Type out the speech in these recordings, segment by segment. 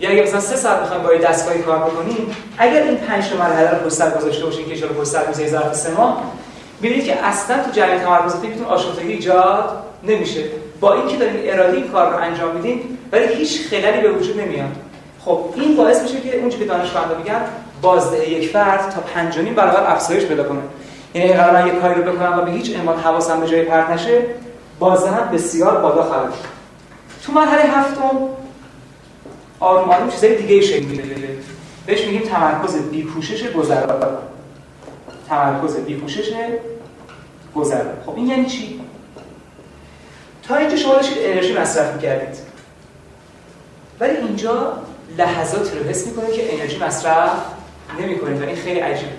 یا اگه مثلا سه ساعت بخوایم با دستگاهی کار بکنیم اگر این پنج تا مرحله رو پشت گذاشته باشین که شما پشت سر می‌ذاری ظرف سه ماه ببینید که اصلا تو جریان تمرکز فکرتون آشفتگی ایجاد نمیشه. با اینکه دارین ارادی این کار رو انجام میدین ولی هیچ خللی به وجود نمیاد. خب این باعث میشه که اونجوری که دانشمندا میگن بازده یک فرد تا 5 برابر افزایش پیدا کنه. یعنی اگر من یک کاری رو بکنم و به هیچ عنوان حواسم به جای پرت نشه بازده هم بسیار بالا خواهد تو مرحله هفتم آروم آروم چیزای دیگه شکل می‌گیره بهش میگیم تمرکز بیکوشش گذرا. تمرکز بیکوشش گذرا. خب این یعنی چی؟ تا اینجا شما داشتید انرژی مصرف می‌کردید. ولی اینجا لحظاتی رو حس می‌کنید که انرژی مصرف نمی‌کنید و این خیلی عجیبه.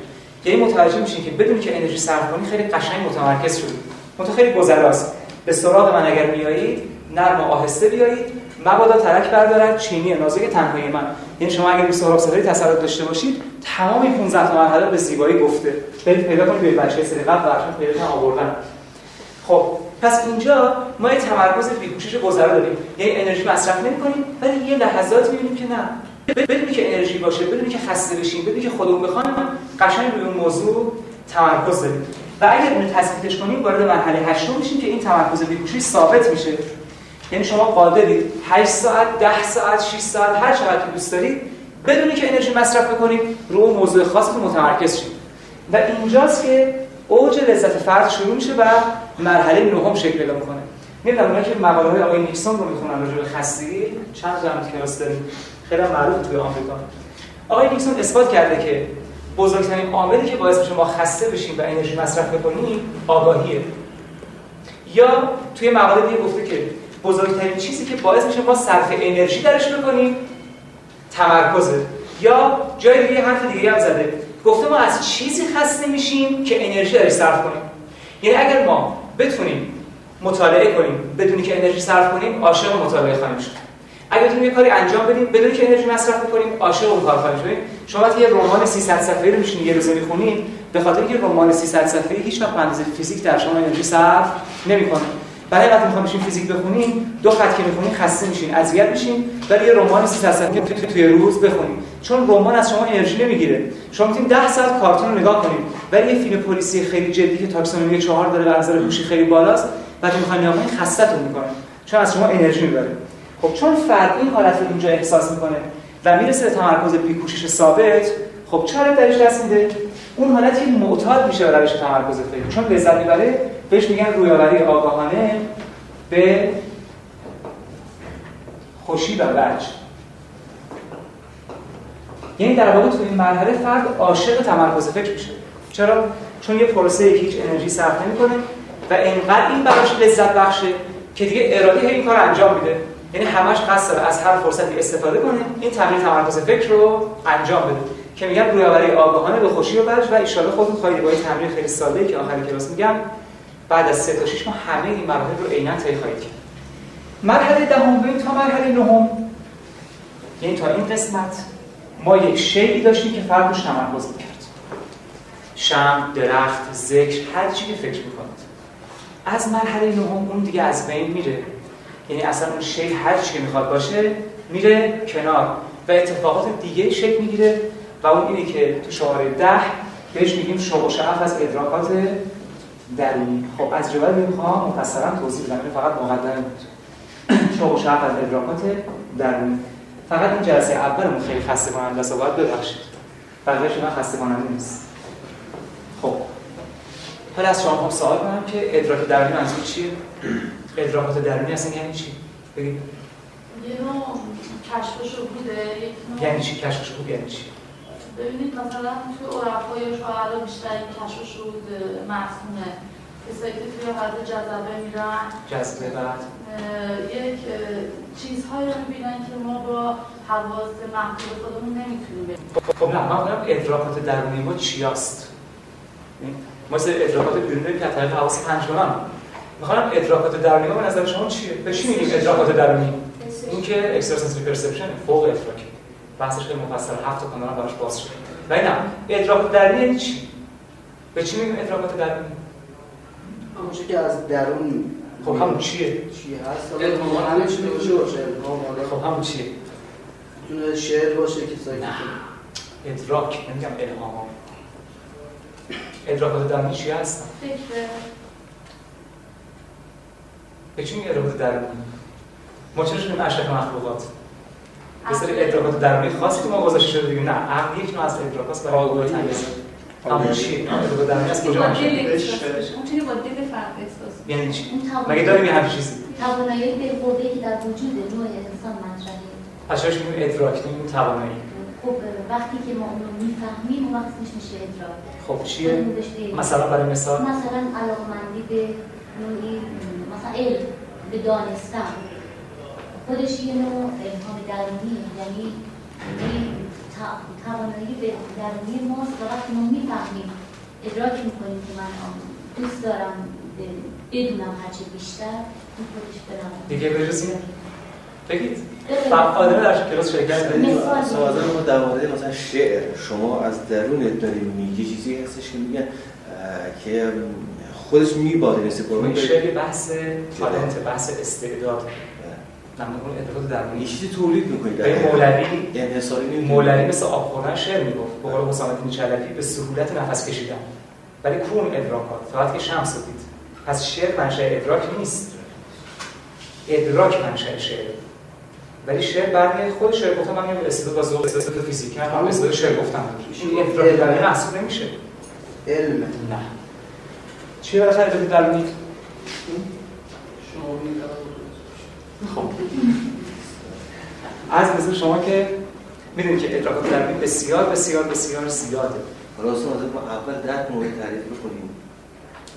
یعنی متوجه میشین که بدون که انرژی صرف کنی خیلی قشنگ متمرکز شدید منتها خیلی گذراست. به سراغ من اگر میایید نرم و آهسته بیایید. مبادا ترک بردارد چینی نازک تنهایی من. یعنی شما اگر به سهراب سفری تسلط داشته باشید تمام این 15 تا مرحله به زیبایی گفته. برید پیدا کنید به بچه سری قبل برشون پیدا آوردن. خب پس اینجا ما یه تمرکز بیکوشش گذرا داریم. یعنی انرژی مصرف نمی‌کنیم ولی یه لحظات می‌بینیم که نه. بدونی که انرژی باشه بدونی که خسته بشیم بدونی که خودمون بخوایم قشنگ روی اون موضوع تمرکز داریم. و اگر اون تثبیتش کنیم وارد مرحله هشتم میشیم که این تمرکز بیکوشی ثابت میشه. یعنی شما قادرید 8 ساعت 10 ساعت 6 ساعت هر چقدر که دوست دارید بدونی که انرژی مصرف بکنید رو موضوع خاصتون متمرکز شید. و اینجاست که اوج لذت فرد شروع میشه و مرحله نهم شکل پیدا می‌کنه. می‌دونم اونایی که مقاله های آقای نیکسون رو می‌خونن راجع به خستگی چند تا کلاس داریم. خیلی معروف توی آمریکا. آقای نیکسون اثبات کرده که بزرگترین عاملی که باعث میشه ما خسته بشیم و انرژی مصرف بکنیم آگاهیه. یا توی مقاله دیگه گفته که بزرگترین چیزی که باعث میشه ما صرف انرژی درش بکنیم تمرکزه. یا جای دیگه حرف دیگه هم زده. گفته ما از چیزی خسته میشیم که انرژی درش صرف کنیم. یعنی اگر ما بتونیم مطالعه کنیم بدونی که انرژی صرف کنیم عاشق مطالعه خواهیم شد. اگه بتونیم یه کاری انجام بدیم بدون که انرژی مصرف کنیم عاشق اون کار خواهیم شد. شما وقتی یه رمان 300 صفحه‌ای رو میشین یه روزه می‌خونین به خاطر اینکه رمان 300 صفحه‌ای هیچ وقت اندازه فیزیک در شما انرژی صرف نمی‌کنه. برای وقتی می‌خوام بشین فیزیک بخونین دو خط که می‌خونین خسته میشین اذیت میشین. ولی یه رمان 300 صفحه‌ای تو توی روز بخونین چون رمان از شما انرژی نمی‌گیره. شما می‌تونید 10 ساعت کارتون رو نگاه کنید. ولی یه فیلم پلیسی خیلی جدی که تاکسونومی 4 داره و نظر هوشی خیلی بالاست وقتی می‌خواین نگاه کنین خسته‌تون می‌کنه چون از شما انرژی می‌بره. خب چون فرد این حالت رو اینجا احساس می‌کنه و می‌رسه به تمرکز بیکوشش ثابت خب چرا درش دست میده. اون حالتی معتاد میشه به روش تمرکز فکر چون لذت می‌بره بهش میگن رویاوری آگاهانه به خوشی و وجه. یعنی در واقع تو این مرحله فرد عاشق تمرکز فکر میشه. چرا؟ چون یه پروسه که هیچ انرژی صرف نمی‌کنه و انقدر این براش لذت بخشه که دیگه ارادی این کار انجام میده. یعنی همش قصد از هر فرصتی استفاده کنه این تمرین تمرکز فکر رو انجام بده. که میگم رویاوری آگاهانه به خوشی و وجه و ان خودتون خواهید با تمرین خیلی ساده که آخر کلاس میگم بعد از 3 تا 6 ماه همه این مراحل رو عینا طی خواهید کرد. مرحله دهم ده تا مرحله نهم یعنی تا این قسمت ما یک شیعی داشتیم که فرد روش تمرکز می‌کرد. شم، درخت، ذکر، هر چی که فکر می‌کنید. از مرحله نهم اون دیگه از بین میره. یعنی اصلا اون شی هر چی که می‌خواد باشه میره کنار و اتفاقات دیگه شکل می‌گیره. و اون اینه که تو شماره ده بهش میگیم شوق و شعف از ادراکات درونی. خب از جواب می‌خوام مفصلا توضیح بدم. فقط مقدمه بود. شوق و شعف از ادراکات درونی. فقط این جلسه اولمون خیلی خسته کننده است باید ببخشید. بقیه شما خسته کننده نیست. خب. حالا از شما سوال کنم که ادراک درونی منظور چیه؟ ادراکات درونی اصلا یعنی چی؟ بگید. یه نوع کشف شهوده یعنی چی؟ کشف شهود یعنی چی؟ ببینید مثلا توی عرفای شاعر بیشتر این کشف شهود مرسومه کسایی که توی حالت جذبه میرن. جذبه بعد؟ یک چیزهایی رو می‌بینن که ما با حواس محدود خودمون نمی‌تونیم ببینیم خب نه من میگم ادراکات درونی ما چی است ما سر ادراکات بیرون داریم که از طریق حواس پنجگانه می‌خوام ادراکات درونی ما به نظر شما چیه؟ به چی میگیم ادراکات درونی؟ این که اکستراسنسوری پرسپشن فوق ادراکی بحثش خیلی مفصل هفت تا کانال براش باز شده ولی نه ادراک درونی یعنی چی؟ به چی میگیم ادراکات درونی؟ همون که از درون خب همون چیه؟ چی هست. همه چی میشه باشه. خب همون چیه؟ می‌تونه شعر باشه که سایت نه ادراک نمیگم الهام. ادراکات درونی چی هستن؟ فکر. به چی میگه ادراکات درونی؟ ما چرا شدیم اشرف مخلوقات؟ یه سری ادراکات درونی خاصی که ما گذاشته شده دیگه نه عقل یک نوع از ادراکات برای آگاهی. تمیز همون چیه؟ ادراکات درونی از اون کجا میشه؟ اون چیزی با دل فرد احساس. یعنی چی؟ مگه داریم یه همچین چیزی؟ توانایی دلخورده‌ای که در وجود نوع انسان مطرحه اشارش میگیم ادراک نمیگیم توانایی خب وقتی که ما اون رو می‌فهمیم اون وقت میشه ادراک خب چیه؟ مثلا برای مثال مثلا علاقمندی به نوعی مثلا علم به دانستن خودش یه نوع الهام درونی یعنی تا- توانایی به درونی ماست و وقتی ما می‌فهمیم ادراک می‌کنیم که من دوست دارم بدونم هرچه بیشتر این خودش برم دیگه این بگید. فعاله در کلاس شرکت سوال ما در مورد مثلا شعر. شما از درونت داری میگی چیزی هستش که میگن که خودش میباره نسبت به این اون شعر بحث تالنت بحث استعداد. ادراکات یه درونی چیزی تولید می‌کنی به مولوی انحصاری نمی‌کنی. مولوی مثل آب خوردن شعر می‌گفت. به قول حسام الدین چلفی به سهولت نفس کشیدن. ولی کون ادراکات؟ فقط که شمس دید. پس شعر منشأ ادراک نیست. ادراک منشأ شعر. ولی شعر برمیاد خود شعر گفتم من یه استعداد با ذوق استعداد فیزیکی هم استعداد شعر گفتم. این ادراک درونی محسوب نمیشه. علم. نه. چیه بالاخره؟ ادراک درونی شما می‌گید خب. از مثل شما که می‌دونید که ادراکات درونی بسیار بسیار بسیار زیاده. حالا اصلا ما اول درک مورد تعریف بکنیم.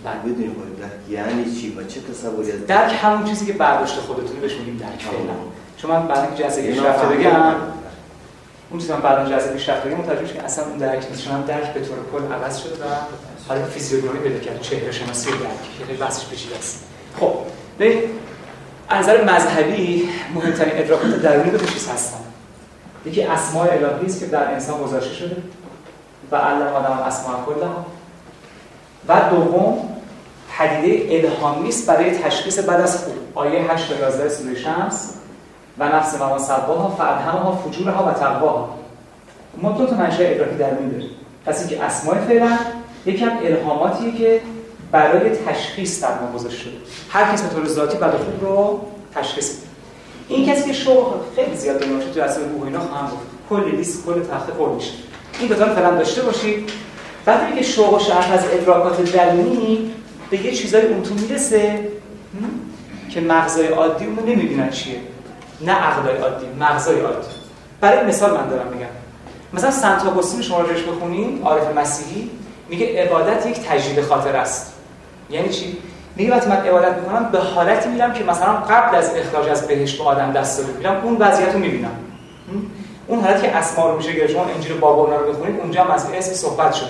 بعد بدونیم خودیم درک یعنی چی و چه تصوری از درک همون چیزی که برداشت خودتون بهش میگیم درک فعلا. چون من بعد اینکه جلسه پیشرفته فهمیدم. بگم. اون چیزی من بعد جلسه پیشرفته بگم متوجه که اصلا اون درک نیست. چون هم درک به طور کل عوض شده و حالا فیزیوگنومی پیدا کرد چهره شناسی درک. که خیلی بحثش پیچیده است خب ببین نظر مذهبی مهمترین ادراکات درونی دو چیز هستن. یکی اسماء الهی است که در انسان گذاشته شده و علم آدم اسماء کلها و دوم پدیده الهامی است برای تشخیص بعد از خوب آیه 8 تا 11 سوره شمس. و نفس ما صباها فالهمها فجورها و تقواها. ما دو تا منشأ ادراکی درونی داریم. پس اینکه اسماء فعلا یکم الهاماتیه که برای تشخیص در ما گذاشته شده. هر کس به طور ذاتی بد خوب رو تشخیص میده. این کسی که شوق خیلی زیاد باشه تو اصل روح اینا خواهم گفت. کلی لیست کل تخت پر میشه. این دو تا فعلا داشته باشید. وقتی که شوق و از ادراکات درونی به یه چیزای اون تو می‌رسه؟ که مغزای عادی اونو نمی‌بینن چیه. نه عقلای عادی مغزای عادی. برای مثال من دارم میگم. مثلا سنت آگوستین شما راجعش بخونین عارف مسیحی میگه عبادت یک تجدید خاطر است. یعنی چی؟ میگه وقتی من عبادت می‌کنم به حالتی میرم که مثلا قبل از اخراج از بهشت به آدم دست داده میرم اون وضعیت رو می‌بینم اون حالتی که اسما رو میشه گرفت شما انجیل بابا رو بخونید اونجا هم از اسم صحبت شده.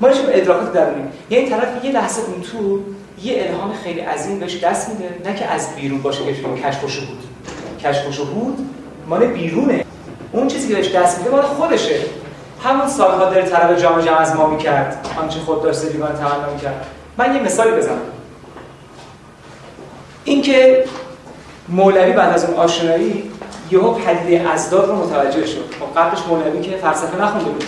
ما داشتیم ادراکات درونی یعنی طرف یه لحظه اون تو یه الهام خیلی عظیم بهش دست میده نه که از بیرون باشه که بگیم کشف شهود. کشف شهود مال بیرونه. اون چیزی که بهش دست میده مال خودشه. همون سالها دل طلب جام جم از ما می‌کرد. آنچه خود داشته دیوان تمنا می‌کرد. من یه مثالی بزنم. اینکه مولوی بعد از اون آشنایی یهو پدیده ازداد رو متوجه شد. خب قبلش مولوی که فلسفه نخونده بود.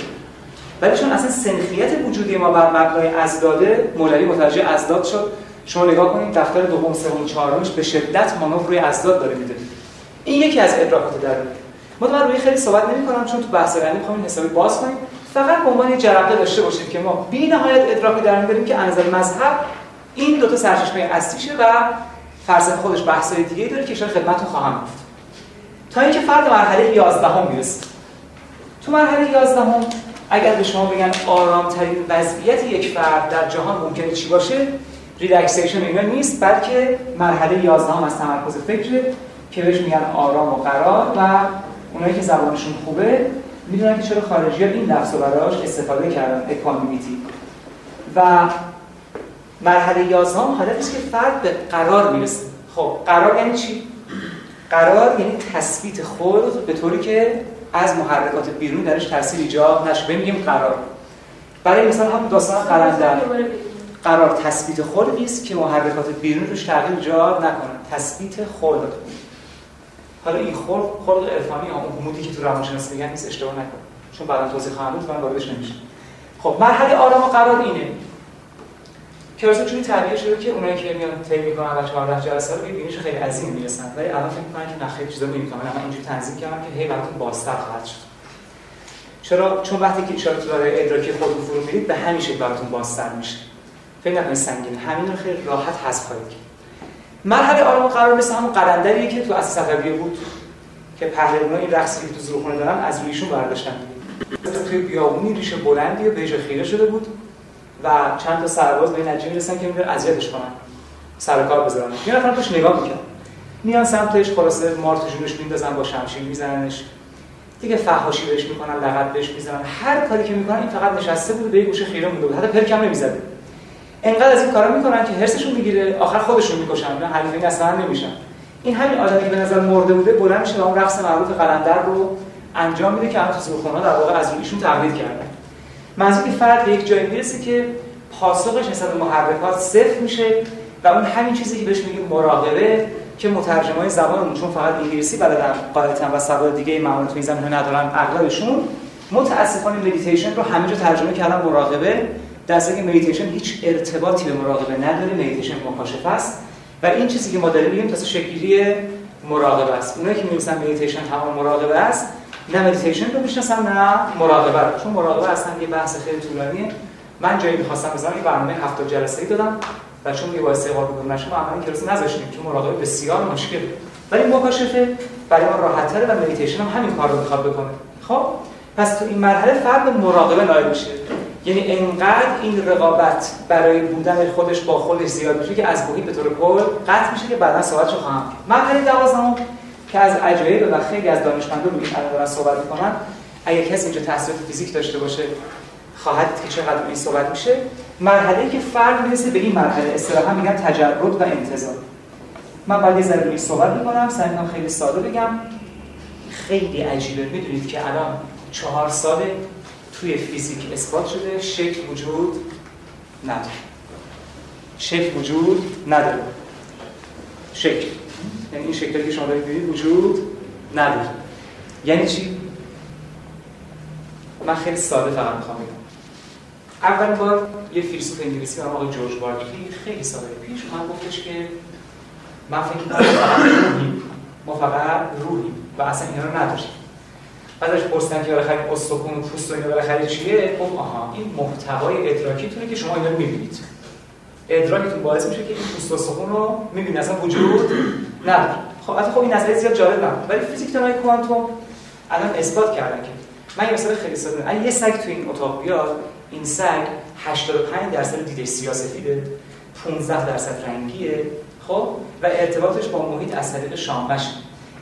ولی چون اصلا سنخیت وجودی ما بر مبنای ازداده مولوی متوجه ازداد شد. شما نگاه کنید دفتر دوم سوم چهارمش به شدت مانور روی ازداد داره میده. این یکی از ادراکات درونی ما من روی خیلی صحبت نمی کنم چون تو بحث رنی می‌خوام این حسابی باز کنیم. فقط به عنوان جرقه داشته باشید که ما بی نهایت ادراک درونی داریم که نظر مذهب این دو تا سرچشمه اصلیشه و فلسفه خودش بحث‌های دیگه داره که اشاره خدمتتون خواهم گفت. تا اینکه فرد مرحله 11 هم می‌رسه تو مرحله 11 هم اگر به شما بگن آرامترین وضعیت یک فرد در جهان ممکنه چی باشه relaxation اینا نیست بلکه مرحله 11 هم از تمرکز فکره که بهش میگن آرام و قرار و اونایی که زبانشون خوبه می‌دونن که چرا خارجی ها این لفظ رو براش استفاده کردن equanimity و مرحله 11 هم است که فرد به قرار می‌رسه. خب قرار یعنی چی؟ قرار یعنی تثبیت خود به طوری که از محرکات بیرون درش تاثیر ایجاد نشه. میگیم قرار. برای مثال هم داستان قلندر قرار تثبیت خلقی است که محرکات بیرون روش تغییر ایجاد نکنه. تثبیت خلق حالا این خلق خلق عرفانی ها اون مودی که تو روانشناسی میگن نیست اشتباه نکن. چون بعدا توضیح خواهم داد من واردش نمیشه خب مرحله آرام و قرار اینه. کلاس چون تعبیه شده که اونایی که میان طی می‌کنن و 14 جلسه رو ببینیش خیلی عظیم می‌رسن. ولی الان فکر می‌کنن که نه خیلی چیزا نمی‌کنن من اینجوری تنظیم کردم که هی براتون بازتر خواهد شد. چرا؟ چون وقتی که اشاره داره ادراکی خودتون فرو میرید به همین شکل براتون بازتر میشه. فکر نکنید سنگین. همین رو خیلی راحت حذف خواهید کرد. مرحله آرام قرار مثل همون قلندریه که تو اصل صفویه بود که پهلوانا این رقصی که تو زورخونه دارن از رویشون برداشتن. توی بیابونی ریشه بلندی بهش خیره شده بود و چند تا سرباز به نتیجه می‌رسن که میگن اذیتش کنن. سر کار بذارن. یه نفر توش نگاه می‌کنه میان سمتش خلاصه مار تو جونش میندازن با شمشیر میزننش. دیگه فحاشی بهش می‌کنن لغت بهش می‌زنن. هر کاری که می‌کنن این فقط نشسته بود به یه گوشه خیره مونده بود. حتی پرکم نمی‌زده. انقدر از این کارا می‌کنن که هرسشون می‌گیره آخر خودشون می‌کشن نه حریفین اصلا نمیشن. این همین آدمی که به نظر مرده بوده بلند میشه اون رقص معروف قلندر رو انجام میده که همون تو در واقع از ایشون تقلید کردن. منظور فرد یک جایی می‌رسه که پاسخش نسبت به محرکات صفر میشه و اون همین چیزی که بهش میگیم مراقبه که مترجمای زبانمون چون فقط انگلیسی بلدن قاعدتا و سواد دیگه معمولا تو این زمینه ندارن اغلبشون متاسفانه مدیتیشن رو همه جا ترجمه کردن مراقبه. در که مدیتیشن هیچ ارتباطی به مراقبه نداره مدیتیشن مکاشفه است. و این چیزی که ما داریم میگیم تاسه شکلی مراقبه است. اونایی که میگن مدیتیشن تمام مراقبه است نه مدیتیشن رو می‌شناسن نه مراقبه رو. چون مراقبه اصلا یه بحث خیلی طولانیه. من جایی می‌خواستم بزنم یه برنامه 70 جلسه‌ای دادم و چون یه واسه قابل نشه ما عملا کلاس نذاشتیم چون مراقبه بسیار مشکل ولی مکاشفه برای ما راحت‌تره و مدیتیشن هم همین کار رو می‌خواد بکنه. خب پس تو این مرحله فرد مراقبه نایل میشه. یعنی انقدر این رقابت برای بودن خودش با خودش زیاد میشه که از محیط به طور کل قطع میشه که بعدا صحبتشو خواهم مرحله 12 که از عجایب و خیلی از دانشمندان روی این دارن صحبت می‌کنن اگر کسی اینجا تحصیلات فیزیک داشته باشه خواهد که چقدر این صحبت میشه. مرحله که فرد می‌رسه به این مرحله اصطلاحا میگن تجرد و انتظار. من باید یه ذره صحبت می‌کنم سعی خیلی ساده بگم. خیلی عجیبه. می‌دونید که الان چهار سال توی فیزیک اثبات شده شکل وجود نداره. شکل وجود نداره. شکل. یعنی این شکلی که شما دارید وجود نداره. یعنی چی؟ من خیلی ساده فقط می‌خوام بگم. اول بار یه فیلسوف انگلیسی به آقای جورج بارکلی خیلی ساده پیش من گفتش که من فکر کنم فقط روحیم. ما فقط روحیم و اصلا اینا رو نداشتیم. بعدش پرسیدن که بالاخره استخون و پوست و اینا بالاخره چیه؟ گفت آها این محتوای ادراکیتونه که شما اینا رو می‌بینید. ادراکتون باعث میشه که این پوست و استخون رو می‌بینید اصلا وجود نداره. خب البته خب این نظریه زیاد جالب نبود. ولی فیزیکدانای کوانتوم الان اثبات کردن که من یه مثال خیلی ساده اگه یه سگ تو این اتاق بیاد این سگ 85 درصد دیده سیاسفیده 15 درصد رنگیه خب؟ و ارتباطش با محیط از طریق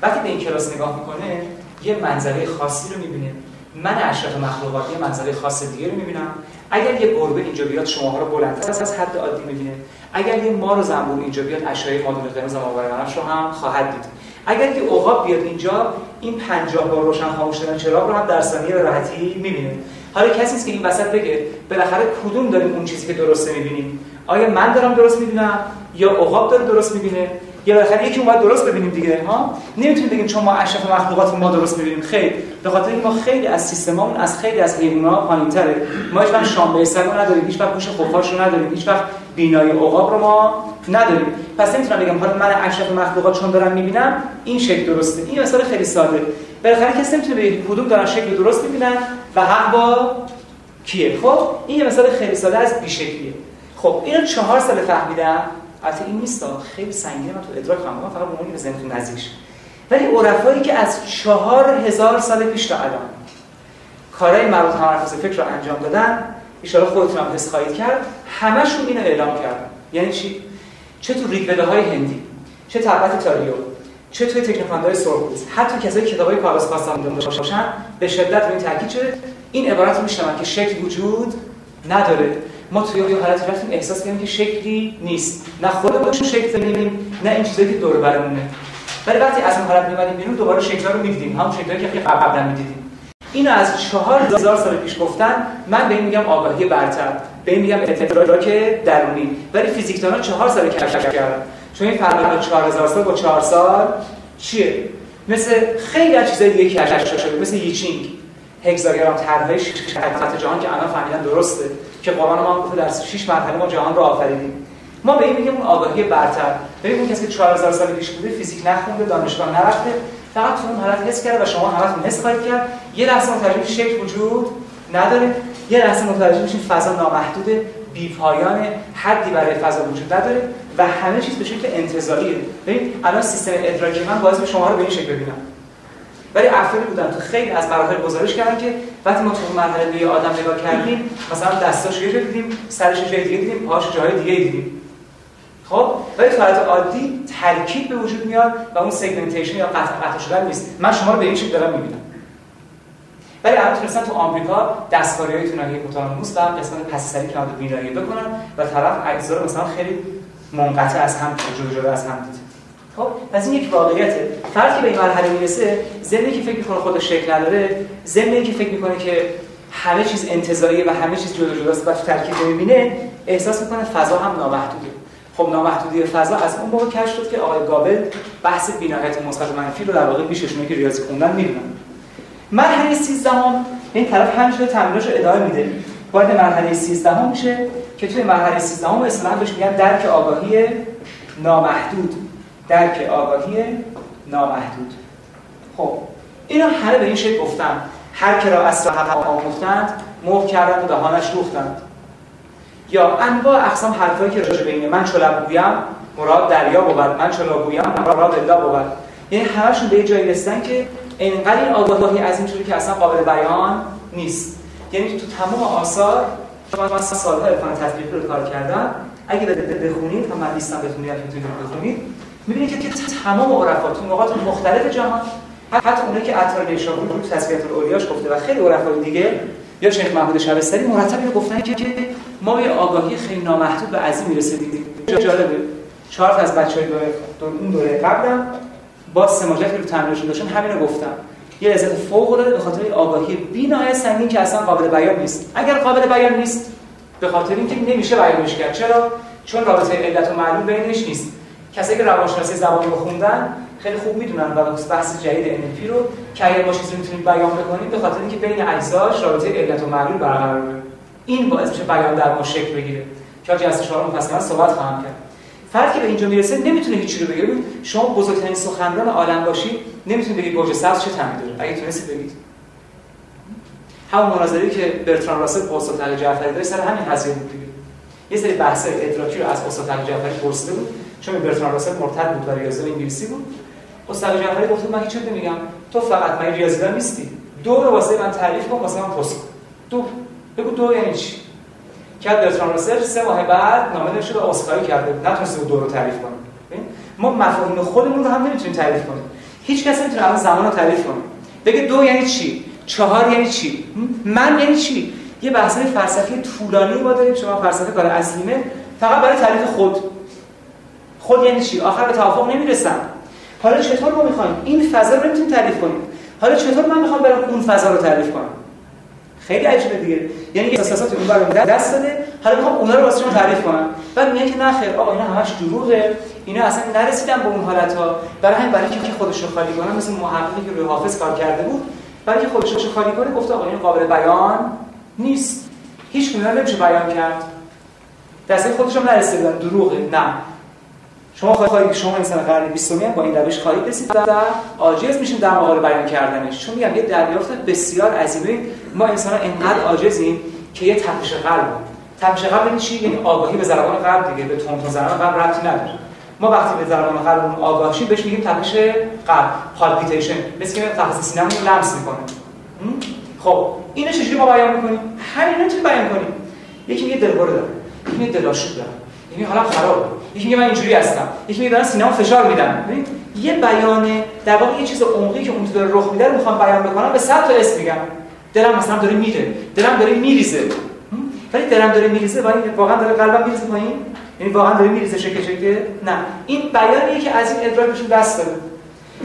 وقتی به این کلاس نگاه می‌کنه یه منظره خاصی رو می‌بینه من اشرف مخلوقات یه منظره خاص دیگه رو می‌بینم. اگر یه گربه اینجا بیاد شما رو بلندتر از حد عادی می‌بینه اگر یه مار و زنبور اینجا بیاد اشعه مادون قرمز ماورانش رو هم خواهد دید. اگر یه عقاب بیاد اینجا این 50 بار روشن خاموش شدن چراغ رو هم در ثانیه به راحتی می‌بینه حالا کسی که این وسط بگه بالاخره کدوم داریم اون چیزی که درست می‌بینیم؟ آیا من دارم درست می‌بینم؟ یا عقاب داره درست می‌بینه؟ یا بالاخره یکی اومد درست ببینیم دیگه ها؟ نمی‌تونیم بگیم چون ما اشرف مخلوقات ما درست می‌بینیم. خیر. به خاطر اینکه ما خیلی از سیستممون از خیلی از حیوانات پایینتره. ما هیچ وقت شامبه سگ رو نداریم هیچ وقت گوش خفاش رو نداریم هیچ وقت بینای عقاب رو ما نداریم. پس نمی‌تونم بگم حالا من اشرف مخلوقات چون دارم می‌بینم این شکل درسته. این مثال خیلی ساده. بالاخره کسی نمی‌تونه بگه کدوم دارن شکل درست می‌بینن و حق با کیه. خب این یه مثال خیلی ساده از بیشکلیه. خب اینو چهار سال فهمیدم. البته این نیست خیلی سنگینه من تو ادراک فهمیدم فقط به به ذهنتون نزدیک. ولی عرفایی که از چهار هزار سال پیش تا الان کارهای مربوط تمرکز فکر رو انجام دادن ان خودتون هم حس خواهید کرد همشون اینو اعلام کردن. یعنی چی؟ چه تو ریگوده های هندی چه تبت تاریو چه توی تکنوکراندهای سرخپوست حتی کسایی کتابای کاغذ خواستن باشن به شدت به این تاکید شده. این عبارت رو میشنون که شکل وجود نداره. ما توی یه حالتی رفتیم احساس کردیم که شکلی نیست. نه خودمون شکل می‌بینیم نه این چیزایی که دور برمونه. ولی وقتی از اون حالت می‌اومدیم بیرون دوباره شکل‌ها رو می‌دیدیم همون شکلایی که قبلا می‌دیدیم. اینو از چهار هزار سال پیش گفتن من به این میگم آگاهی برتر. به این میگم ادراک درونی. ولی فیزیکدان‌ها چهار سال کشف کردن. چون این فرق 4000 سال با 4 سال چیه؟ مثل خیلی از چیزای دیگه کشف شده. مثل ییچینگ هگزاگرام طرحهای خط جهان که الان فهمیدن درسته که قرآن ما گفته در 6 مرحله ما جهان رو آفریدیم. ما به این میگیم اون آگاهی برتر. ببین اون کسی که 4000 سال پیش بوده فیزیک نخونده دانشگاه نرفته فقط تو اون حالت حس کرد و شما همتون حس خواهید کرد. یه لحظه متوجه شکل وجود نداره. یه لحظه متوجه میشین فضا نامحدود بی پایان حدی برای فضا وجود نداره و همه چیز به شکل انتزاعیه ببین الان سیستم ادراکی من باعث شما رو به این شکل ببینم ولی افرادی بودن تو خیلی از مراحل گزارش کردن که وقتی ما تو مرحله به آدم نگاه کردیم مثلا دستاش یه جا دیدیم سرش جای دیگه دیدیم پاش جای دیگه دیدیم. خب؟ ولی تو حالت عادی ترکیب به وجود میاد و اون سگمنتیشن یا قطع قطع شدن نیست. من شما رو به این شکل دارم می‌بینم. ولی الان تونستن تو آمریکا دستکاری های تو ناحیه و قسمت پس سری که بینایی بکنن و طرف اجزا مثلا خیلی منقطع از هم جدا جدا از هم دید خب پس این یک واقعیته. فردی به این مرحله می‌رسه ضمن که فکر می‌کنه خودش شکل نداره ضمن که فکر می‌کنه که همه چیز انتزاعیه و همه چیز جدا جداست و ترکیب نمی‌بینه احساس می‌کنه فضا هم نامحدوده. خب نامحدودی فضا از اون موقع کشف شد که آقای گابل بحث بینایت مثبت و منفی رو در واقع پیششونه که ریاضی خوندن می‌دونن مرحله 13 هم این طرف همینجوری تمرینش رو ادامه میده. وارد مرحله 13 هم میشه که توی مرحله 13 هم اصطلاحا بهش میگن درک آگاهی نامحدود. درک آگاهی نامحدود. خب اینا همه به این شکل گفتن. هر که را از حق آموختند مهر کردند و دهانش دوختند. یا انواع اقسام حرفایی که راجع به من چلب گویم مراد دریا بود من چلا گویم مراد الله بود. یعنی همشون به جایی رسیدن که اینقدر این آگاهی از این که اصلا قابل بیان نیست. یعنی تو تمام آثار شما مثلا سالها فن تطبیقی رو کار کردن. اگه بخونید تا من بهتون میگم که بخونید. می‌بینید که تمام عرفا تو نقاط مختلف جهان حتی اونایی که عطار نیشابور رو تسبیحات الاولیاش گفته و خیلی عرفای دیگه یا شیخ محمود شبستری مرتب اینو گفتن که ما یه آگاهی خیلی نامحدود و عظیمی رسیدیم جالبه. چهار از بچهای دوره اون دوره قبلم با سماجت که رو تمرینشون داشتن همین رو گفتم. یه لذت فوق العاده به خاطر آگاهی بی‌نهایت سنگین که اصلا قابل بیان نیست. اگر قابل بیان نیست به خاطر اینکه نمیشه بیانش کرد. چرا؟ چون رابطه علت و معلول بینش نیست. کسایی که روانشناسی زبان رو خوندن خیلی خوب می‌دونن و بحث جدید NLP رو که اگر ما چیزی بیان بکنید به خاطر اینکه بین اجزاش رابطه علت و معلول برقرار این باعث میشه بیان در ما شکل بگیره. که جلسه پس من صحبت خواهم کرد. فرد که به اینجا می‌رسه نمی‌تونه هیچی رو بگه. شما بزرگترین سخنران عالم باشید نمی‌تونید بگید برج سبز چه تعمی داره. اگه تونستید بگید. همون مناظری که برتران راسل با استاد علی جعفری داره سر همین قضیه بود یه سری بحث ادراکی رو از استاد علی جعفری پرسیده بود. چون برتران راسل مرتد بود و ریاضی انگلیسی بود استاد جعفری گفت من هیچ نمیگم تو فقط من ریاضیدان نیستی. دو رو واسه من تعریف کن واسه من پست دو. بگو دو یعنی چی؟ که برتران راسل سه ماه بعد نامه نوشته به اسکاری کرده نتونسته دو رو تعریف کنه. ما مفاهیم خودمون رو هم نمی‌تونیم تعریف کنیم. هیچ کسی نمی‌تونه الان زمان رو تعریف کنه. بگه دو یعنی چی؟ چهار یعنی چی؟ من یعنی چی؟ یه بحث فلسفی طولانی ما داریم. شما فلسفه کار اصلیمه. فقط برای تعریف خود. خود یعنی چی؟ آخر به توافق نمی‌رسم. حالا چطور ما می‌خوایم؟ این فضا رو نمی‌تونیم تعریف کنیم. حالا چطور من می‌خوام برام اون فضا رو تعریف کنم؟ خیلی عجیبه دیگه. یعنی احساسات اون برام دست داده. حالا می‌خوام اونا رو واسه تعریف کنم. بعد میگه که نه خیر آقا اینا همش دروغه. اینا اصلا نرسیدن به اون حالت ها برای همین برای اینکه خودش رو خالی کنه مثل محققی که روی حافظ کار کرده بود برای اینکه خودش رو خالی کنه گفته آقا این قابل بیان نیست. هیچ گونه نمیشه بیان کرد. دسته خودش هم نرسیدن. دروغه. نه. شما خواهید شما انسان قرن 20 با این روش خواهید رسید و عاجز میشیم در مقابل بیان کردنش. چون میگم یه دریافت بسیار عظیمه ما انسان انقدر عاجزیم که یه تپش قلب تپش قلب یعنی چی؟ یعنی آگاهی به ضربان قلب دیگه به تون ضربان قلب ربطی نداره. ما وقتی به ضربان قلب آگاه شیم بهش میگیم تپش قلب پالپیتیشن مثل که تپش سینه‌مون لمس می‌کنه. خب اینو چجوری ما بیان می‌کنیم؟ همین نمی‌تونیم بیان کنیم؟ یکی میگه دلبره داره. یکی میگه دلاشوب داره. یکی حالا خرابه یکی میگه من اینجوری هستم. یکی میگه دارن سینه‌مو فشار ببین یه بیان در واقع یه چیز عمقی که اون تو داره رخ میده رو می‌خوام بیان بکنم به صد تا اسم میگم. دلم مثلا داره میره. دلم داره میریزه. ولی دلم داره میریزه ولی واقعا داره قلبم میریزه پایین. یعنی واقعا داره میریزه شکل شکل. نه. این بیانیه که از این ادراکشون دست داره.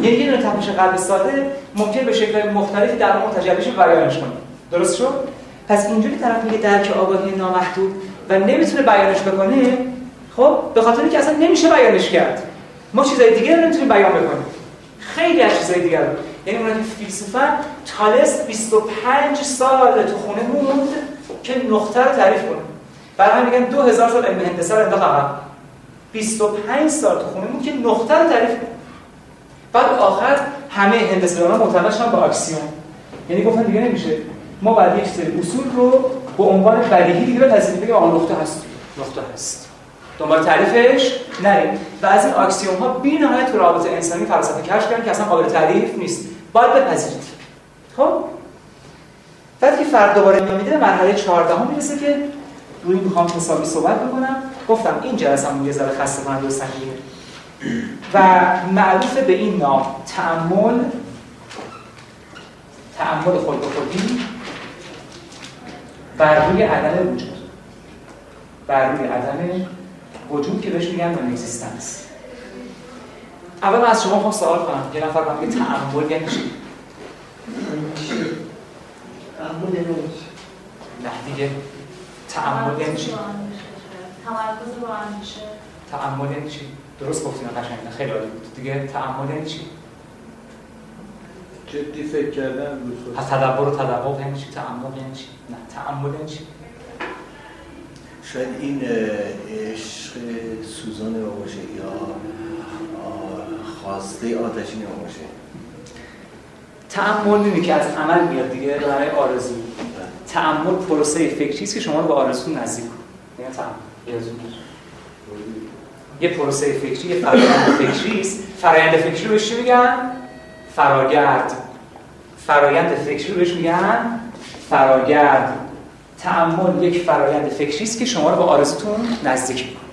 یعنی یه نوع تپش قلب ساده ممکن به شکل مختلفی در ما تجربهش بیانش کنه. درست شد؟ پس اینجوری طرف میگه درک آگاهی نامحدود و نمی‌تونه بیانش بکنه خب به خاطر اینکه اصلا نمیشه بیانش کرد. ما چیزای دیگه رو نمی‌تونیم بیان بکنیم. خیلی از چیزای دیگر رو. یعنی اونایی که فیلسوفن تالس 25 سال تو خونه موند که نقطه رو تعریف کنه. برای همین میگن 2000 سال علم هندسه رو انداخت عقب. 25 سال تو خونه موند که نقطه رو تعریف کنه. بعد آخر همه هندسه‌دانان معتقد شدن با axiom یعنی گفتن دیگه نمیشه. ما بعد یک سری اصول رو به عنوان بدیهی دیگه بپذیریم بگیم آن نقطه هست. نقطه هست. دنبال تعریفش نریم. و از این axiom ها بی نهایت تو رابطه انسانی فلسفه کشف کردن که اصلا قابل تعریف نیست. باید بپذیرید. خب؟ بعد فرد دوباره میده مرحله 14 هم می‌رسه که روی می‌خوام حسابی صحبت بکنم. گفتم این جلسه هم یه ذره خسته کننده و سنگینه و معروف به این نام تعمل تعمل خود به خودی بر روی عدم وجود. بر روی عدم وجود که بهش میگن نون اگزیستنس اول من از شما خواهم سوال کنم یه نفر من میگه تعمل یعنی چی؟ یعنی نه دیگه تعمل یعنی چی؟ تمرکز رو اندیشه تعمل یعنی چی؟ درست گفتین قشنگ خیلی عالی بود دیگه تعمل یعنی چی؟ جدی فکر کردن روز از تدبر و تدبر یعنی چی؟ تعمل یعنی چی؟ نه تعمل یعنی چی؟ شاید این عشق سوزان باشه یا خواسته آتشین باشه تعمل اینه که از عمل میاد دیگه برای آرزو. تعمل پروسه فکری است که شما رو به آرزو نزدیک کنه تعمل. یه پروسه فکری یه فرآیند فکری است. فرآیند فکری رو بهش میگن؟ فراگرد. فرآیند فکری رو بهش میگن فراگرد. تأمل یک فرآیند فکری است که شما رو به آرزوتون نزدیک می‌کنه.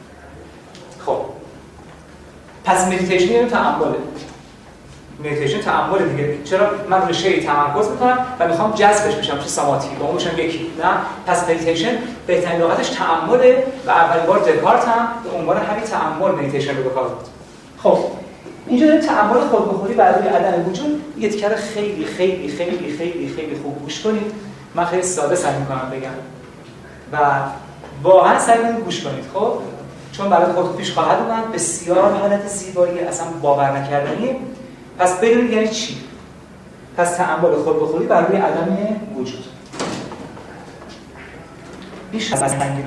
خب. پس مدیتیشن یعنی تعمله مدیتیشن تعمل دیگه. چرا؟ من شی تمرکز می‌کنم و می‌خوام جذبش بشم چه ساماتی با اونش هم یکی. نه. پس مدیتیشن بهترین لغتش تأمله و اولین بار دکارت هم به عنوان همین تعمل مدیتیشن رو به کار برد خب. اینجا داریم تأمل خود به خودی بر روی عدم وجود. یه خیلی خیلی خیلی خیلی خیلی خوب گوش کنید. من خیلی ساده سعی می‌کنم بگم. و واقعا سعی کنید گوش کنید خب؟ چون برای خود پیش خواهد اومد بسیار حالت زیبایی اصلا باور نکردنی. پس بدونید یعنی چی؟ پس تعمل خود به خودی بر روی عدم وجود. بیش از سنگین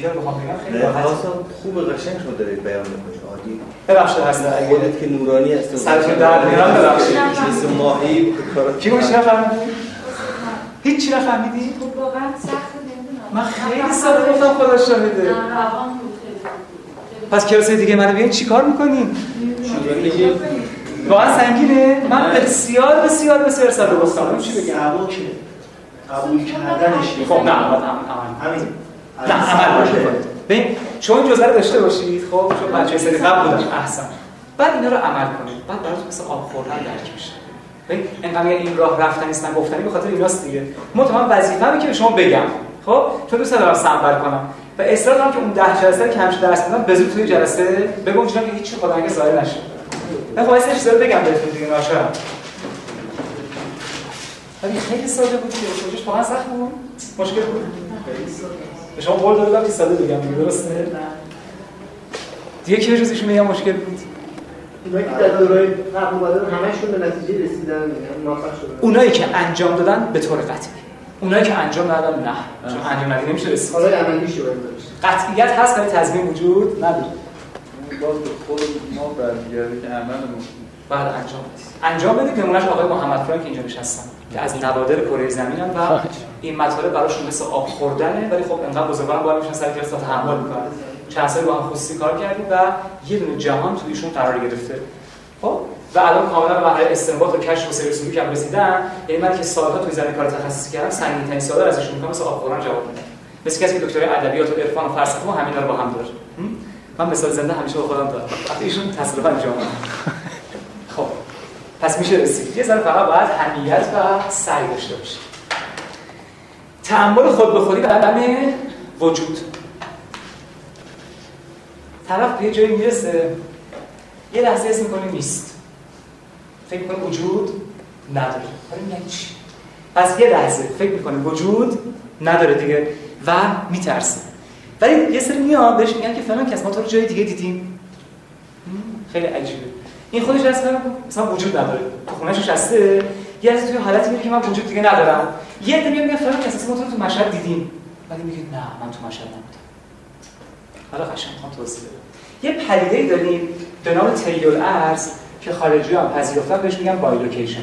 که رو بخوام بگم خیلی راحت. خوب و قشنگ شما دارید بیان می‌کنید. عادی. ببخشید هست اگه خودت که نورانی هست سرتون درد میارم ببخشید. مثل ماهی به کارات کی گوش نفهمیدی؟ هیچ چی نفهمیدی؟ خب واقعا سخت نمی‌دونم من خیلی ساده گفتم خدا شاهده. نه روان بود خیلی. پس کلاس دیگه منو بیاین چیکار می‌کنین؟ واقعا سنگینه؟ من بسیار بسیار بسیار ساده گفتم. چی که قبول کردنش خب نه عمل همین. نه عمل باشه ببین شما این جزء رو داشته باشید. خب چون بچه سری قبل بودن احسن. بعد اینا رو عمل کنید. بعد براتون مثل آب خوردن درک میشه. انقدر میگن این راه رفتن نیستن گفتنی به خاطر ایناست دیگه. من وظیفه‌مه که به شما بگم. خب؟ چون دوست دارم کنم. و اصرار دارم که اون ده جلسه که همیشه درس میدم به زود توی جلسه بگم چون که هیچ خدانگه ظاهر نشه. من خب اصلا چیزا رو بگم بهتون دیگه ناشرم. ولی خیلی ساده بود که توجهش واقعا سخت بود. مشکل بود. به شما قول داده بودم که ساده بگم. درسته؟ دیگه کی جزش میگم مشکل بود؟ اونایی که در دورای قبل اومدن همشون به نتیجه رسیدن یعنی موفق شدن. اونایی که انجام دادن به طور قطعی. اونایی که انجام ندادن نه. چون انجام ندادن نمیشه رسید. حالا عملی شو داشت. قطعیت هست ولی تضمین وجود نداره. باز به خود ما برمیگرده که عملمون بعد انجام بدید. انجام بدید نمونهش آقای محمد فرانک اینجا نشستن. که از نوادر کره زمینن و این مطالب براشون مثل آب خوردنه ولی خب انقدر بزرگوارم باید میشن سر کلاس تحمل می‌کنن. چند سال با هم خصوصی کار کردیم و یه دونه جهان توی ایشون قرار گرفته. خب؟ و الان کاملا به مرحله استنباط و کشف و سیر سلوک رسیدن. یعنی من که سالها توی زمین کار تخصصی کردم سنگین ترین سوالا ازشون می‌کنم مثل آب جواب میدم. مثل کسی که دکترای ادبیات و عرفان و فلسفه همینا رو با هم داره. من مثال زنده همیشه با خودم دارم. وقتی ایشون تصادفا انجام خب. پس میشه رسید. یه ذره فقط باید همیت و سعی داشته باشید تعمل خود به خودی و عدم وجود. طرف به جایی می‌رسه یه لحظه اسم می‌کنه نیست. فکر می‌کنه وجود نداره. حالا میگن چی؟ پس یه لحظه فکر می‌کنه وجود نداره دیگه و میترسه. ولی یه سری میاد بهش میگن که فلان کس ما تو رو جای دیگه دیدیم. خیلی عجیبه. این خودش اصلا مثلا وجود نداره. تو خونه‌ش نشسته یه از توی حالتی میگه که من وجود دیگه ندارم. یه عده میگه فلان کسی ما تو مشهد دیدیم. ولی میگه نه من تو مشهد نبودم. حالا قشنگ می‌خوام توضیح بدم یه پدیده داریم به نام طی‌الارض که خارجی هم پذیرفتن بهش میگن bilocation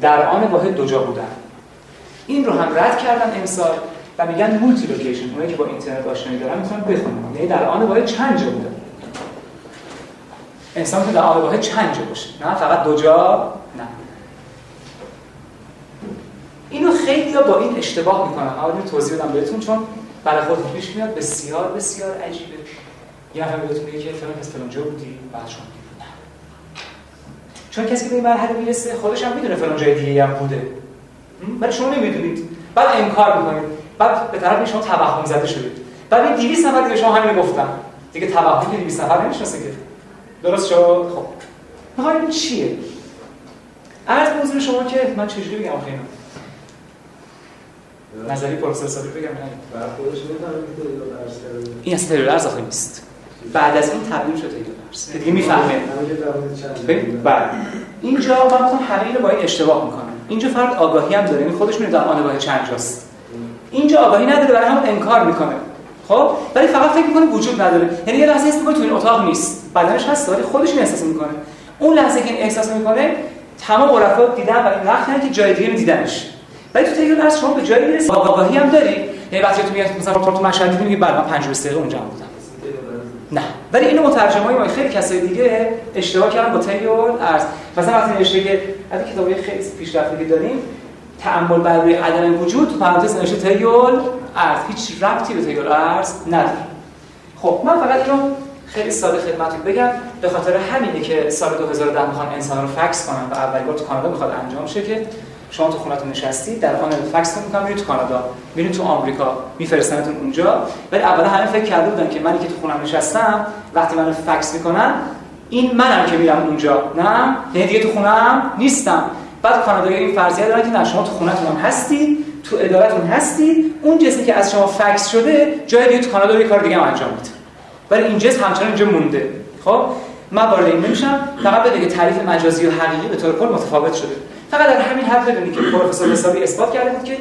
در آن واحد دو جا بودن. این رو هم رد کردن امسال و میگن multilocation اونایی که با اینترنت آشنایی دارن می‌تونن بخونن. یعنی در آن واحد چند جا بودن؟ انسان که در آن واحد چند جا باشه. نه فقط دو جا؟ نه. اینو خیلی با این اشتباه می‌کنن. حالا توضیح بدم بهتون چون برای خودتون پیش میاد بسیار بسیار عجیبه. یه نفر بهتون میگه که فلان فلان جا بودی بعد شما نه. چون کسی که به این مرحله می‌رسه خودش هم می‌دونه فلان جای دیگه هم بوده. ولی شما نمی‌دونید. بعد انکار می‌کنید. بعد به طرف شما توهم زده شدید. بعد این 200 نفر دیگه شما همین گفتن. دیگه توهم که 200 نفر نمی‌شناسه که. درست شد؟ خب. می‌خوام چیه؟ عرض به شما که من چجوری بگم اینو؟ نظری پروفسور صادقی بگم نه. این اصلا تریلر ارز آخه نیست. بعد از این تبدیل شده تریلر ارز که دیگه می‌فهمه. بعد. اینجا من گفتم همه اینو با این اشتباه می‌کنم. اینجا فرد آگاهی هم داره. یعنی خودش می‌دونه در آن واحد چند جاست. اینجا آگاهی نداره برای همون انکار می‌کنه. خب؟ ولی فقط فکر می‌کنه وجود نداره. یعنی یه لحظه حس می‌کنه تو این اتاق نیست. بدنش هست ولی خودش این احساس می‌کنه. اون لحظه که این احساس می‌کنه تمام عرفا دیدن و این وقت که جای دیگه دیدنش. ولی تو ارز شما به جایی می‌رسی. آگاهی هم داری. یعنی وقتی تو میگی مثلا تو مشهد میگی بعد من 5 دقیقه اونجا بودم. نه. ولی اینو مترجمای ما خیلی کسای دیگه اشتباه کردن با تریل ارز مثلا وقتی نوشته که از کتابی خیلی پیشرفته داریم تأمل بر روی عدم وجود تو پرانتز نوشته تریل ارز هیچ ربطی به تریل ارز نداره. خب من فقط اینو خیلی ساده خدمتتون بگم. به خاطر همینه که سال 2010 می‌خوان انسان رو فکس کنن و اولین بار تو کانادا می‌خواد انجام شه که شما تو خونتون نشستی در آن فکس می‌کنم میرید تو کانادا. میرید تو آمریکا میفرستنتون اونجا. ولی اولا همه فکر کرده بودن که منی که تو خونم نشستم وقتی منو فکس می‌کنن این منم که میرم اونجا. نه یعنی دیگه تو خونم نیستم. بعد کانادایی این فرضیه دارن که نه شما تو خونتون هم هستی تو ادارتون هستی. اون جسمی که از شما فکس شده جای دیگه تو کانادا یه کار دیگه هم انجام میده. ولی این جسم همچنان اینجا مونده. خب؟ من وارد این نمیشم. فقط بده که تعریف مجازی و حقیقی به طور کل متفاوت شده. فقط در همین حد بدونید که پروفسور حسابی اثبات کرده بود که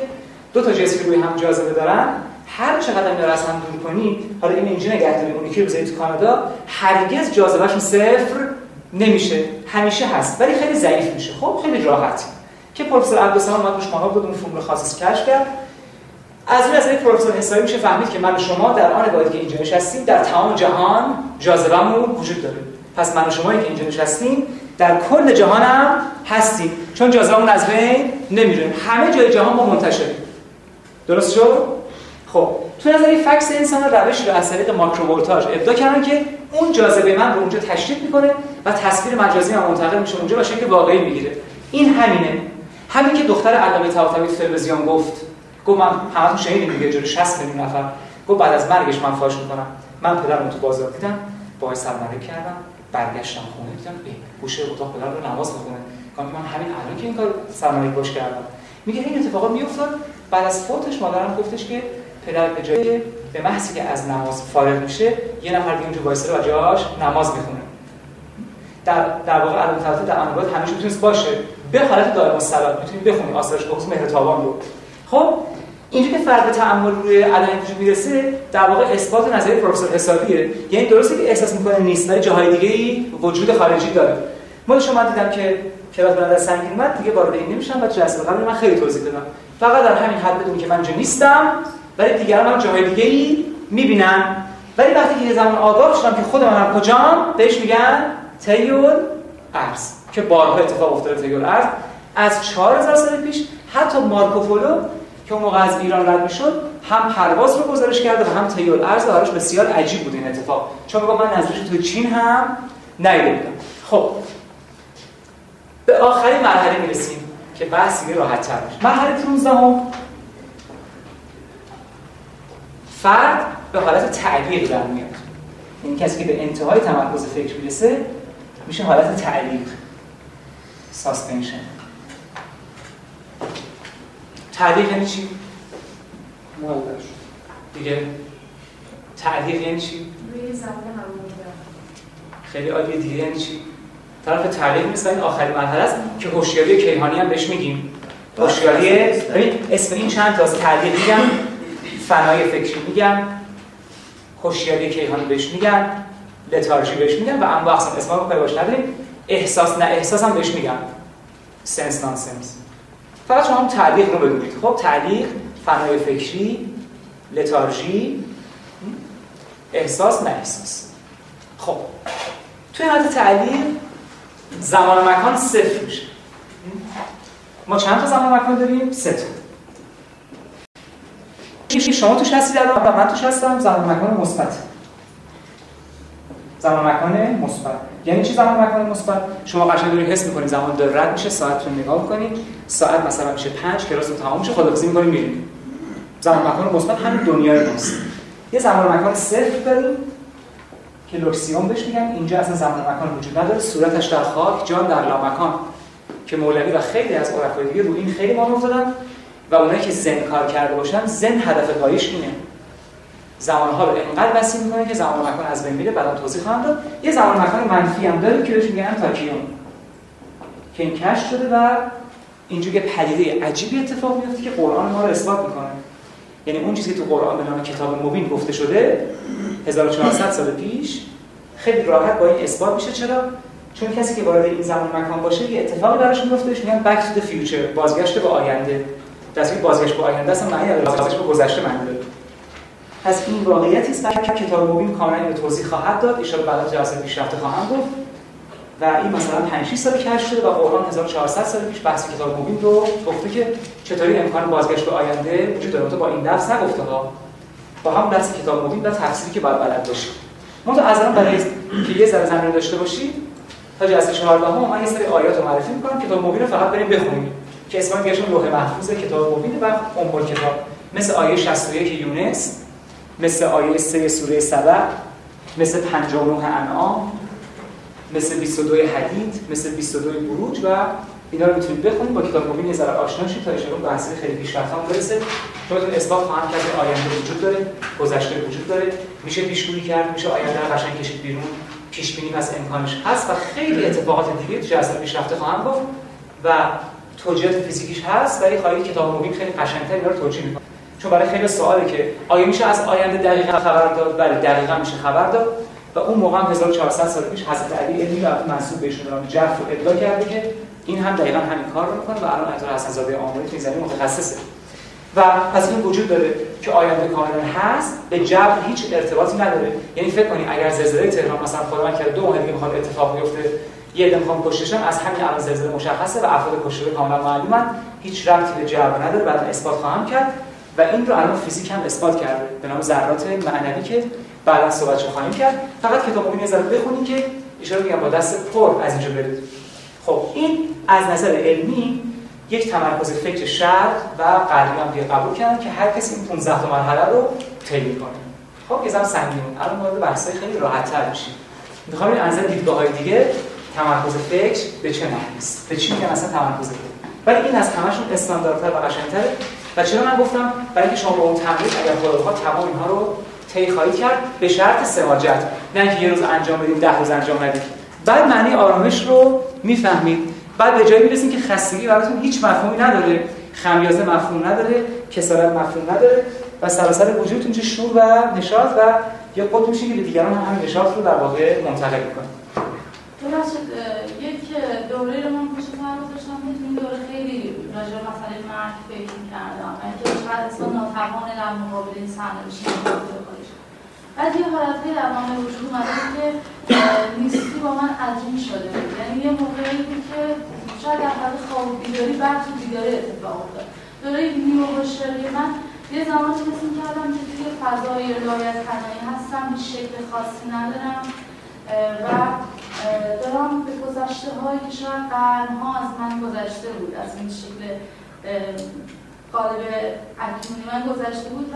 دو تا جسم روی هم جاذبه دارن. هر چقدر اینا رو از هم دور کنی حالا این اینجا نگه دارید اون که بذارید تو کانادا هرگز جاذبهشون صفر نمیشه. همیشه هست ولی خیلی ضعیف میشه. خب خیلی راحت. که پروفسور عبدالسلام اومد روش بود اون فرمول خاصش کشف کرد. از این پروفسور حسابی میشه فهمید که من و شما در آن واحدی که اینجا نشستیم در تمام جهان جاذبهمون وجود داره. پس من و شما که اینجا نشستیم در کل جهان هم هستیم. چون جاذبهمون از بین نمیره. همه جای جهان ما منتشریم درست شد؟ خب تو نظر فکس انسان روش رو از طریق ماکروولتاژ ابدا کردن که اون جاذبه من رو اونجا تشدید می‌کنه و تصویر مجازی من منتقل میشه اونجا و شکل واقعی می‌گیره. این همینه. همین که دختر علامه طباطبایی تلویزیون گفت. گفت من همتون شنیدین دیگه جلوی 60 میلیون نفر. گفت بعد از مرگش من فاش می‌کنم. من پدرم تو بازار دیدم. باهاش سرمایه کردم. برگشتم خونه دیدم گوشه اتاق پدر رو نماز می‌خونه. من همین الان که این کار سرمایه باش کردم. میگه این اتفاقا میافتاد. بعد از فوتش مادرم گفتش که پدر به جای به محضی که از نماز فارغ میشه یه نفر دیگه اونجا وایسه و جاش نماز می‌خونه. در در واقع طباطبایی در انواد همیشه می‌تونست باشه. به حالت دائم الصلات می‌تونید بخونید آثارش بخصوص مهر تابان رو خب اینجا که فرد به تأمل روی عدم وجود می‌رسه در واقع اثبات نظریه پروفسور حسابیه. یعنی درسته که احساس می‌کنه نیست جاهای دیگه ای وجود خارجی داره. من شما دیدم که کلاس برادر سنگین اومد دیگه وارد این نمیشم و جلسه قبل من خیلی توضیح دادم. فقط در همین حد بدون که من اینجا نیستم ولی دیگران هم جاهای دیگه ای می‌بینن. ولی وقتی که یه زمان آگاه شدم که خود منم کجام بهش میگن تیول ارز که بارها اتفاق افتاده تیول ارز از 4000 سال پیش حتی مارکوپولو که اون موقع از ایران رد می‌شد هم پرواز رو گزارش کرده و هم تیول ارز براش بسیار عجیب بود این اتفاق. چون میگم من نظرش تو چین هم ندیده بودم. خب به آخرین مرحله می‌رسیم که بحث دیگه راحت تر میشه. مرحله 15 هم فرد به حالت تعلیق در میاد. این کسی که به انتهای تمرکز فکر می‌رسه میشه حالت تعلیق. ساسپنشن تعلیق یعنی چی؟ معلق شد دیگه. تعلیق یعنی چی؟ روی هوا خیلی عالیه دیگه. یعنی چی؟ طرف تعلیق نیست این آخرین مرحله است که هوشیاری کیهانی هم بهش میگیم. هوشیاری اسم این چند تا از تعلیق میگم فنای فکری میگم هوشیاری کیهانی بهش میگن لتارژی بهش میگن و انواع اقسام. اسما رو باش نداریم. احساس نه احساس هم بهش میگن. سنس نان سنس فقط شما هم تعلیق رو بدونید. خب تعلیق فنای فکری لتارژی احساس نه احساس. خب توی حالت تعلیق زمان و مکان صفر میشه. ما چند تا زمان و مکان داریم؟ سه تا. شما توش هستید الان و من توش هستم زمان و مکان مثبت. زمان و مکان مثبت. یعنی چی زمان و مکان مثبت؟ شما قشنگ دارید حس می‌کنید زمان داره رد میشه ساعت رو نگاه کنید ساعت مثلا میشه 5 کلاس تمام میشه خداحافظی می‌کنید میرید زمان و مکان مثبت همین دنیای ماست. یه زمان و مکان صفر داریم. که لوکسیون بهش میگن اینجا اصلا زمان مکان وجود نداره. صورتش در خاک جان در لامکان که مولوی و خیلی از عرفای دیگه رو این خیلی مانور دادن و اونایی که زن کار کرده باشن زن هدف پایش اینه. زمانها رو انقدر وسیع می‌کنه که زمان مکان از بین میره. بعدا توضیح خواهم داد. یه زمان مکان منفی هم داره که بهش میگن تاکیون که این کشف شده و اینجوری پدیده عجیبی اتفاق میفته که قرآن ما رو اثبات می‌کنه. یعنی اون چیزی که تو قرآن به نام کتاب مبین گفته شده 1400 سال پیش خیلی راحت با این اثبات میشه. چرا؟ چون کسی که وارد این زمان مکان باشه یه اتفاقی براش میفته بهش میگن to the future بازگشت به آینده. دستی بازگشت به آینده اصلا معنی نداره بازگشت به گذشته معنی داره. پس این واقعیتی است که کتاب مبین کاملا به توضیح خواهد داد. ان بعد جلسه پیشرفته خواهم گفت. و این مثلا 5 6 سال کشف شده و قرآن 1400 سال پیش بحث کتاب مبین رو گفته که چطوری امکان بازگشت به آینده وجود داره. با این لفظ نگفته ها. با هم درس کتاب مبین و تفسیری که باید بلد باشی. ما تو از برای که یه ذره زمین داشته باشی تا جلسه 14 هم من یه سری آیات رو معرفی می‌کنم. کتاب مبین رو فقط بریم بخونیم. که اسمش میگه لوح محفوظ کتاب مبین و ام کتاب. مثل آیه 61 یونس مثل آیه 3 سوره سبع مثل 59 انعام مثل 22 حدید مثل 22 بروج و اینا رو می‌تونید بخونید با کتاب مبین یه ذره آشنا شید تا اشاره بحث خیلی پیشرفته هم برسه. چون اثبات خواهم کرد آینده وجود داره گذشته وجود داره. میشه پیشگویی کرد میشه آینده رو قشنگ کشید بیرون. پیش بینی از امکانش هست و خیلی اتفاقات دیگه تو جلسه پیشرفته خواهم گفت و توجیهات فیزیکیش هست ولی خواهید کتاب مبین خیلی قشنگتر اینا رو توجیه می‌کنه. چون برای خیلی سواله که آیا میشه از آینده دقیقا خبر داد؟ بله دقیقا میشه خبر داد. و اون موقع هم 1400 سال پیش حضرت علی علمی رو منصوب بهشون دارم جرف رو ادعا کرده که این هم دقیقا همین کار رو می‌کنه و الان از حسن زاده آمری تو این متخصصه. و پس این وجود داره که آینده کاملا هست به جبر هیچ ارتباطی نداره. یعنی فکر کنی اگر زلزله تهران مثلا خدا کرده دو ماه دیگه می‌خواد اتفاق بیفته یه عده می‌خوام کشتشن از همین الان زلزله مشخصه و افراد کشته کاملا معلومن. هیچ ربطی به جبر نداره بعد اثبات خواهم کرد. و این رو الان فیزیک هم اثبات کرده به نام ذرات معنوی که بعدا صحبتش خواهیم کرد. فقط کتاب مبین ذره بخونید که اشاره میگم با دست پر از اینجا برید. خب این از نظر علمی یک تمرکز فکر شرط و قلبی هم دیگه قبول کردن که هر کسی این 15 تا مرحله رو طی کنه خب یه سنگین الان وارد بحثای خیلی راحت تر میشیم. می‌خوام این از دیدگاه های دیگه تمرکز فکر به چه معنی است؟ به چی میگن اصلا تمرکز فکر؟ ولی این از همشون استانداردتر و قشنگتره. و چرا من گفتم؟ برای اینکه شما با اون تمرین اگر خدا بخواد تمام اینها رو طی خواهید کرد به شرط سماجت. نه اینکه یه روز انجام بدیم ده روز انجام ندید بعد معنی آرامش رو می‌فهمید. بعد به جایی می‌رسیم که خستگی براتون هیچ مفهومی نداره. خمیازه مفهوم نداره کسالت مفهوم نداره و سراسر وجودتون چه شور و نشاط و یا خود میشه که دیگران هم همین نشاط رو در واقع منتقل می‌کنه ببخشید یک دوره رو من سر گذاشتم که این دوره خیلی راجع به مسئله مرگ فکر می‌کردم. اینکه چقدر انسان ناتوانه در مقابل این خودش بعد یه در من وجود اومده که نیستی با من عجیب شده. یعنی یه موقعی بود که شاید در حال خواب بیداری بعد تو بیداری اتفاق افتاد. دوره نیمه هوشیاری من یه زمان حس کردم که توی فضای رایت تنهایی هستم هیچ شکل خاصی ندارم. و دارم به گذشته هایی که شاید قرنها از من گذشته بود از این شکل قالب اکنونی من گذشته بود و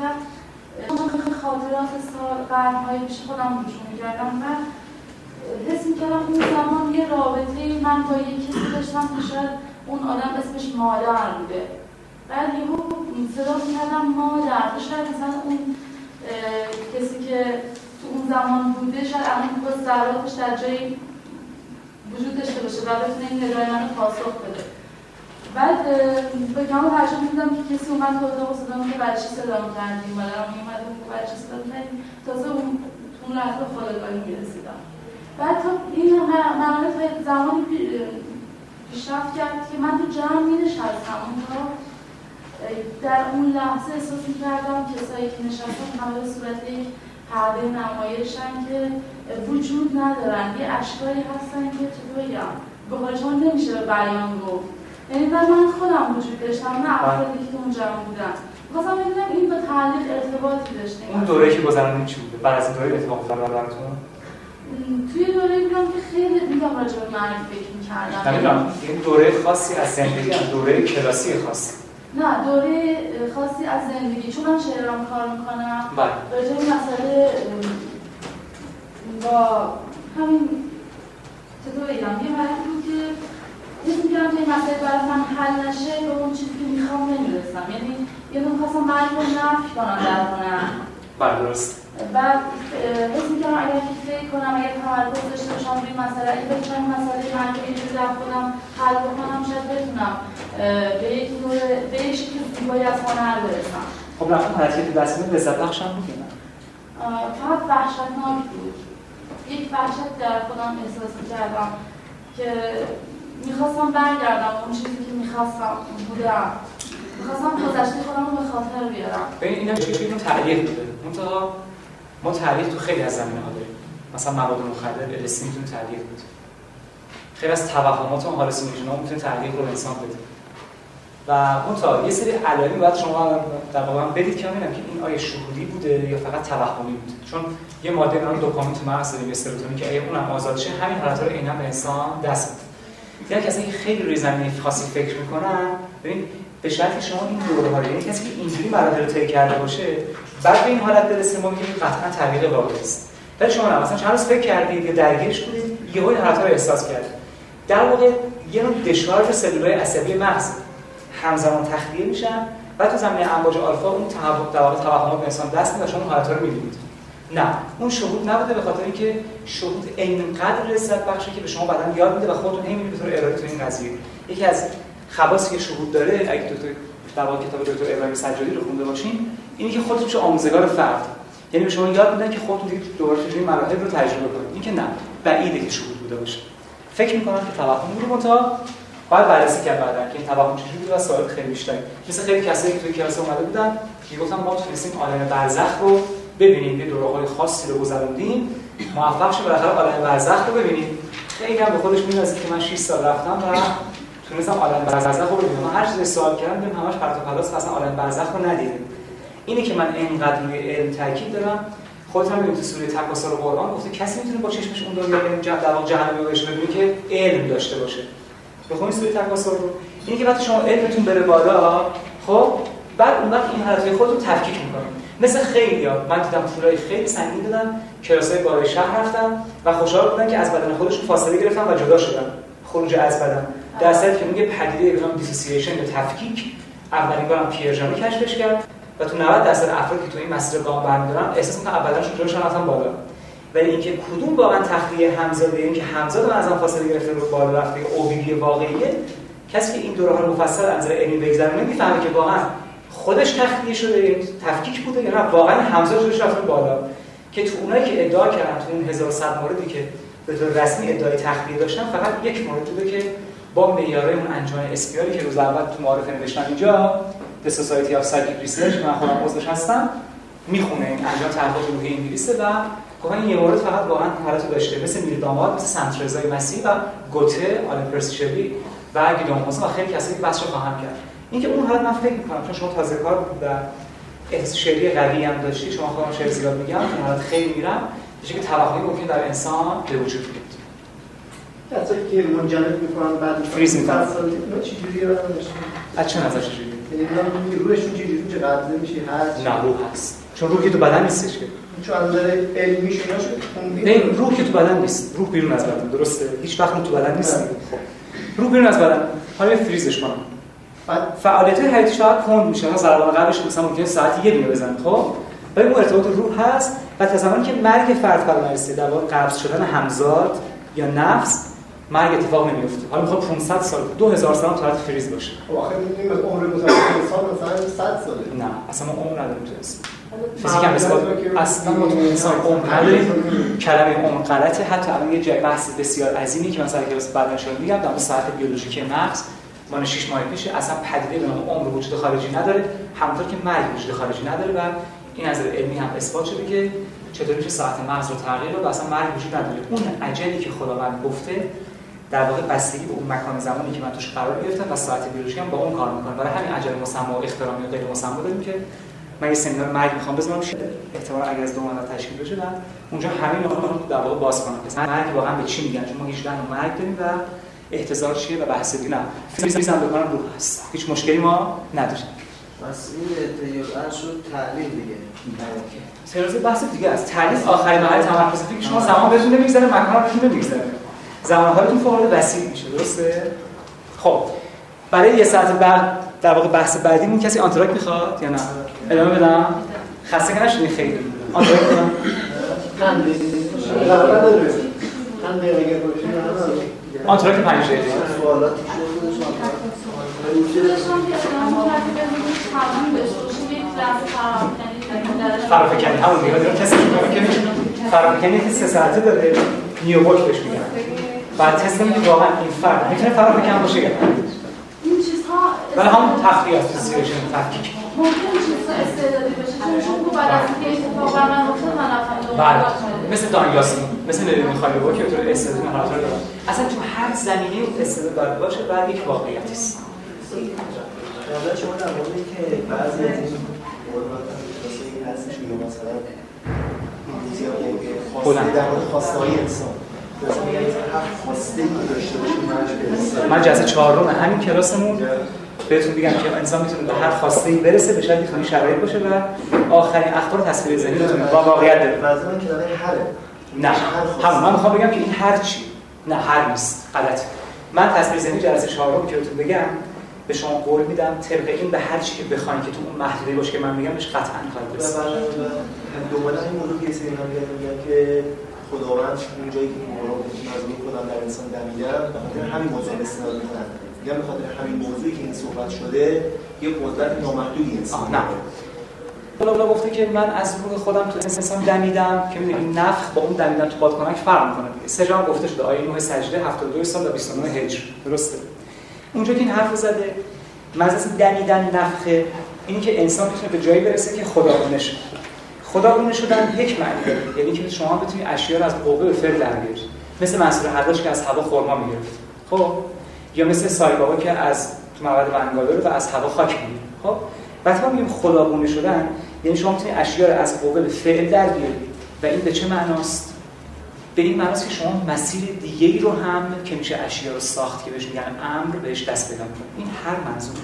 خاطرات سال قرنهای پیش خودم رجوع می‌کردم و حس می‌کردم اون زمان یه رابطه من با یه کسی داشتم که شاید اون آدم اسمش مادر بوده. بعد یهو صدا می‌کردم مادر. تو شاید مثلا اون کسی که تو اون زمان بوده شاید الان با ذراتش در جایی وجود داشته باشه و بتونه این ندای منو پاسخ بده. بعد به کامل ترجمه دیدم که کسی اومد تو اتاق صدا که برای چی صدا کردیم مادرم اومد که برای چی صدا کردیم تازه اون لحظه خودگاهی می‌رسیدم. بعد تا این مرحله تا زمانی پیشرفت کرد که من تو جمع می نشستم اونجا در اون لحظه احساس می کردم کسایی که نشستن همه به صورت یک پرده نمایشن که وجود ندارن. یه اشکایی هستن که چطور بگم به نمیشه به بیان گفت. یعنی من خودم وجود داشتم نه افرادی که اونجا بودن. خواستم ببینم این با تعلیق ارتباطی داشته اون دوره که گذروندین چی بوده؟ بعد از این دوره اتفاق افتاد براتون؟ توی دوره بودم که خیلی میگم راجع به مرگ فکر می‌کردم. نمی‌دونم این دوره خاصی از زندگی دوره کلاسی خاصی. نه دوره خاصی از زندگی. چون من شعرام کار می‌کنم. بله. راجع به مسئله با همین چطور بگم؟ یه مرحله بود که حس می‌کردم که این مسئله برای من حل نشه به اون چیزی که می‌خوام نمی‌رسم. یعنی یه دون خواستم مرگ رو نفی کنم در کنم بله درست بعد حس می‌کردم اگر که فکر کنم اگر تمرکز داشته باشم روی مسئله اگه بتونم مسئله مرگ رو یه جوری در خودم حل بکنم شاید بتونم به یک نوع به یک شکل زیبایی از هنر برسم. خب رفتم که دست میده لذت بخش هم بود فقط وحشتناک بود. یک وحشت در خودم احساس می‌کردم که می‌خواستم برگردم اون چیزی که می‌خواستم بودم. می‌خواستم گذشته خودم رو به خاطر بیارم. ببین اینا چه چیزی؟ تعریف بوده. منتها ما تعریف تو خیلی از زمینه ها داریم. مثلا مواد مخدر الستی می‌تونه تعریف بود خیلی از توهمات اون هالوسینوژن ها می‌تونه تعریف رو انسان بده. و اون یه سری علائمی باید شما در واقع بدید که ببینم که این آیا شهودی بوده یا فقط توهمی بود چون یه ماده نام دوپامین تو مغز داریم استروتونین که اگه اونم آزاد شه همین حالت رو عینا به انسان دست میده یعنی کسی که خیلی روی زمین خاصی فکر می‌کنن ببین به شرطی شما این دوره ها یعنی کسی که اینجوری مراحل رو طی کرده باشه بعد به این حالت برسه ما میگیم قطعا تغییر واقعی است. ولی شما نه مثلا چند روز فکر کردید یا درگیرش بودید یهو این حالت رو احساس کردید. در واقع یه نوع دشارژ سلولای عصبی مغز همزمان تخلیه میشن و تو زمینه امواج آلفا اون در واقع توهمات انسان دست میده شما حالت رو می‌بینید. نه. اون شهود نبوده به خاطر اینکه شهود اینقدر لذت بخشه که به شما بدن یاد میده و خودتون همین به طور ارائه تو این قضیه. یکی از خواصی که شهود داره اگه در واقع کتاب دکتر ابراهیم سجادی رو خونده باشین اینی که خودتون چه آموزگار فرد. یعنی به شما یاد میدن که خودتون دیگه دوباره چجوری مراحل رو تجربه کنید. این که نه بعیده که شهود بوده باشه. فکر می‌کنم که توهم رو متا باید بررسی کرد بعدن که این توهم چجوری بوده و سوال خیلی بیشتری. مثل خیلی کسایی که توی کلاس اومده بودن که گفتم ما تونستیم عالم برزخ رو ببینیم یه دوره‌های خاصی رو گذروندیم موفق شد بالاخره عالم برزخ رو ببینیم. خیلی هم به خودش می‌نازید که من 6 سال رفتم و تونستم عالم برزخ رو ببینم. هر چیزی سوال کردم همش پرت و پلاس اصلا عالم برزخ رو ندیدم. اینه که من اینقدر روی علم تاکید دارم خودت هم تو سوره تکاسر قرآن گفته کسی می‌تونه با چشمش اون دنیا ببینه در واقع جهنم رو ببینه که علم داشته باشه. بخونید سوره تکاسر رو. اینه که وقتی شما علمتون بره بالا خب بعد اون وقت این حالتهای خودتون تفکیک می‌کنید مثل خیلی ها. من دیدم پولای خیلی سنگین دادن کلاسای بالای شهر رفتن و خوشحال بودن که از بدن خودشون فاصله گرفتن و جدا شدن. خروج از بدن. در که میگه پدیده به نام دیسوسییشن یا تفکیک. اولین بارم پیرژانی کشفش کرد و تو 90 درصد افرادی که تو این مسیر گام برمی‌دارن احساس می‌کنن بدنشون جلوشون رفتن بالا. ولی اینکه کدوم واقعا تخلیه همزاده اینکه همزاد از هم فاصله گرفته رو بالا رفته اوبیلی واقعیه کسی که این دوره ها رو مفصل از نظر علمی بگذرونه می‌فهمه که واقعا خودش تخلیه شده تفکیک بوده یا نه واقعا همزاد جلوش رفته بالا که تو اونایی که ادعا کردن تو اون 1100 موردی که به طور رسمی ادعای تخلیه داشتن فقط یک مورد بوده که با معیارهای اون انجام اسپیالی که روز اول تو معارفه نوشتم اینجا The Society of Psychic Research من خودم عضوش هستم می‌خونه این انجام تحقیق روحی انگلیسه و گفتن یه مورد فقط واقعا حالت داشته مثل میر داماد مثل سنت رضای و گوته آلن پرسیشلی و گیدون و خیلی کسایی بحث خواهم کرد. اینکه اون حالت من فکر می‌کنم چون شما تازه کار و احساس شعری قوی هم داشتی شما خودم شعر زیاد میگم این حالت خیلی میرم میشه که توهمی ممکن در انسان به وجود بیاد. کسایی که منجمد می‌کنن بعد فریز می‌کنن چه جوریه از چه نظر چجوری؟ یعنی روحشون چجوری چه قبضه میشه هست نه روح هست. چون روح که تو بدن نیستش که. چون از نظر علمی نه روح که تو بدن نیست. روح بیرون از بدن. درسته؟ هیچ وقت تو بدن نیست. خب. روح بیرون از بدن. حالا فریزش کنم. فعالیت حیاتی شاید کند میشه. مثلا ضربان قلبش مثلا ممکنه ساعتی یه دونه بزنه. خب؟ ولی اون ارتباط روح هست و تا زمانی که مرگ فرد فرا نرسه در واقع قبض شدن همزاد یا نفس مرگ اتفاق نمیفته حالا می‌خواد 500 سال 2000 سال طرف فریز باشه. خب آخه می‌دونیم از عمر انسان مثلا 100 ساله. نه اصلا ما عمر نداریم تو اسم. فیزیک هم اثبات اصلا ما تو انسان عمر نداریم. کلمه عمر غلطه. حتی الان یه جای بحث بسیار عظیمی که مثلا کلاس بعد انشاء میگم در مورد ساعت بیولوژیکی مغز مال 6 ماه پیش اصلا پدیده به نام عمر وجود خارجی نداره همونطور که مرگ وجود خارجی نداره و این از علمی هم اثبات شده که چطور میشه ساعت مغز رو تغییر داد و اصلا مرگ وجود نداره. اون اجلی که خداوند گفته در واقع بستگی به اون مکان زمانی که من توش قرار گرفتم و ساعت بیولوژیکی هم با اون کار می‌کنه برای همین اجل مسمى و اخترامی و غیر مسمى داریم که من یه سمینار مرگ می‌خوام بزنم. احتمال اگر از دو ماه تشکیل بشه اونجا همین رو در واقع باز کنم. مرگ واقعا به چی میگن؟ چون ما 18 مرگ داریم و احتضار چیه و بحث دیگه نه فیزیک هم بکنم روح هست هیچ مشکلی ما نداریم پس این شد تعلیم دیگه. سرازه بحث دیگه است. تعلیم آخرین مرحله تمرکز فکر شما زمان بهتون نمیگذره مکان بهتون نمیگذره. زمان هاتون فوق وسیع میشه. درسته؟ خب. برای یه ساعت بعد در واقع بحث بعدیمون کسی آنتراک می‌خواد یا نه؟ ادامه بدم؟ خسته نشدین؟ خیلی آنتراک بدم چند دقیقه نداره چند دقیقه. اگر باشه نداره آنتراک 5 دقیقه سوالاتی خودشان که ادامه کردی بدون تمام داشته باشیم یک لحظه فراکنی فرافکنی همون دارم کسی که میگه فرافکنی که سه ساعته داره نیوبوک بهش میگن. بعد تست میگه واقعا این فرد می‌تونه فرافکن باشه یا نه؟ این چیزها ولی همون تخلیه است سیچویشن تفکیک. ممکن استعدادی چون چون بعد از اینکه اتفاق بر من افتاد من رفتم بله. دنبال مثل دان یاسین مثل نوید میخوالی با که تو استعداد مهارت رو دارن اصلا تو هر زمینه اون استعداد باید باشه و یک واقعیتی است. نظر شما در مورد که بعضی از این این هستش که مثلا من جلسه چهارم همین کلاسمون. بهتون میگم که انسان می‌تونه به هر خواسته ای برسه به شرطی که شرایط باشه و آخرین اخبار تصویر ذهنی بتونه با واقعیت داره من هره نه همون من می‌خوام بگم که این هر چی. نه هر نیست. غلط. من تصویر ذهنی جلسه چهارم که بهتون بگم به شما قول میدم طبق این به هر چی که بخواین که تو اون محدوده باشه که من میگم بهش قطعا خواهید رسید دوباره این موضوع که سری هم که خداوند اون جایی که مورا مظلوم خودم در انسان دمیدم به خاطر همین موضوع استناد می‌کنن. میگن به خاطر همین موضوعی که این صحبت شده یه قدرت نامحدودی انسان نه. خدا گفته که من از روح خودم تو انسان دمیدم که می‌دونی نفخ با اون دمیدن تو بادکنک فرق می‌کنه. دیگه سه جا هم گفته شده آیه 9 سجده 72 سال تا 29 هجر. درسته. اونجا که این حرف زده مزاس دمیدن نفخه اینی که انسان می‌تونه به جایی برسه که خداگونه شه خداگونه شدن یک معنی داره. یعنی که شما بتونی اشیا رو از قوه به فعل در بیاری. مثل منصور حداش که از هوا خرما می‌گرفت. خب؟ یا مثل سایبابا که از تو معبد بنگالور و از هوا خاک خب؟ وقتی ما میگیم خداگونه شدن یعنی شما می‌تونید اشیا رو از قوه به فعل در بیاری و این به چه معناست؟ به این معناست که شما مسیر دیگه رو هم که میشه اشیا رو ساخت که بهش میگن امر بهش دست پیدا کنید این هر منظور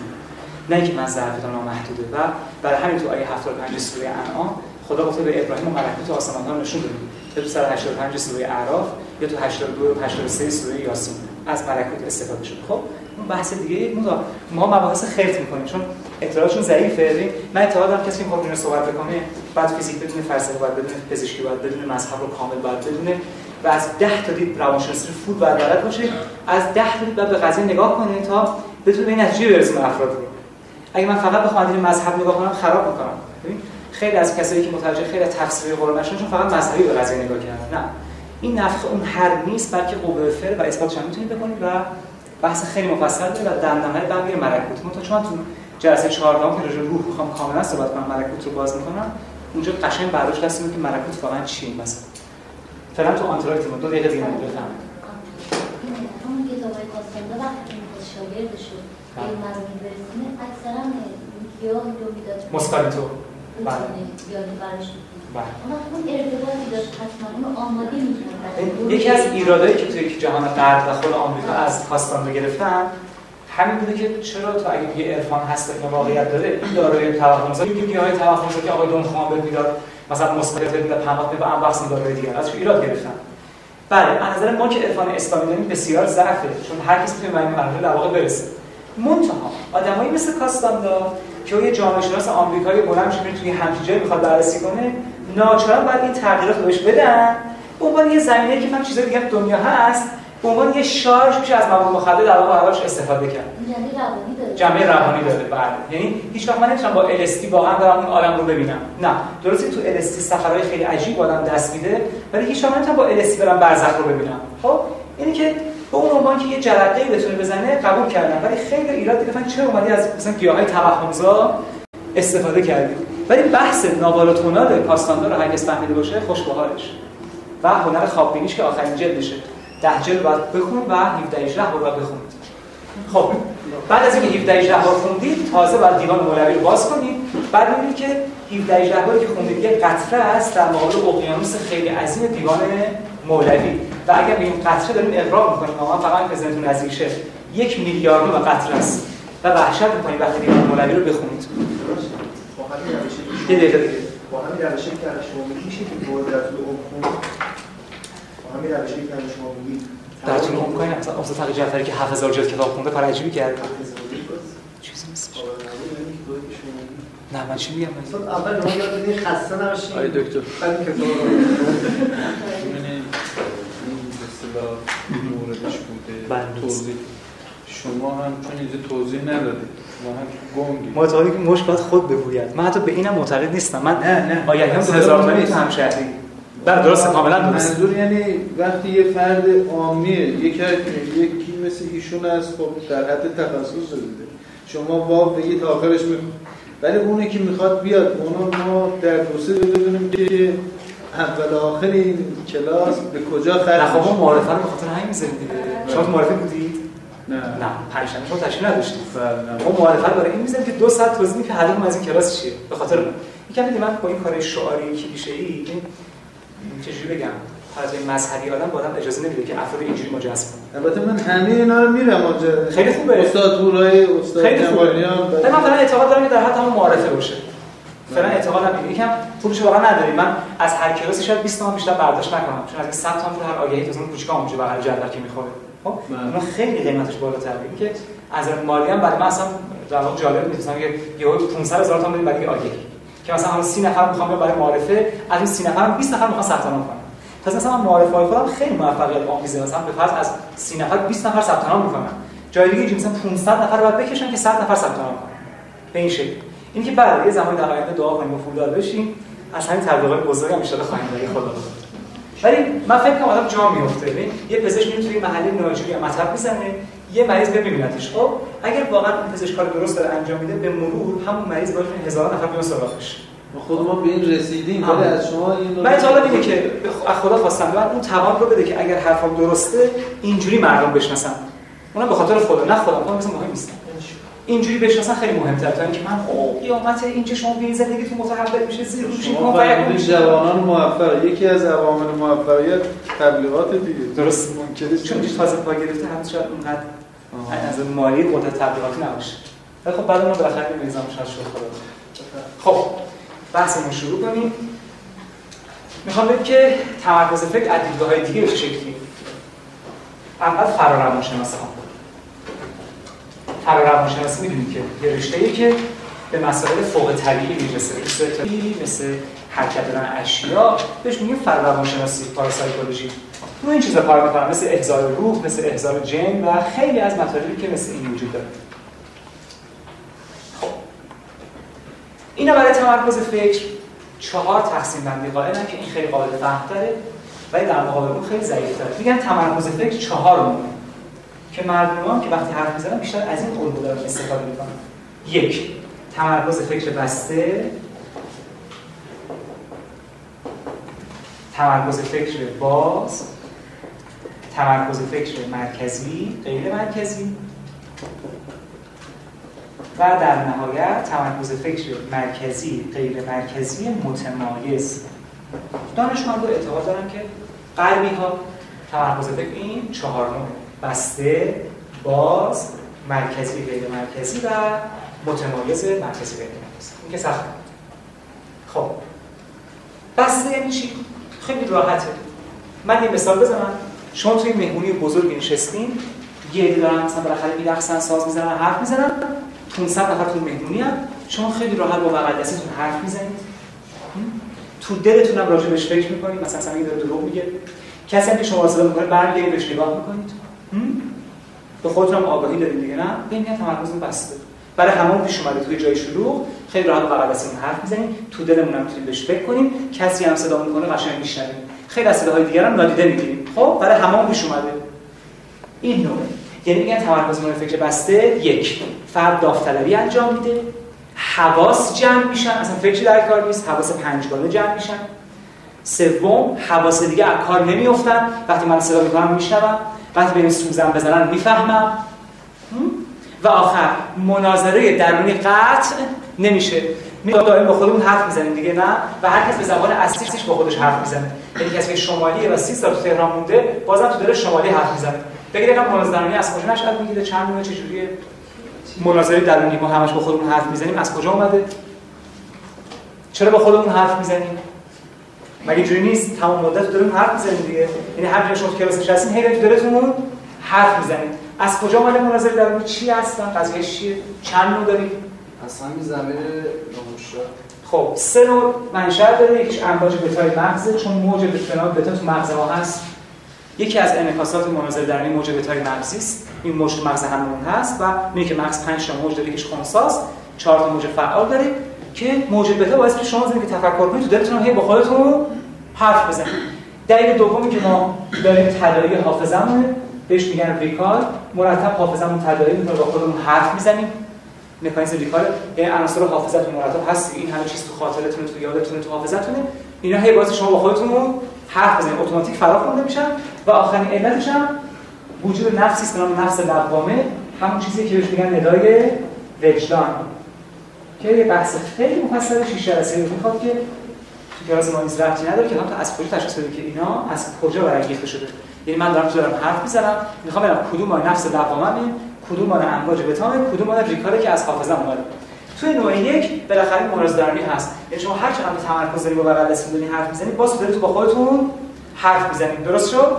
نه اینکه من ظرف نامحدوده و برای همین تو آیه 75 سوره انعام خدا گفته به ابراهیم ملکوت آسمان ها نشون یا تو سر 85 سوره اعراف یا تو 82 و 83 سوره یاسین. از ملکوت استفاده شده. خب اون بحث دیگه ما ما مباحث خرت می‌کنیم چون اطلاعاتشون ضعیفه. من اعتقاد دارم کسی می‌خواد اینو صحبت بکنه بعد فیزیک بدونه فلسفه باید بدونه پزشکی باید بدونه مذهب رو کامل باید بدونه و از 10 تا دید روانشناسی رو فود باید بلد باشه. از 10 تا دید باید به قضیه نگاه کنه تا بتونه به این نتیجه برسونه افراد. رو اگه من فقط بخوام از مذهب نگاه کنم خراب می‌کنم. ببین خیلی از کسایی که متوجه خیلی تفسیر قرآن چون فقط مذهبی به قضیه نگاه کردن نه. این نفخ اون هر نیست بلکه قوه فعل و اثباتش هم می‌تونید بکنید و بحث خیلی مفصل داره و دندانه بعد میره ملکوت من تا چون تو جلسه 14 که راجع روح می‌خوام کاملا صحبت کنم ملکوت رو باز می‌کنم. اونجا قشنگ برداشت دست که ملکوت واقعا چیه مثلا فعلا تو آنتراکت دو دقیقه دیگه بفهم همون کتاب های کاسندا وقتی که می‌خواد شاگردش رو به این مرامین برسونه اکثرا گیاه رو می‌داد. مسکالیتو. بله. برش اون ارتباطی داشت حتما اونو آماده می‌کرد یکی از ایرادایی که توی جهان غرب و خود آمریکا از کاستاندا گرفتن همین بوده که چرا تو اگه یه عرفان هست که واقعیت داره این دارای توهمزا میگه گیاه توهمزا که آقای دون خان بهت می‌داد مثلا مثبت می‌داد پمات به انبخس دارای دیگه. ازش ایراد گرفتن؟ بله از نظر ما که عرفان اسلامی داریم بسیار ضعفه چون هر کسی می‌تونه به این مرحله در واقع برسه. منتها آدمایی مثل کاستاندا که یه جامعه شناس آمریکایی بلند شده توی همچین جایی می‌خواد بررسی کنه ناچارا باید این تغییرات رو بهش بدن. به عنوان یه زمینه که من چیزای دیگه دنیا هست به عنوان یه شارژ میشه از مواد مخدر در واقع ازش استفاده کرد. روانی داره. جنبه روانی داره بله. یعنی هیچ وقت من نمی‌تونم با LSD واقعا دارم اون عالم رو ببینم. نه. درسته تو LSD سفرهای خیلی عجیب آدم دست میده ولی هیچ وقت نمی‌تونم با LSD برم برزخ رو ببینم. خب؟ اینی که به اون عنوان که یه جرقه بتونه بزنه قبول کردم. ولی خیلی ایراد گرفتن چرا اومدی از مثلا گیاهای توهمزا استفاده کردی؟ ولی بحث ناوال و تونال پاستاندار رو هرگز فهمیده باشه بهارش و هنر خواببینیش که آخرین جلدشه. ده جلد باید بخونید و 17 18 بار باید بخونید. خب بعد از اینکه 17 18 بار خوندید تازه باید دیوان مولوی رو باز کنید. بعد می‌بینید که 17 18 باری که خوندید یه قطره است در مقابل اقیانوس خیلی عظیم دیوان مولوی. و اگر به این قطره داریم اقرار می‌کنیم ما فقط به ذهنتون نزدیک یک میلیاردم قطره است. و وحشت می‌کنید وقتی دیوان مولوی رو بخونید. یه دقیقه دیگه با همین روشی که الان شما میگی میشه که برد از خون با همین روشی که الان شما میگی در طول عمر کنید مثلا استاد تقی جعفری که 7000 جلد کتاب خونده کار عجیبی کرد. چیزی نیست. نه من چی میگم؟ مثلا اول ما یاد بدین خسته نباشین. آی دکتر. بعد به اصطلاح موردش بوده. بله. توضیح. شما هم چون اینجا توضیح ندادید. معتقدی که مشک باید خود بگوید. من حتی به اینم معتقد نیستم. من نه نه. آگهی هم هزار تومانی تو همشهری. بله درسته. کاملا درسته. منظور یعنی وقتی یه فرد عامیه یک یکی مثل ایشون از خب در حد تخصص دیده شما واو بگید آخرش می‌خواد ولی اونی که می‌خواد بیاد اونو ما در دوسته بدونیم که اول آخر این کلاس به کجا خرج خب ما میشه. معارفه رو به خاطر همین می‌ذاریم دیگه شما تو معارفه بودید؟ نه. نه پنجشنبه شما بله، نه. ما رو برای این می‌ذاریم که دو ساعت توضیح که هدفم از این کلاس چیه. به خاطر اون یکم دیدی من با این کار شعاری کلیشه‌ای این چجوری بگم؟ از این مذهبی آدم با آدم اجازه نمیده که افراد اینجوری ما جذب کنه. البته من همه اینا رو میرم آنجا خیلی خوبه. استاد هورای استاد جمالیان ولی من فعلا اعتقاد دارم که در حد همون معارفه باشه. فعلا اعتقادم اینه یکم پولش واقعا نداریم من از هر کلاسی شاید 20 تومن بیشتر برداشت نکنم. چون از این 100 تومن پول هر آگهی تو اون کوچیکا اونجا بغل جدول که می‌خوره. خب بله. اونا خیلی قیمتش بالاتره این که از مالی هم برای من اصلا واقع جالب نیست. مثلا یه یهو 500 هزار بدیم برای آگهی. که مثلا حالا 30 نفر می‌خوام برای معارفه از این 30 نفر 20 نفر می‌خوان ثبت نام کنن. پس مثلا من معارفه های خودم خیلی موفقیت آمیزه مثلا به فرض از 30 نفر 20 نفر ثبت نام می‌کنن. جای دیگه اینجوری مثلا 500 نفر رو باید بکشن که 100 نفر ثبت نام کنن. به این شکل. این که بعد یه زمانی در آینده دعا کنیم و پولدار بشیم از همین تبلیغات بزرگ هم ان خواهیم داری خدا ولی من فکر کنم آدم جا میفته. ببین یه پزشک میره توی محله ناجوری مطب می‌زنه یه مریض ببینتش. خب اگر واقعا اون پزشک کار درست داره انجام میده به مرور همون مریض باید هزاران نفر بیان سراغش. خود ما به این رسیدیم. ولی از شما این من حالا اینه که از خدا خواستم من اون توان رو بده که اگر حرفم درسته اینجوری مردم بشناسن. اونم به خاطر خدا نه خودم خودم مثلا مهم نیست. اینجوری بشناسن خیلی مهمتره تا اینکه من او قیامت اینجا شما به زندگیتون متحول میشه زیر شما فرمودید جوانان موفق یکی از عوامل موفقیت تبلیغات دیگه. درست. ممکنه چون این تازه پا گرفته هم شاید اونقدر از مالی قدرت تبلیغاتی نباشه. ولی خب بعد ما بالاخره می‌ریزم شاید شد. خدا خب بحثمون شروع کنیم. می‌خوام بگم که تمرکز فکر از دیدگاه‌های دیگه به چه شکلی. اول فرا روانشناسی ها فرا روانشناسی می‌دونید که یه رشته‌ای که به مسائل فوق طبیعی می‌رسه. مثل حرکت دادن اشیا بهش میگیم فرا روانشناسی پاراسایکولوژی. رو این چیزا کار می‌کنن مثل احضار روح مثل احضار جن و خیلی از مطالبی که مثل این وجود داره. خب. اینا برای تمرکز فکر چهار تقسیم بندی قائلن که این خیلی قابل فهم داره ولی در مقابل اون خیلی ضعیف داره میگن تمرکز فکر چهار مونه که مردمان که وقتی حرف می‌زنن بیشتر از این الگو دارن استفاده می‌کنن. یک تمرکز فکر بسته. تمرکز فکر باز. تمرکز فکر مرکزی. غیر مرکزی. و در نهایت تمرکز فکر مرکزی غیر مرکزی متمایز. دانشمندان اعتقاد دارن که غربی ها تمرکز فکر این چهار نوع بسته باز مرکزی غیر مرکزی و متمایز مرکزی غیر مرکزی. این که سخت خب. بسته یعنی چی؟ خیلی راحته. من یه مثال بزنم. شما توی مهمونی بزرگ نشستین یه عده دارن مثلا بالاخره میرقصن ساز می‌زنن حرف می‌زنن. 500 نفر تو مهمونی هم شما خیلی راحت با بغل دستتون حرف می‌زنید. تو دلتون هم راجع بهش فکر می‌کنید. مثلا سمی داره دروغ میگه. کسی هم که شما صدا می‌کنه برمیگردید بهش نگاه می‌کنید. به خودتون آگاهی دارید دیگه نه؟ ببین تمرکزتون بسته. برای همون پیش اومده توی جای شلوغ خیلی راحت بغل دستمون حرف می‌زنیم تو دلمون هم می‌تونیم بهش فکر کنیم کسی هم صدا می‌کنه قشنگ میشنویم. خیلی از صداهای دیگر هم نادیده می‌گیریم. خب برای همون پیش اومده. این نوعه یعنی میگن تمرکز فکر بسته یک. فرد داوطلبی انجام میده. حواس جمع میشن. اصلا فکری در کار نیست؟ حواس پنجگانه جمع میشن. سوم حواس دیگه از کار نمیافتن. وقتی من صدا می‌کنم میشنوم. وقتی به سوزن بزنن می‌فهمم. و آخر مناظره درونی قطع نمیشه. می دائم با خودمون حرف می‌زنیم دیگه نه؟ و هر کس به زبان اصلیش با خودش حرف می‌زنه. یعنی کسی که شمالیه و 30 سال تو تهران مونده بازم تو دل شمالی حرف می‌زنه. بگید یکم مناظره درونی از کجا نشأت می‌گیره چند نوع جوریه؟ مناظره درونی ما همش با خودمون حرف می‌زنیم از کجا اومده؟ چرا با خودمون حرف می‌زنیم؟ مگه جوری نیست؟ تمام مدت داریم حرف می‌زنیم دیگه. یعنی هر شما تو کلاس نشستین هی تو دلتون حرف می‌زنید. از کجا اومده مناظره درونی چی هستن؟ قضیه چیه؟ چند نوع داریم؟ از همین زمین نموشا خب سه نوع منشأ داره. یکیش امواج بتای مغزه چون موج بتا بتا تو مغز ما هست. یکی از انعکاسات مناظره درونی موج بتای مغزی است. این موج مغز هممون هست و میگه که مغز 5 تا موج داره یکیش خنثاست 4 تا موج فعال داره. که موج بتا باعث میشه شما زندگی تفکر کنید تو دلتون هی با خودتون حرف بزنید. دلیل دومی که ما داریم تداعی حافظمون بهش میگن ریکال مرتب حافظمون تداعی می‌کنه با خودمون حرف می‌زنیم. مکانیزم ریکال یعنی عناصر حافظتون مرتب هست این همه چیز تو خاطرتون تو یادتون تو حافظتونه اینا هی باعث شما با خودتون حرف بزنید. اتوماتیک فرا خونده میشن و آخرین علتش هم وجود نفسی است نام نفس لقوامه همون چیزی که بهش میگن ندای وجدان. که یه بحث خیلی مفصل شیش جلسه می‌خواد که تو کلاس ما نیز ربطی نداره که هم از کجا تشخیص بدیم که اینا از کجا برانگیخته شده. یعنی من دارم دارم حرف می‌زنم می‌خوام ببینم کدوم مال نفس لقوامه کدوم مال امواج بتامه کدوم مال ریکاره که از حافظه اومده. توی نوع یک بالاخره مراز درونی هست. یعنی شما هر چقدر تمرکز دارید با بغل دست می‌دونی حرف می‌زنید باز تو با خودتون حرف می‌زنید درست شد؟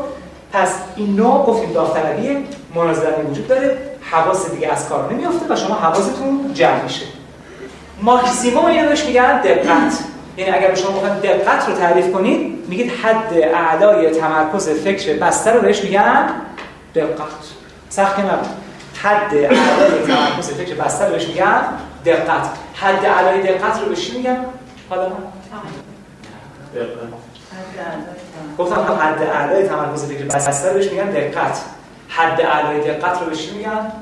پس این نوع گفتیم داوطلبی مراز درونی وجود داره. حواس دیگه از کار نمیافته و شما حواستون جمع میشه. ماکسیموم اینو بهش میگن دقت. یعنی اگر شما بخواید دقت رو تعریف کنید میگید حد اعلای تمرکز فکر بسته رو بهش میگن دقت. سخت نبود. حد اعلای تمرکز فکر بسته رو بهش میگن دقت. حد اعلای دقت رو بهش میگن؟ حالا من گفتم حد اعلای تمرکز فکر بسته رو بهش میگن دقت. حد اعلای دقت رو بهش میگن؟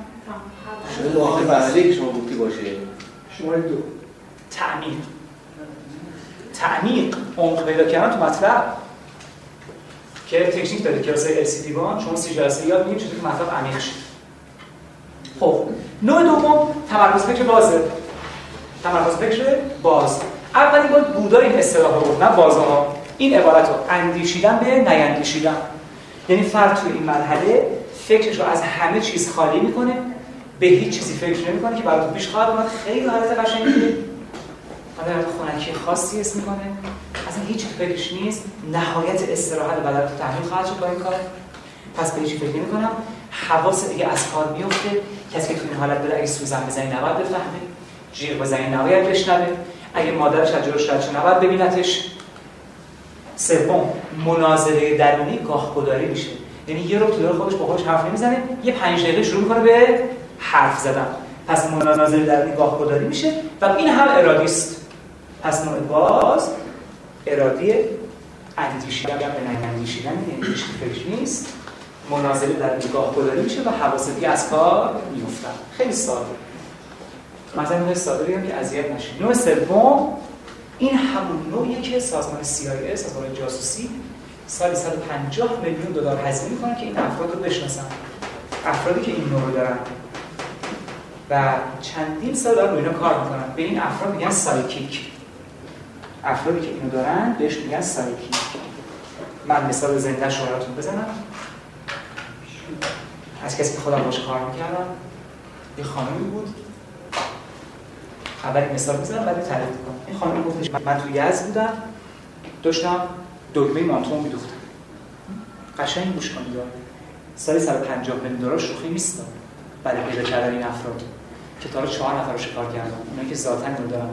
شما آخر بله شما گفتی باشه. شما دو. تعمیق. تعمیق. عمق پیدا کردن تو مطلب. که تکنیک داره کلاس LCD بان شما سی جلسه یاد میگیم چطور که مطلب عمیق شه. خب نوع دوم تمرکز فکر بازه. تمرکز فکر باز. اولی باید بودای این اصطلاح رو نه ها این عبارت رو اندیشیدن به نیندیشیدن. یعنی فرد توی این مرحله فکرش رو از همه چیز خالی می‌کنه. به هیچ چیزی فکر نمی‌کنه که برای پیش خواهد اومد. خیلی حالت قشنگیه. حالا خونکی خاصی اسم می‌کنه. اصلا هیچ فکرش نیست. نهایت استراحت بدن تو تحمیل خواهد شد با این کار. پس به هیچ فکر نمی کنم حواس دیگه از کار میفته کسی که تو این حالت داره اگه سوزن بزنی نباید بفهمه. جیغ بزنی نباید بشنوه. اگه مادرش از جلوش رد نباید ببینتش. سوم مناظره درونی گاهگداری میشه. یعنی یه رو تو خودش با خودش حرف نمی‌زنه. یه پنج دقیقه شروع می‌کنه به حرف زدن پس مناظره درونی گاهگداری میشه و این هم ارادی است پس نوع باز ارادی اندیشیدن به نندیشیدن یعنی هیچ فکر نیست. مناظره در نگاه گذاری میشه و حواس دیگه از کار میفتن خیلی ساده. مثلا نوع ساده بگم که اذیت نشید نوع سوم این همون نوعیه که سازمان CIA سازمان جاسوسی سالی 150 میلیون دلار هزینه می‌کنن که این افراد رو بشناسن. افرادی که این نوع رو دارن. و چندین سال دارن اینا کار می‌کنن. به این افراد میگن سایکیک. افرادی که اینو دارن بهش میگن سایکیک. من مثال زنده شما بزنم. از کسی که خودم باش کار می‌کردم یه خانمی بود. اولی مثال می‌زنم بعد تعریف کنم این خانم گفتش من تو یزد بودم. داشتم دکمه مانتوم میدوختم. قشنگ گوش کنید سال 150 میلیون دلار شوخی نیست. برای پیدا کردن این افراد. که چهار نفر رو شکار کردم. اونایی که ذاتا اینو دارن.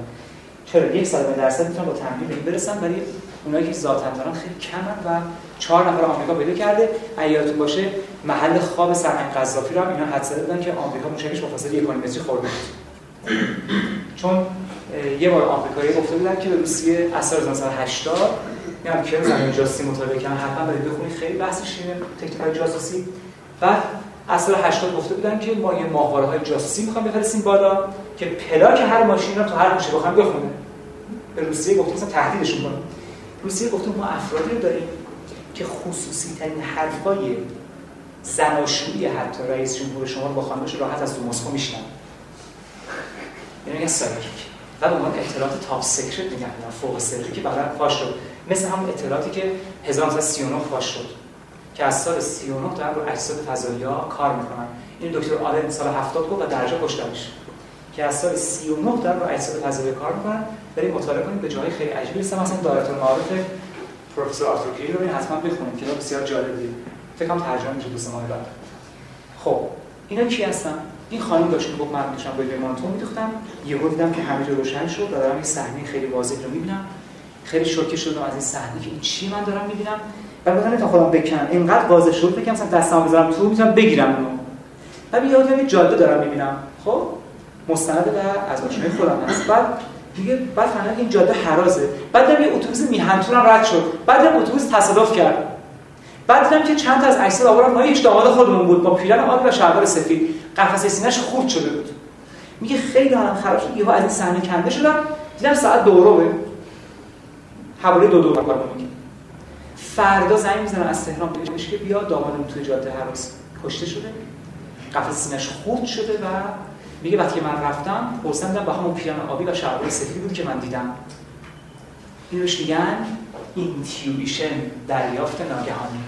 چرا؟ یک صدم درصد می‌تونن با تمرین به برسن ولی اونایی که ذاتن دارن خیلی کمن و چهار نفر آمریکا پیدا کرده. ایاتون باشه محل خواب سرهنگ قذافی رو هم اینا حدس دادن که آمریکا موشکش با فاصله 1 متری خورده چون یه بار آمریکایی گفته بودن که به روسیه اثر 1980 میگم که زمین جاسوسی مطالعه کردن حتما برید بخونید. خیلی بحث شیرین تکنیک‌های جاسوسی. بعد سال 80 گفته بودن که ما یه ماهواره های جاسوسی می‌خوام بفرستیم بالا که پلاک هر ماشین رو تو هر گوشه بخوام بخونه. به روسیه گفته مثلا تهدیدشون کنه روسیه گفته ما افرادی رو داریم که خصوصی ترین حرفای زناشویی حتی رئیس جمهور شما رو با خانمش راحت از تو مسکو میشنون. یعنی میگن psychic. و به عنوان اطلاعات top secret میگن فوق سری که بعدا فاش شد. مثل همون اطلاعاتی که 1939 فاش شد. که از سال 39 دارن رو اجساد فضایی ها کار می‌کنن. این دکتر آلن سال 70 گفت و درجا کشتنش. که از سال 39 دارن رو اجساد فضایی کار می‌کنن. بریم مطالعه کنیم به جای خیلی عجیبی هست مثلا دایره المعارف پروفسور آرتور کری رو حتما بخونید. کتاب بسیار جالبیه فکر کنم ترجمه میشه دو سه ماه بعد. خب اینا کی هستن؟ این خانم داشت می‌گفت من داشتم با مانتون میدوختم. یهو دیدم که همه جا روشن شد و دارم این صحنه خیلی واضح رو می‌بینم. خیلی شوکه شدم از این صحنه که این چی من دارم می‌بینم. و گفتم تا خودم بکنم. اینقدر واضح شد که مثلا دستام بذارم تو می‌تونم بگیرم اونو بعد یه جاده دارم می‌بینم. خب؟ مستند به از آشنای خودم هست. بعد دیگه بعد فهمیدم این جاده حرازه. بعد یه اتوبوس میهنتونم رد شد. بعد اتوبوس تصادف کرد. بعد دیدم که چند تا از عکس‌ها آوردم ما یک داماد خودمون بود. با پیرن آبی و شلوار سفید. قفسه سینه‌اش خورد شده بود. میگه خیلی حالم خراب شد. یهو از این صحنه کنده شدم. دیدم ساعت دو و ربعه. حوالی دو دو میگه فردا زنگ می‌زنم از تهران بهش که بیا دامادم توی جاده هراز کشته شده. قفسه سینه‌اش خورد شده و میگه وقتی من رفتم پرسیدم با همون پیرهن آبی و شلوار سفید بود که من دیدم. اینو میگن intuition دریافت ناگهانی.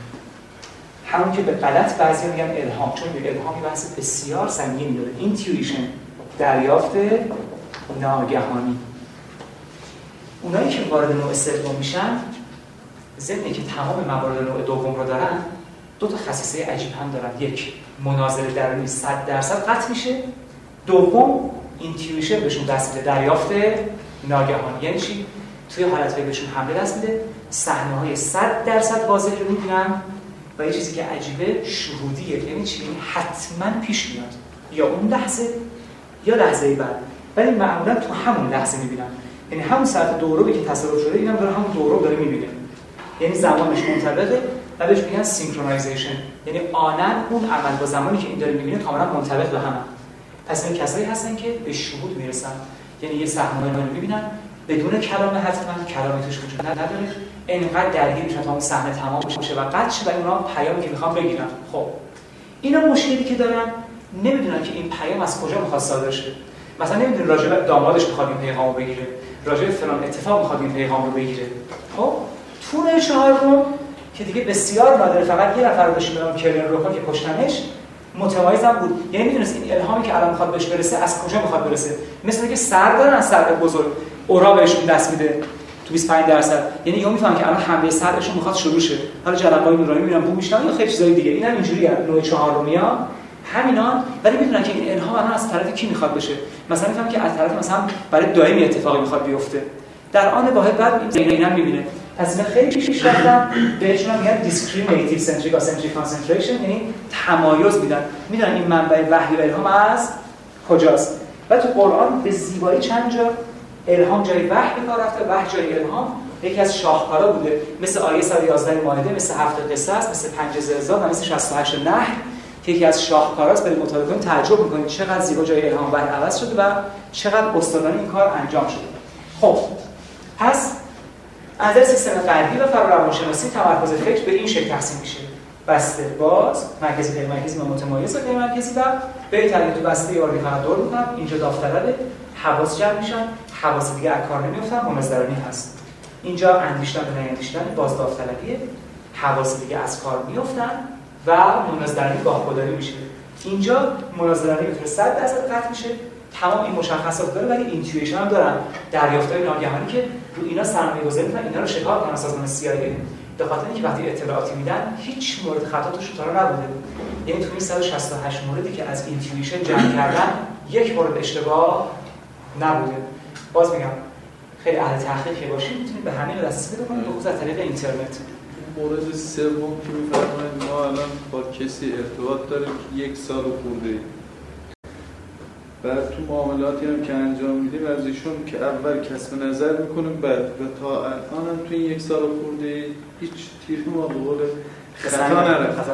همون که به غلط بعضی میگن الهام چون به الهام بحث بسیار سنگین داره intuition دریافت ناگهانی. اونایی که وارد نوع سوم میشن ضمن که تمام موارد نوع دوم رو دارن دو تا خصیصه عجیب هم دارن. یک مناظره درونی 100 درصد قطع میشه. دوم اینتیویشن بهشون دست میده دریافت ناگهانی یعنی چی؟ توی حالت بهشون حمله دست میده صحنه های 100 درصد واضح رو می‌بینن و یه چیزی که عجیبه شهودیه. یعنی چی؟ حتما پیش میاد. یا اون لحظه یا لحظه بعد. ولی معمولا تو همون لحظه می‌بینن. یعنی همون ساعت دو و ربعی که تصادف شده اینم داره همون دو و ربع داره می‌بینه. یعنی زمانش منطبقه و بهش میگن synchronization. یعنی آنن اون عمل با زمانی که این داره می‌بینه کاملا منطبق به هم پس این کسایی هستن که به شهود می‌رسن. یعنی یه صحنه رو می‌بینن. بدون کلام حتما کلامی توش وجود نداره. اینقدر درگیر میشن تا اون صحنه تمام بشه و قطع شه و اونا پیامی که می‌خوام بگیرن. خب. اینا مشکلی که دارن نمی‌دونن که این پیام از کجا می‌خواد صادر شه. مثلا نمی‌دونن راجع به دامادش می‌خواد این پیغامو بگیره. راجع به فلان اتفاق می‌خواد این پیغام رو بگیره. خب. تون چهارم که دیگه بسیار نادره فقط یه نفر بشه به کرن روکا که کشتنش متمایزم بود. یعنی می‌دونست این الهامی که الان می‌خواد بهش برسه از کجا می‌خواد برسه؟ مثل که سر دارن سر بزرگ. اورا بهشون دست میده. تو 25 درصد. یعنی یا می‌فهمن که الان حمله سرشون می‌خواد شروع شه. حالا جلقای نورانی میرن بو میشن یا خیلی چیزای دیگه. اینم اینجوری هست نوع چهارمیا همینا ولی می‌دونن که این الهام الان از طرف کی می‌خواد بشه؟ مثلا می‌فهمن که از طرف مثلا برای دائمی اتفاقی می‌خواد بیفته. در آن واحد بعد این اینا می‌بینه. پس اینا خیلی پیش رفتن بهشون میگن centric or centric concentration یعنی تمایز میدن. می‌دونن این منبع وحی و الهام از کجاست؟ و تو قرآن به زیبایی چند جا الهام جای وحی کار رفته وحی جای الهام یکی از شاهکارا بوده. مثل آیه 111 مائده مثل هفت قصه است مثل پنج زلزال و مثل 68 نحل که یکی از شاهکاراست. برای مطالعه کنید تعجب می‌کنید چقدر زیبا جای الهام وحی عوض شده و چقدر استادانه این کار انجام شده. خب پس از سیستم غربی و فرارواندشناسی تمرکز فکر به این شکل تقسیم میشه. بسته باز مرکزی غیر مرکزی و متمایز غیر مرکزی و به طریق تو بسته یاری فقط دور می‌کنم اینجا داوطلبه حواس جمع میشن حواس دیگه از کار نمیفتن منظرانی هست. اینجا اندیشتن و نیندیشتن باز داوطلبیه حواس دیگه از کار میفتن و منظرانی گاهگداری میشه. اینجا منظرانی به 100 درصد قطع میشه. تمام این مشخصات داره ولی intuition هم دارن. دریافت‌های ناگهانی که رو اینا سرمایه گذاری می‌کنن اینا رو شکار کنن سازمان CIA به خاطر اینکه وقتی اطلاعاتی میدن هیچ مورد خطا توش تا نبوده. یعنی تو این 168 موردی که از intuition جمع کردن یک مورد اشتباه نبوده. باز میگم خیلی اهل تحقیق که باشید می‌تونید به همین دسترسی پیدا کنید. بخصوص از طریق اینترنت. مورد سوم که میفرمایید ما الان با کسی ارتباط داریم که یک سال خورده بعد تو معاملاتی هم که انجام میدیم از ایشون که اول کسب نظر می‌کنیم بعد و تا الان هم تو این یک سال خورده هیچ تیر ما به قول خطا نرفت.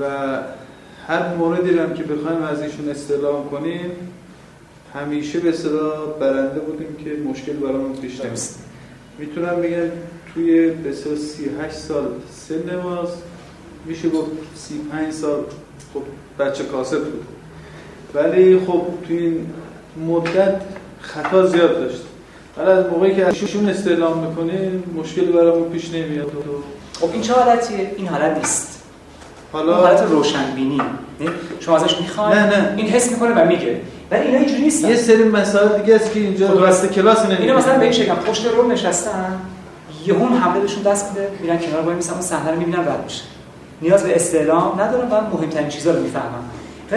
و هر موردی هم که بخوایم از ایشون استعلام کنیم همیشه به صدا برنده بودیم که مشکل برامون پیش نمیاد. درست. می‌تونم بگم توی به اصطلاح 38 سال سن ماست. میشه گفت 35 سال خب بچه کاسب بود. ولی خب توی این مدت خطا زیاد داشت ولی از موقعی که ازشون استعلام می‌کنیم مشکل برامون پیش نمیاد و خب این چه حالتیه؟ این حالت نیست. حالا حالت روشنبینی. یعنی شما ازش می‌خواین نه، نه. این حس می‌کنه و میگه. ولی اینا اینجوری نیستن. یه سری مسائل دیگه است که اینجا خب، واسه کلاس نمی‌دونم اینا مثلا به این شکل پشت رو نشستن یه هم حمله بهشون دست میده میرن کنار وای میسن اون صحنه رو می‌بینن رد میشه. نیاز به استعلام ندارن و مهمترین چیزا رو می‌فهمن.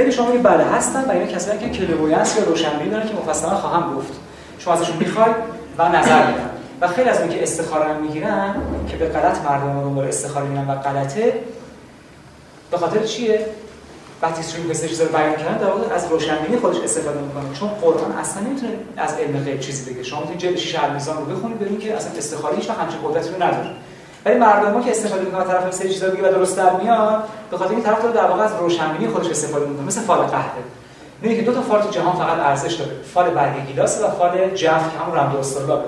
که شما میگید بله هستن و اینا کسایی که کلویانس یا روشنبینی دارن که مفصلا خواهم گفت. شما ازشون می‌خواید و نظر میدن. و خیلی از اون که استخاره رو می‌گیرن که به غلط مردم دنبال استخاره میرن و غلطه به خاطر چیه؟ وقتی شروع به چیزا رو بیان کردن در واقع از روشنبینی خودش استفاده می‌کنه. چون قرآن اصلا نمی‌تونه از علم غیب چیزی بگه. شما می‌تونید جلد 6 المیزان رو بخونید ببینید که اصلا استخاره هیچ وقت همچین قدرتی رو نداره. ولی مردم ما که استفاده می‌کنن طرف سری چیزا بگه و درست در میاد به خاطر این طرف رو در واقع از روشنبینی خودش استفاده می‌کنه. مثل فال قهوه. می‌بینید که دو تا فال تو جهان فقط ارزش داره. فال برگ گیلاس و فال جفر که همون رمل اسطرلابه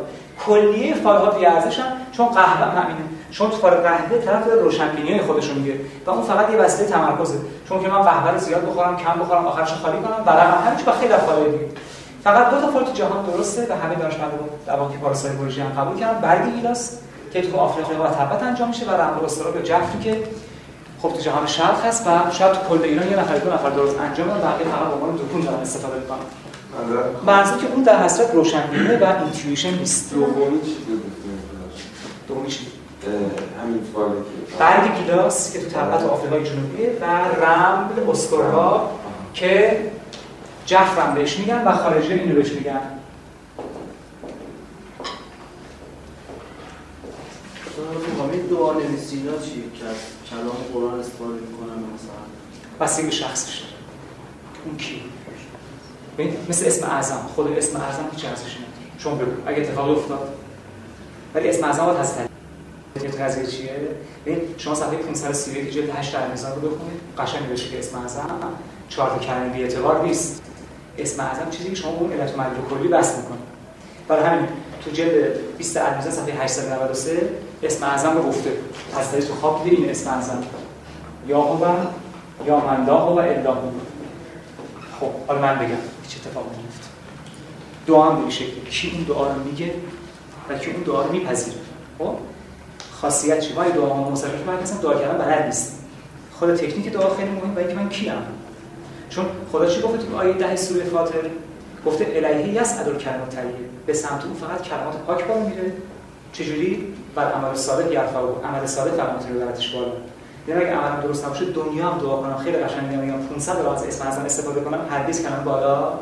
کلیه فال ها بی ارزشن چون قهوه هم همینه. چون تو فال قهوه طرف داره روشنبینی خودش رو میگه و اون فقط یه وسیله تمرکزه. چون که من قهوه رو زیاد بخورم کم بخورم آخرش خالی کنم ورقم همینش با خیلی فال دیگه. فقط دو تا فال تو جهان درسته و همه دانشمندان در واقع پاراسایکولوژی هم قبول کردن برگ گیلاس که تو آفریقا و تبت انجام میشه و رمل اسطرلاب یا جفری که خب تو جهان شرق هست و شاید تو کل ایران یه نفر دو نفر درست انجام بدن بقیه فقط به عنوان دکون دارن استفاده می‌کنن. منظور که اون در حسرت روشنبینی و intuition نیست. دومی چی دومی چی؟ همین برگ گیلاس که تو تبت و آفریقای جنوبیه و رمل اسطرلاب که جفرم بهش میگن و خارجی اینو بهش میگن. همین دعا نویسینا چی؟ که از کلام قرآن استفاده می‌کنن مثلا. بستگی شخصش داره. اون کی؟ مثل اسم اعظم. خود اسم اعظم هیچ ارزشی نداره چون بگو. اگه اتفاقی افتاد. ولی اسم اعظم باید هست یه قضیه چیه؟ ببین شما صفحه 531 جلد 8 در میزان رو بخونید. قشنگ نوشته که اسم اعظم. چهار تا کلمه بی اعتبار نیست. اسم اعظم چیزی که شما اون علت مدلول کلی بس می‌کنید. برای همین تو جلد 20 المیزان صفحه 893 اسم اعظم رو گفته. پس دارید تو خواب دیدی این اسم اعظم. یا هو یا من لا الا هو. خب حالا من بگم. چه اتفاقی میفته دعا هم به شکلی کی اون دعا رو میگه و کی اون دعا رو میپذیره؟ خب؟ خاصیت چی؟ وای دعا ما مصرف من اصلا دعا کردن بلد نیست. خود تکنیک دعا خیلی مهم و اینکه من کیم چون خدا چی گفته تو آیه 10 سوره فاطر گفته الهی یسعد الکلمات طیب به سمت اون فقط کلمات پاک بالا میره چجوری بر عمل صالح یرفع عمل صالح فقط می‌تونه براتش بالا؟ یعنی اگه عملم درست نباشه دنیا هم دعا کنم. خیلی قشنگ میگم 500 بار از اسم اعظم استفاده کنم هرگز کلمه بالا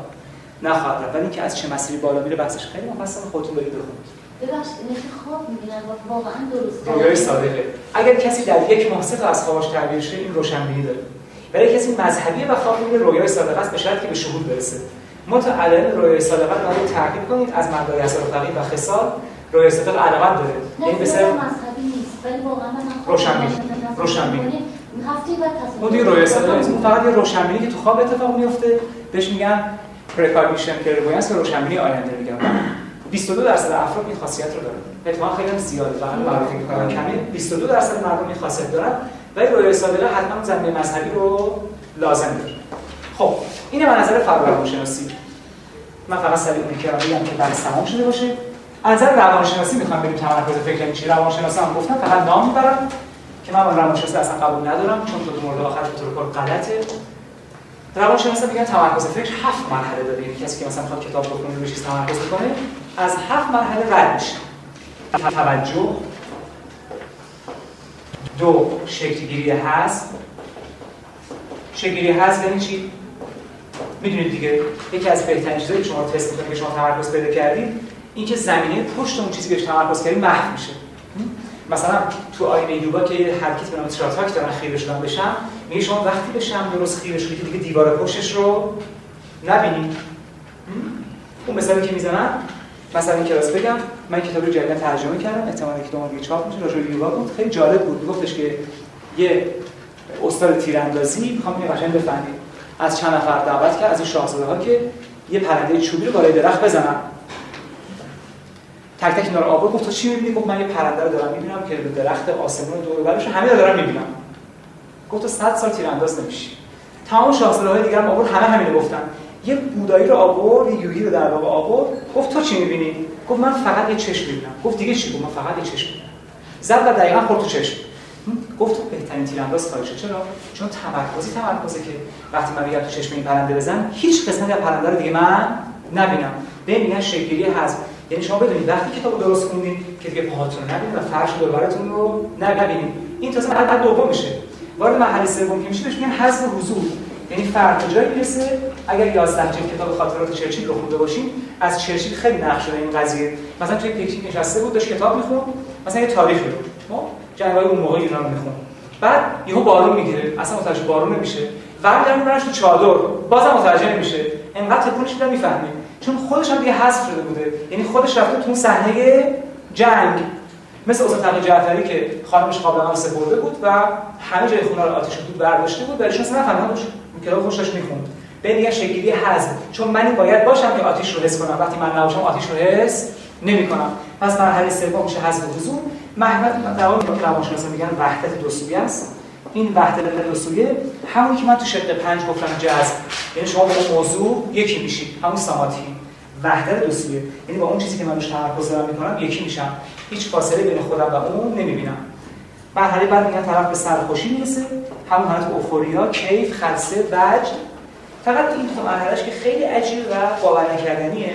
نخواهد رفت. ولی اینکه از چه مسیری بالا میره بحثش خیلی مفصل. خودتون برید بخونید. ببخشید مثل خواب می‌بینن واقعا درسته رویای صادقه. اگر کسی در یک ماه سه تا از خوابش تعبیر شه این روشنبینی داره. ولی کسی مذهبی و خواب می‌بینه رویای صادقه است به شرطی که به شهود برسه. ما تا علائم رویای صادقه رو باید تعقیب کنید از مردای اثر فقیه و خصال رویای صادقه علامت داره یعنی نه مثل مذهبی نیست ولی واقعا من. هفته بعد تصادف اون دیگه رویای صادقه نیست اون فقط یه روشنبینی که تو خواب اتفاق میفته بهش میگن precognition clairvoyance و روشنبینی آینده میگن. 22 درصد افراد این خاصیت رو دارن. احتمال خیلی هم زیاده. واقعا معرفی می‌کنن. کمی. 22 درصد مردم این خاصیت دارن. ولی رویای صادقه حتما زمینه مذهبی رو لازم داره. خب این من نظر فرق روانشناسی من فقط سریع بگم که بحث تمام شده باشه. از نظر روانشناسی می‌خوام بریم تمرکز فکر چی روانشناسی هم گفتم فقط نام می‌برم که من روانشناسی اصلا قبول ندارم چون تو مورد آخر به طور کل غلطه. روانشناسا میگن تمرکز فکر هفت مرحله داره. یعنی کسی که مثلا می‌خواد کتاب بخونه چیز تمرکز کنه از هفت مرحله رد میشه. توجه. دو شکلگیری هست شکلگیری هست یعنی چی؟ می‌دونید دیگه یکی از بهترین چیزایی که شما تست می‌کنید که شما تمرکز پیدا کردید اینکه زمینه پشت اون چیزی که تمرکز کردی محو میشه. مثلا تو آینه یوگا که یه حرکت به نام تراتاک دارن خیره شدن بشم میگه شما وقتی بشم درست خیره شدی که دیگه دیوار پشتش رو نبینید اون مثالی که می‌زنن مثلا این کلاس بگم من کتاب رو جدیدا ترجمه کردم احتمالاً کتاب دیگه چاپ میشه راجع یوگا بود خیلی جالب بود گفتش که یه استاد تیراندازی می‌خوام اینو قشنگ بفهمید از چند نفر دعوت کرد از این شاهزاده ها که یه پرنده چوبی رو بالای درخت بزنن. تک تک اینا رو آورد گفت تو چی می‌بینی؟ گفت من یه پرنده رو دارم می‌بینم که به درخت آسمون دور و برش همه رو دارم می‌بینم. گفت تو 100 سال تیرانداز نمیشی. تمام شاهزاده‌های دیگه هم آورد همه همین گفتن. یه بودایی رو آورد یه یوگی رو در واقع آورد گفت تو چی می‌بینی؟ گفت من فقط یه چشم می‌بینم. گفت دیگه چی؟ گفت من فقط یه چشم می‌بینم. زد و دقیقاً خورد تو چشم. گفت تو بهترین تیرانداز خواهی چرا؟ چون تمرکزی تمرکزه که وقتی من میگم تو چشم این پرنده بزن هیچ قسمتی از پرنده رو دیگه من نبینم. به میگن شکلی حذف یعنی شما بدونید وقتی کتاب درست خوندین که دیگه پاهاتون رو نبینید و فرش دور براتون رو نبینید. این تازه مرحله دوم میشه. وارد مرحله سوم که میشه بهش میگن حذف حضور. یعنی فرد جایی می‌رسه اگر 11 جلد کتاب خاطرات چرچیل رو خونده باشین از چرچیل خیلی نقش شده این قضیه. مثلا توی پیکچیک نشسته بود داشت کتاب می‌خوند مثلا یه تاریخ رو. خب؟ جنگ‌های اون موقع رو می‌خوند. بعد یهو بارون می‌گیره. اصلا متوجه بارون نمیشه. برمیگردن میبرنش تو چادر. بازم متوجه نمیشه. انقدر تکونش میدن می‌فهمه. چون خودش هم دیگه حذف شده بوده. یعنی خودش رفته تو اون صحنه جنگ. مثل استاد تقی جعفری که خانمش قابل سپرده بود و همه جای خونه رو آتش دود برداشته بود و ایشون اصلا نفهمیدن کتاب خوشش می‌خوند. به دیگه شکلی حذف. چون من باید باشم که آتیش رو حس کنم. وقتی من نباشم آتیش رو حس نمی‌کنم. پس مرحله سوم میشه حذف حضور. محمد در واقع روانشناسا میگن وحدت دو است. این وحدت دو سویه همون که من تو شق پنج گفتم جذب یعنی شما با موضوع یکی میشید همون سماتی. وحدت دو سویه یعنی با اون چیزی که من روش تمرکز دارم می‌کنم یکی میشم. هیچ فاصله بین خودم و اون نمی‌بینم. مرحله بعد میگن طرف به سرخوشی می‌رسه همون حالت اوفوریا کیف خلسه وجد. فقط این تو مرحلهش که خیلی عجیب و باور نکردنیه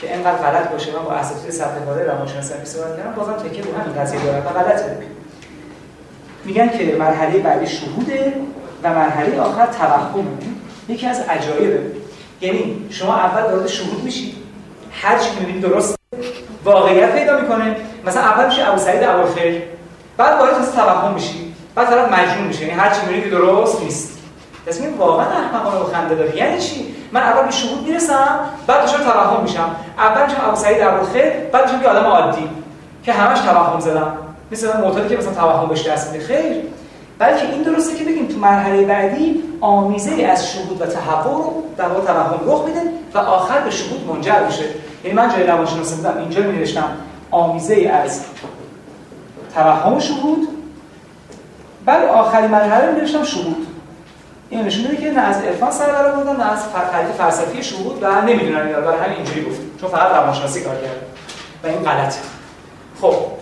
که انقدر غلط باشه. من با اساتید سطح بالا روانشناسی صحبت کردم بازم تکیه رو همین قضیه داره و غلطه. میگن که مرحله بعدی شهوده و مرحله آخر توهم یکی از عجایبه. یعنی شما اول وارد شهود میشید هر چی می‌بینید درست واقعیت پیدا می‌کنه. مثلا اول میشه ابو سعید ابوالخیر بعد وارد از توهم میشی. بعد طرف مجنون میشه. یعنی هر چی می‌بینید درست نیست. پس این واقعا احمقانه و خنده داره یعنی چی؟ من اول به شهود می‌رسم بعد دچار توهم میشم. اول میشم ابو سعید ابوالخیر بعد میشم یه آدم عادی که همش توهم زدم. مثلا معتادی که مثلا توهم بهش دست میده خیر. بلکه این درسته که بگیم تو مرحله بعدی آمیزه از شهود و تحول در واقع توهم رخ میده و آخر به شهود منجر میشه. یعنی من جای روانشناسی بودم اینجا می نوشتم آمیزه از توهم شهود. بعد آخرین مرحله می نوشتم شهود. این نشون میده که نه از عرفان سر در بودن نه از تعریف فلسفی شهود و نمی‌دونن اینا. برای همین اینجوری گفت. چون فقط روانشناسی کار کرده و این غلطه. خب.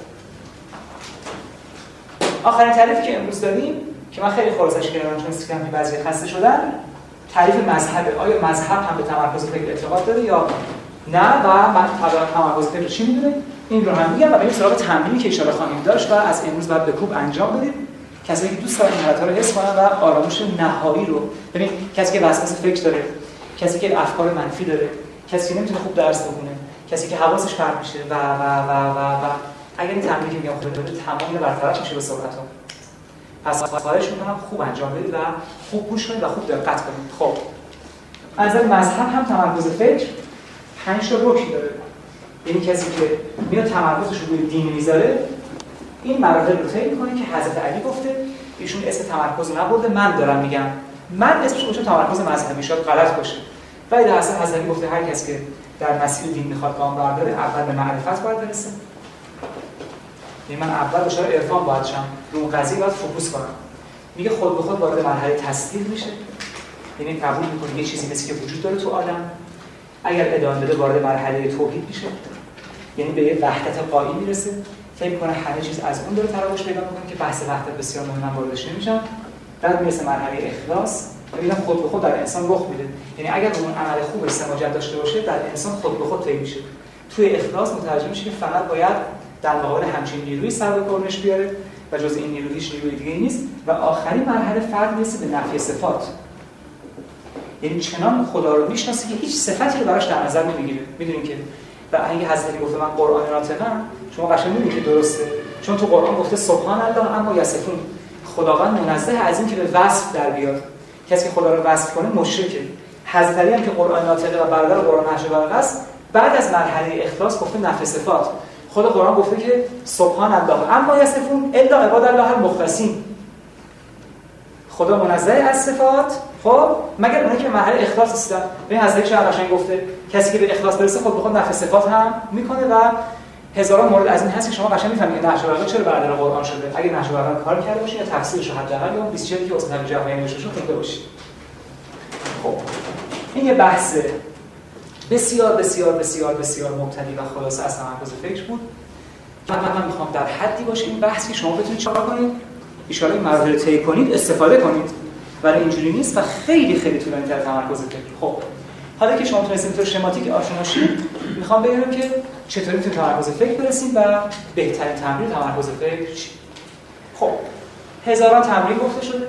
آخرین تعریفی که امروز داریم که من خیلی خلاصش کردم چون سیستم که بعضی خسته شدن تعریف مذهب آیا مذهب هم به تمرکز فکر اعتقاد داره یا نه؟ و من تمرکز فکر چی می‌دونه این رو هم میگم و بریم سراغ تمرینی که اشاره خواهیم داشت و از امروز بعد به کوب انجام بدیم. کسایی که دوست دارن این رو حس کنن و آرامش نهایی رو ببین کسی که وسواس فکر داره کسی که افکار منفی داره کسی که نمی‌تونه خوب درس بخونه کسی که حواسش پرت میشه و و و و و اگر این تمرینی که میگم خوب بده تمام برطرف میشه به سرعت ها پس خواهش می‌کنم خوب انجام بدید و خوب گوش کنید و خوب دقت کنید. خب. از مذهب هم تمرکز فکر پنج تا رکن داره. یعنی کسی که میاد تمرکزش رو دین می‌ذاره این مراحل رو طی می‌کنه که حضرت علی گفته ایشون اسم تمرکز نبرده من دارم میگم. من اسمش گوشه تمرکز مذهبی شاید غلط باشه. ولی در اصل حضرت گفته هر کسی که در مسیر دین می‌خواد گام برداره اول به معرفت باید برسه. یعنی من اول دچار عرفان باید شم. رو قضیه باید فوکوس کنم. میگه خود به خود وارد مرحله تصدیق میشه. یعنی قبول می‌کنه یه چیزی مثل که وجود داره تو آدم اگر ادامه بده وارد مرحله توحید میشه. یعنی به یه وحدت قایی می‌رسه. فکر کنه همه چیز از اون داره تراوش پیدا می‌کنه که بحث وحدت بسیار مهم واردش نمیشم. بعد می‌رسه مرحله اخلاص. ببینم خود به خود در انسان رخ میده. یعنی اگر اون عمل خوب سماجت داشته باشه در انسان خود به خود طی میشه. توی اخلاص متوجه میشه که فقط باید در مقابل همچین نیروی سر به کارش بیاره و جز این نیروی هیچ نیروی دیگه نیست. و آخرین مرحله فرد می‌رسه به نفی صفات. یعنی چنان خدا رو می‌شناسه که هیچ صفتی رو براش در نظر نمی‌گیره. می‌دونین که و اگه حضرت گفته من قرآن ناطقم شما قشنگ می‌بینید که درسته. چون تو قرآن گفته سبحان الله اما یصفون خداوند منزه از این که به وصف در بیاد. کسی که خدا رو وصف کنه مشرکه. حضرت هم که قرآن ناطقه و برادر قرآن برق است بعد از مرحله اخلاص گفته نفس صفات. خود قرآن گفته که سبحان الله. اما یصفون الا عباد الله المخلصین. خدا منزه از صفات. خب مگر اونایی که مرحله اخلاص هستن به حضرت شاه قشنگ گفته. کسی که به اخلاص برسه خود به خود نفس صفات هم می‌کنه و هزاران مورد از این هست که شما قشنگ می‌فهمید نهج البلاغه چرا برادر قرآن شده. اگه نهج البلاغه کار کرده باشید یا تفسیرش رو حداقل یا 24 که استاد جوانی نوشته شده خب این یه بحث بسیار بسیار بسیار بسیار مبتدی و خلاصه از تمرکز فکر بود. من من می‌خوام در حدی باشه این بحث که شما بتونید چیکار کنید؟ ان این مراحل طی کنید استفاده کنید. برای اینجوری نیست و خیلی خیلی طولانی تر تمرکز فکر. خب حالا که شما تونستید تو شماتیک آشنا شید می‌خوام بگم که چطوری تو تمرکز فکر برسید و بهترین تمرین تمرکز فکر چی؟ خب هزاران تمرین گفته شده.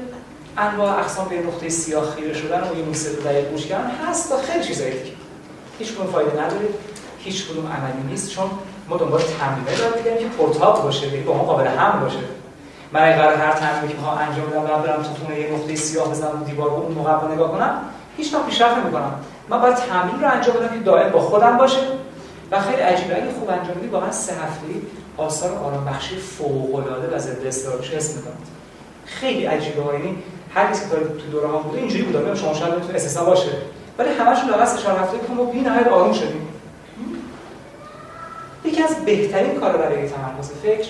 انواع اقسام به نقطه سیاه خیره شدن و یه موسیقی دقیق گوش کردن هست تا خیلی چیزایی دیگه. هیچ کدوم فایده نداره هیچ کدوم عملی نیست چون ما دنبال تمرینه داریم میگم که پورتاب باشه یعنی با ما قابل هم باشه. من اگه قرار هر تمرینی که می‌خوام انجام بدم و برم تو خونه یه نقطه سیاه بزنم دیوار رو اون موقع نگاه کنم هیچ وقت پیشرفت نمی‌کنم. من باید تمرین رو انجام بدم که دائم با خودم باشه. و خیلی عجیبه اگه خوب انجام بدی واقعا سه هفته‌ای آثار آرام بخشی فوق العاده و ضد استرابش حس می‌کنید خیلی عجیبه یعنی هر کسی که تو دوره ها بوده اینجوری بوده. شما شاید تو باشه. ولی همشون لاغر سه چهار هفته که ما بی نهایت آروم شدیم یکی از بهترین کار برای تمرکز فکر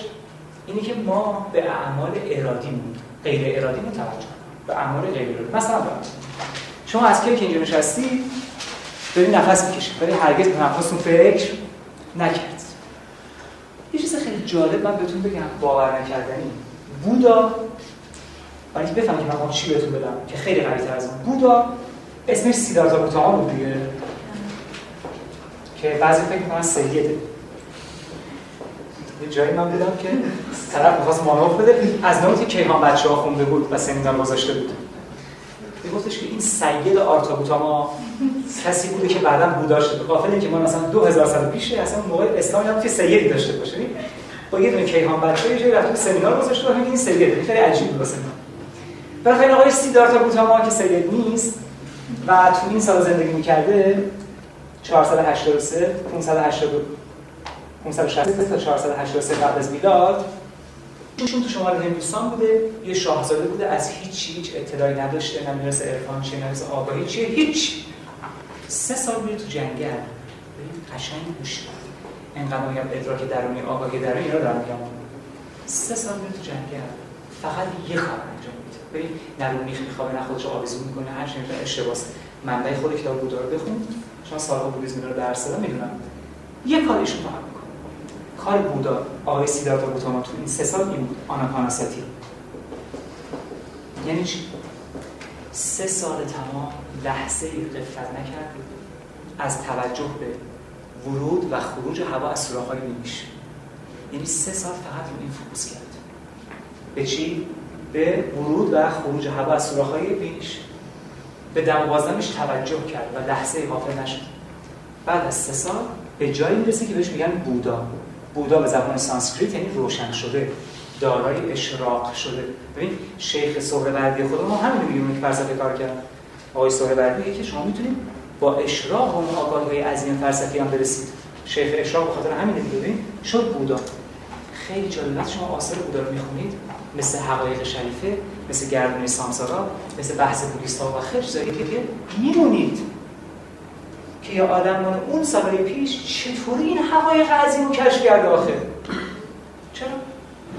اینه که ما به اعمال ارادیمون غیر ارادیمون توجه به اعمال غیر ارادی. مثلا شما از که اینجا نشستی داری نفس می‌کشید ولی هرگز به نفستون فکر نکرد. یه چیز خیلی جالب من بهتون بگم باور نکردنی. بودا برای بفهمید که من چی بهتون بدم که خیلی قوی‌تر از اون. بودا اسمش سیدارتا گوتاما بود دیگه. که بعضی فکر می‌کنن سیده. یه جایی من دیدم که طرف می‌خواست مانوف بده. از نوتی کیهان بچه ها خونده بود و سمینار گذاشته بود. گفتش که این سید آرتابوتاما کسی بوده که بعدا بودا شده قافل که ما مثلا 2000 سال پیشه اصلا موقع اسلام هم که سیدی داشته باشه. با یه دونه کیهان بچه یه جایی رفت سمینار گذاشته بود. این سیده خیلی عجیب بود واسه من. خیلی آقای سیدارتا بوتاما که سید نیست و تو این سال زندگی می‌کرده 483 580 560 تا 483 قبل از میلاد. ایشون تو شمال هندوستان بوده یه شاهزاده بوده از هیچ هیچ اطلاعی نداشته نه می‌رسه عرفان چه نه آگاهی چیه هیچ. سه سال میره تو جنگل. ببین قشنگ گوش انقدر میگم ادراک درونی آگاهی درونی رو دارم میگم. سه سال میره تو جنگل. فقط یه کار نه رو میخ میخوابه نه خودش آویزون می‌کنه هر چی می‌تونه اشتباهه منبع خود کتاب بودا رو بخون. چون سالها بودیسم رو درس دادم می‌دونم. یه کار ایشون فقط کار بودا آقای سیدارتا گوتاما تو این سه سال این بود آناپاناساتی یعنی چی؟ سه سال تمام لحظه قفلت نکرد. از توجه به ورود و خروج هوا از سوراخ‌های بینیش یعنی سه سال فقط رو این فوکوس کرد. به چی؟ به ورود و خروج هوا از سوراخ‌های بینیش به دم بازدمش توجه کرد و لحظه غافل نشد. بعد از سه سال به جایی می‌رسه که بهش میگن بودا. بودا به زبان سانسکریت یعنی روشن شده دارای اشراق شده. ببین شیخ سهروردی خود ما همین میگیم که فلسفه کار کرد. آقای سهروردی که شما می‌تونید با اشراق اون آگاهی عظیم فلسفی هم برسید. شیخ اشراق به خاطر همین ببین شد بودا. خیلی جالب. شما آثار بودا رو می‌خونید مثل حقایق شریفه مثل گردونه سامسارا مثل بحث بودیستا و خیلی چیزایی که میمونید. که یه آدم اون سالهای پیش چطوری این حقایق عظیم رو کشف کرده آخه؟ چرا؟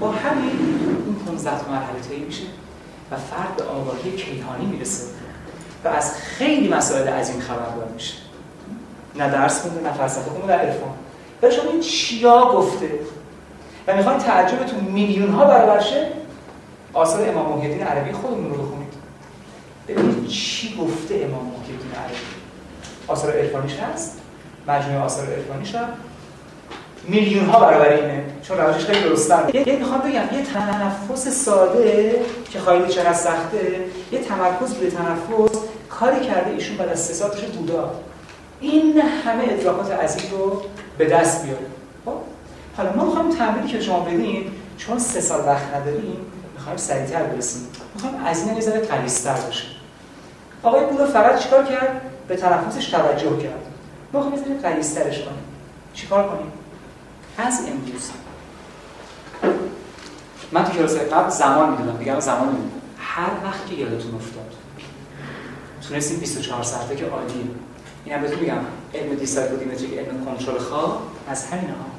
با همین این 15 مرحله طی میشه و فرد به آگاهی کیهانی می‌رسه و از خیلی مسائل عظیم خبردار میشه. نه درس خونده نه فلسفه خونده نه عرفان. ولی شما این چیا گفته؟ و می‌خواین تعجبتون میلیون ها برابر شه؟ آثار امام محی عربی خودمون رو بخونید ببینید چی گفته امام محی عربی. آثار عرفانیش هست. مجموعه آثار عرفانیش هم. میلیون ها برابر اینه. چون روشش خیلی درستن یه می‌خوام بگم یه تنفس ساده که خیلی چقدر سخته یه تمرکز به تنفس کاری کرده ایشون بعد از سه سال بودا. این همه ادراکات عظیم رو به دست بیاره خب؟ حالا ما می‌خوایم تمرینی که شما بدین چون سه سال وقت نداریم می‌خوایم سریعتر برسیم. می‌خوایم از این یه ذره غلیظ‌تر باشه آقای بورو فقط چیکار کرد؟ به تنفسش توجه کرد. ما یه ذره غلیظ‌ترش کنیم. چیکار کنیم؟ از امروز. من تو کلاس قبل زمان می‌دونم. دیگه زمان می‌دونم هر وقت که یادتون افتاد. تونستید 24 ساعته که عالیه. اینم بهتون میگم. علم دیسایکلومتریک علم کنترل خواب. از همین ها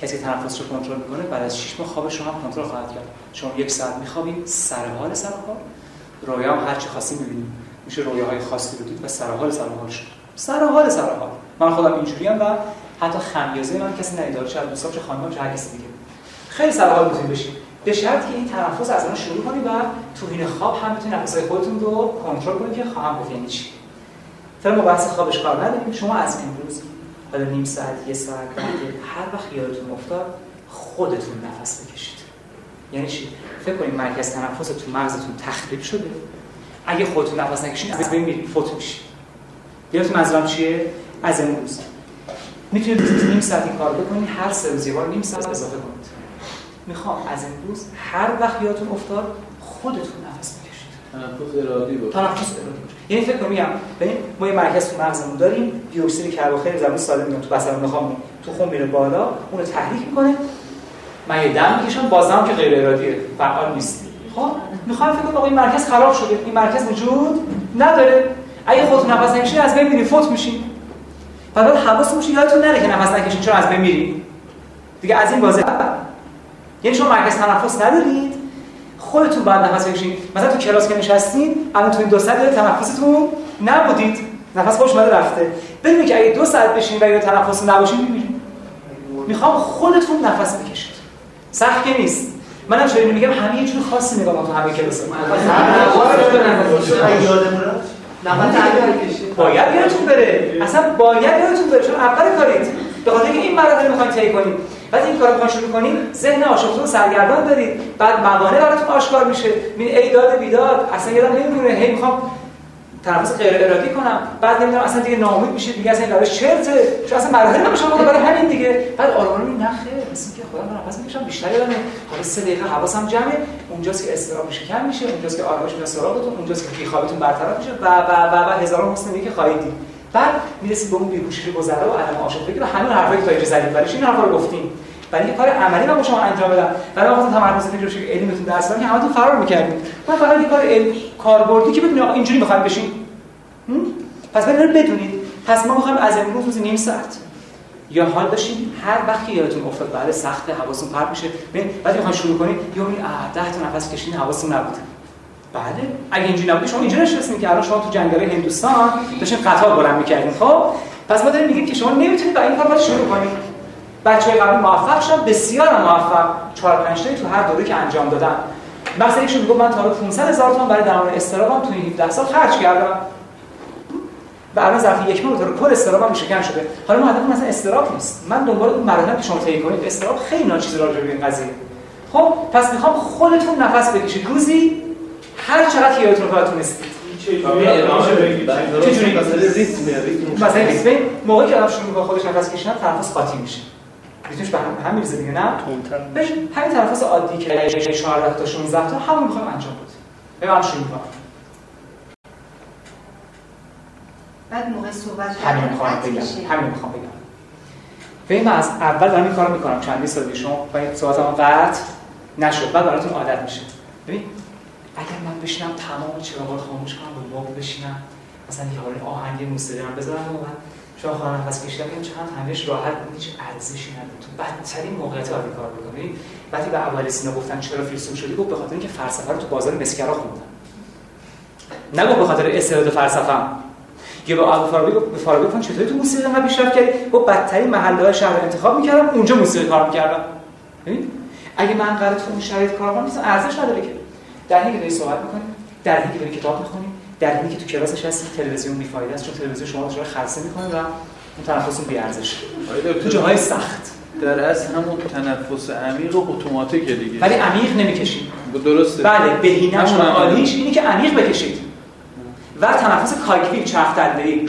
کسی تنفس رو کنترل می‌کنه بعد از 6 ماه خواب شما کنترل خواهد کرد. شما یک ساعت میخوابید سر حال سر حال. رویا هم هر چی خاصی می‌بینید میشه رویاهای خاصی رو دید و سر حال سر حال شد. سر حال سر حال. من خودم اینجوری و حتی خمیازه من کسی ندیداره چه دوستام چه خانمم چه هر کسی دیگه. خیلی سر حال می‌تونید بشید. به شرط که این تنفس از الان شروع کنید و تو این خواب هم بتونید نفسای خودتون رو کنترل کنید که خواهم گفت یعنی چی. فعلا ما بحث خوابش کار نداریم. شما از امروز حالا نیم ساعت یه ساعت هر وقت یادتون افتاد خودتون نفس بکشید. یعنی چی؟ فکر کنید مرکز تنفس تو مغزتون تخریب شده. اگه خودتون نفس نکشید از بین میرید فوت میشید. یادتون منظورم چیه؟ از امروز. می‌تونید نیم ساعت این کار بکنید هر سه روز یه نیم ساعت اضافه کنید. می‌خوام از امروز هر وقت یادتون افتاد خودتون نفس بکشید. تنفس ارادی باشه. تنفس ارادی یعنی فکر کنم ببین ما یه مرکز تو مغزمون داریم دی اکسید کربوخیل زمین سالم میاد تو بسر می‌خوام تو خون میره بالا اونو تحریک می‌کنه. من یه دم می‌کشم بازم که غیر ارادیه فعال نیست خب؟ می‌خوام فکر کنم این مرکز خراب شده. این مرکز وجود نداره. اگه خودتون نفس نکشید از بین میرید فوت میشین بعد حواستون باشه یادتون نره که نفس نکشید چون از بین میرید دیگه از این بازه یعنی شما مرکز تنفس ندارید. خودتون باید نفس بکشید مثلا تو کلاس که نشستین الان تو این دو ساعت تنفستون نبودید نفس خوش اومده رفته ببینید که اگه دو ساعت بشین و یا تنفس نباشین میمیرید می‌خوام خودتون نفس بکشید سخت که نیست منم چه میگم همه یه جور خاصی نگاه تو همه کلاس باید یادتون بره اصلا باید یادتون بره چون اول کارید به خاطر این مراحل می‌خواین طی کنید بعد این کارو می‌خواین شروع کنید ذهن آشفته و سرگردان دارید. بعد موانع براتون آشکار میشه. ببین ای داد بیداد اصلا یادم نمیمونه. هی می‌خوام تنفس غیر ارادی کنم. بعد نمی‌دونم اصلا دیگه ناامید میشه دیگه اصلا این روش چرته؟ چون اصلا مراحل نمیشه برای همین دیگه. بعد آروم نه خیر مثل که خدا من نفس می‌کشم. بیشتر یادمه. حالا سه دقیقه حواسم جمعه. اونجاست که استراب کم میشه اونجاست که آرامش میاد سراغتون اونجاست که بیخوابیتون برطرف میشه. و و و و هزاران حسن که خواهید دید. بعد می‌رسید به اون بیهوشی گذرا و علم آشفتگی و همین حرفایی که تا اینجا زدید برای این حرفا رو گفتیم؟ برای اینکه کار عملی من با شما انجام بدم. برای وقت تمرکز فکر که علمتون دست که همتون فرار می‌کردید. من فقط یه کار علم کاربردی که بدونید اینجوری می‌خوایم بشین. پس برید بدونید. پس ما می‌خوایم از امروز روز نیم ساعت. یا حال داشتیم هر وقت که یادتون افتاد بله سخت حواستون پرت میشه. ببین بعد می‌خواین شروع کنید این 10 تا نفس کشیدین حواستون نبود. بله. اگه اینجوری نبود شما اینجا نشستین که الان شما تو جنگل هندوستان داشتین قطار بلند می‌کردین خب؟ پس ما داریم میگیم که شما نمی‌تونید با این کار شروع کنید. بچه‌های قبلی موفق شدن بسیار موفق. 4 5 تو هر دوره که انجام دادن. مثلا یکشون میگه من تا 500 هزار تومان برای درمان استرابم تو 17 سال خرج کردم. و الان ظرف یک ماه رو کل استرابم شکن شده. حالا ما هدف مثلا استراب نیست. من دنبال اون مراحل که شما طی کنید. استراب خیلی ناچیز راجع به این قضیه. خب پس می‌خوام خودتون نفس بکشید. روزی هر چقدر که یادتون رو تونستید چجوری؟ مثلا ریتم ریتم مثلا ریتم موقعی که آدم شروع می‌کنه خودش نفس کشیدن تنفس قاطی میشه. ریتمش به هم هم میریزه دیگه نه؟ ببین همین تنفس عادی که 14 تا 16 تا همون می‌خوام انجام بدیم ببین من شروع می‌کنم. بعد موقع صحبت همین می‌خوام بگم. همین می‌خوام بگم. ببین من از اول دارم این کارو می‌کنم. چندی سال پیش شما با صحبتام قطع نشد. بعد براتون عادت میشه. ببین اگر من بشینم تمام چراغا رو خاموش کنم با موب بشینم مثلا یه حال آهنگ موسیقی هم بذارم و بعد شما خواهم نفس کشیدم؟ بگم چقدر همهش راحت هیچ ارزشی نداره. تو بدترین موقعیت باید کار بکنی وقتی به اول سینا گفتن چرا فیلسوف شدی گفت به خاطر اینکه فلسفه رو تو بازار مسکرا خوندم. نگفت به خاطر استعداد فلسفه‌ام. یه با ابو فارابی به فارابی گفتن چطوری تو موسیقی انقدر پیشرفت کردی؟ گفت بدترین محله شهر رو انتخاب می‌کردم اونجا موسیقی کار می‌کردم. ببین اگه من قرار تو اون شرایط کار کنم ارزش نداره که. در حالی که داری صحبت می‌کنی در حالی که داری کتاب می‌خونی در حالی که تو کلاسش هستی تلویزیون می‌فایده است چون تلویزیون شما رو خلسه می‌کنه و اون تنفستون بی ارزش تو جاهای سخت. در اصل همون تنفس عمیق و اتوماتیکه دیگه. ولی عمیق نمی‌کشید. درسته. بله بهینه‌ش همون عالیش اینه که عمیق بکشید. و تنفس کاگوی چرخ دنده‌ای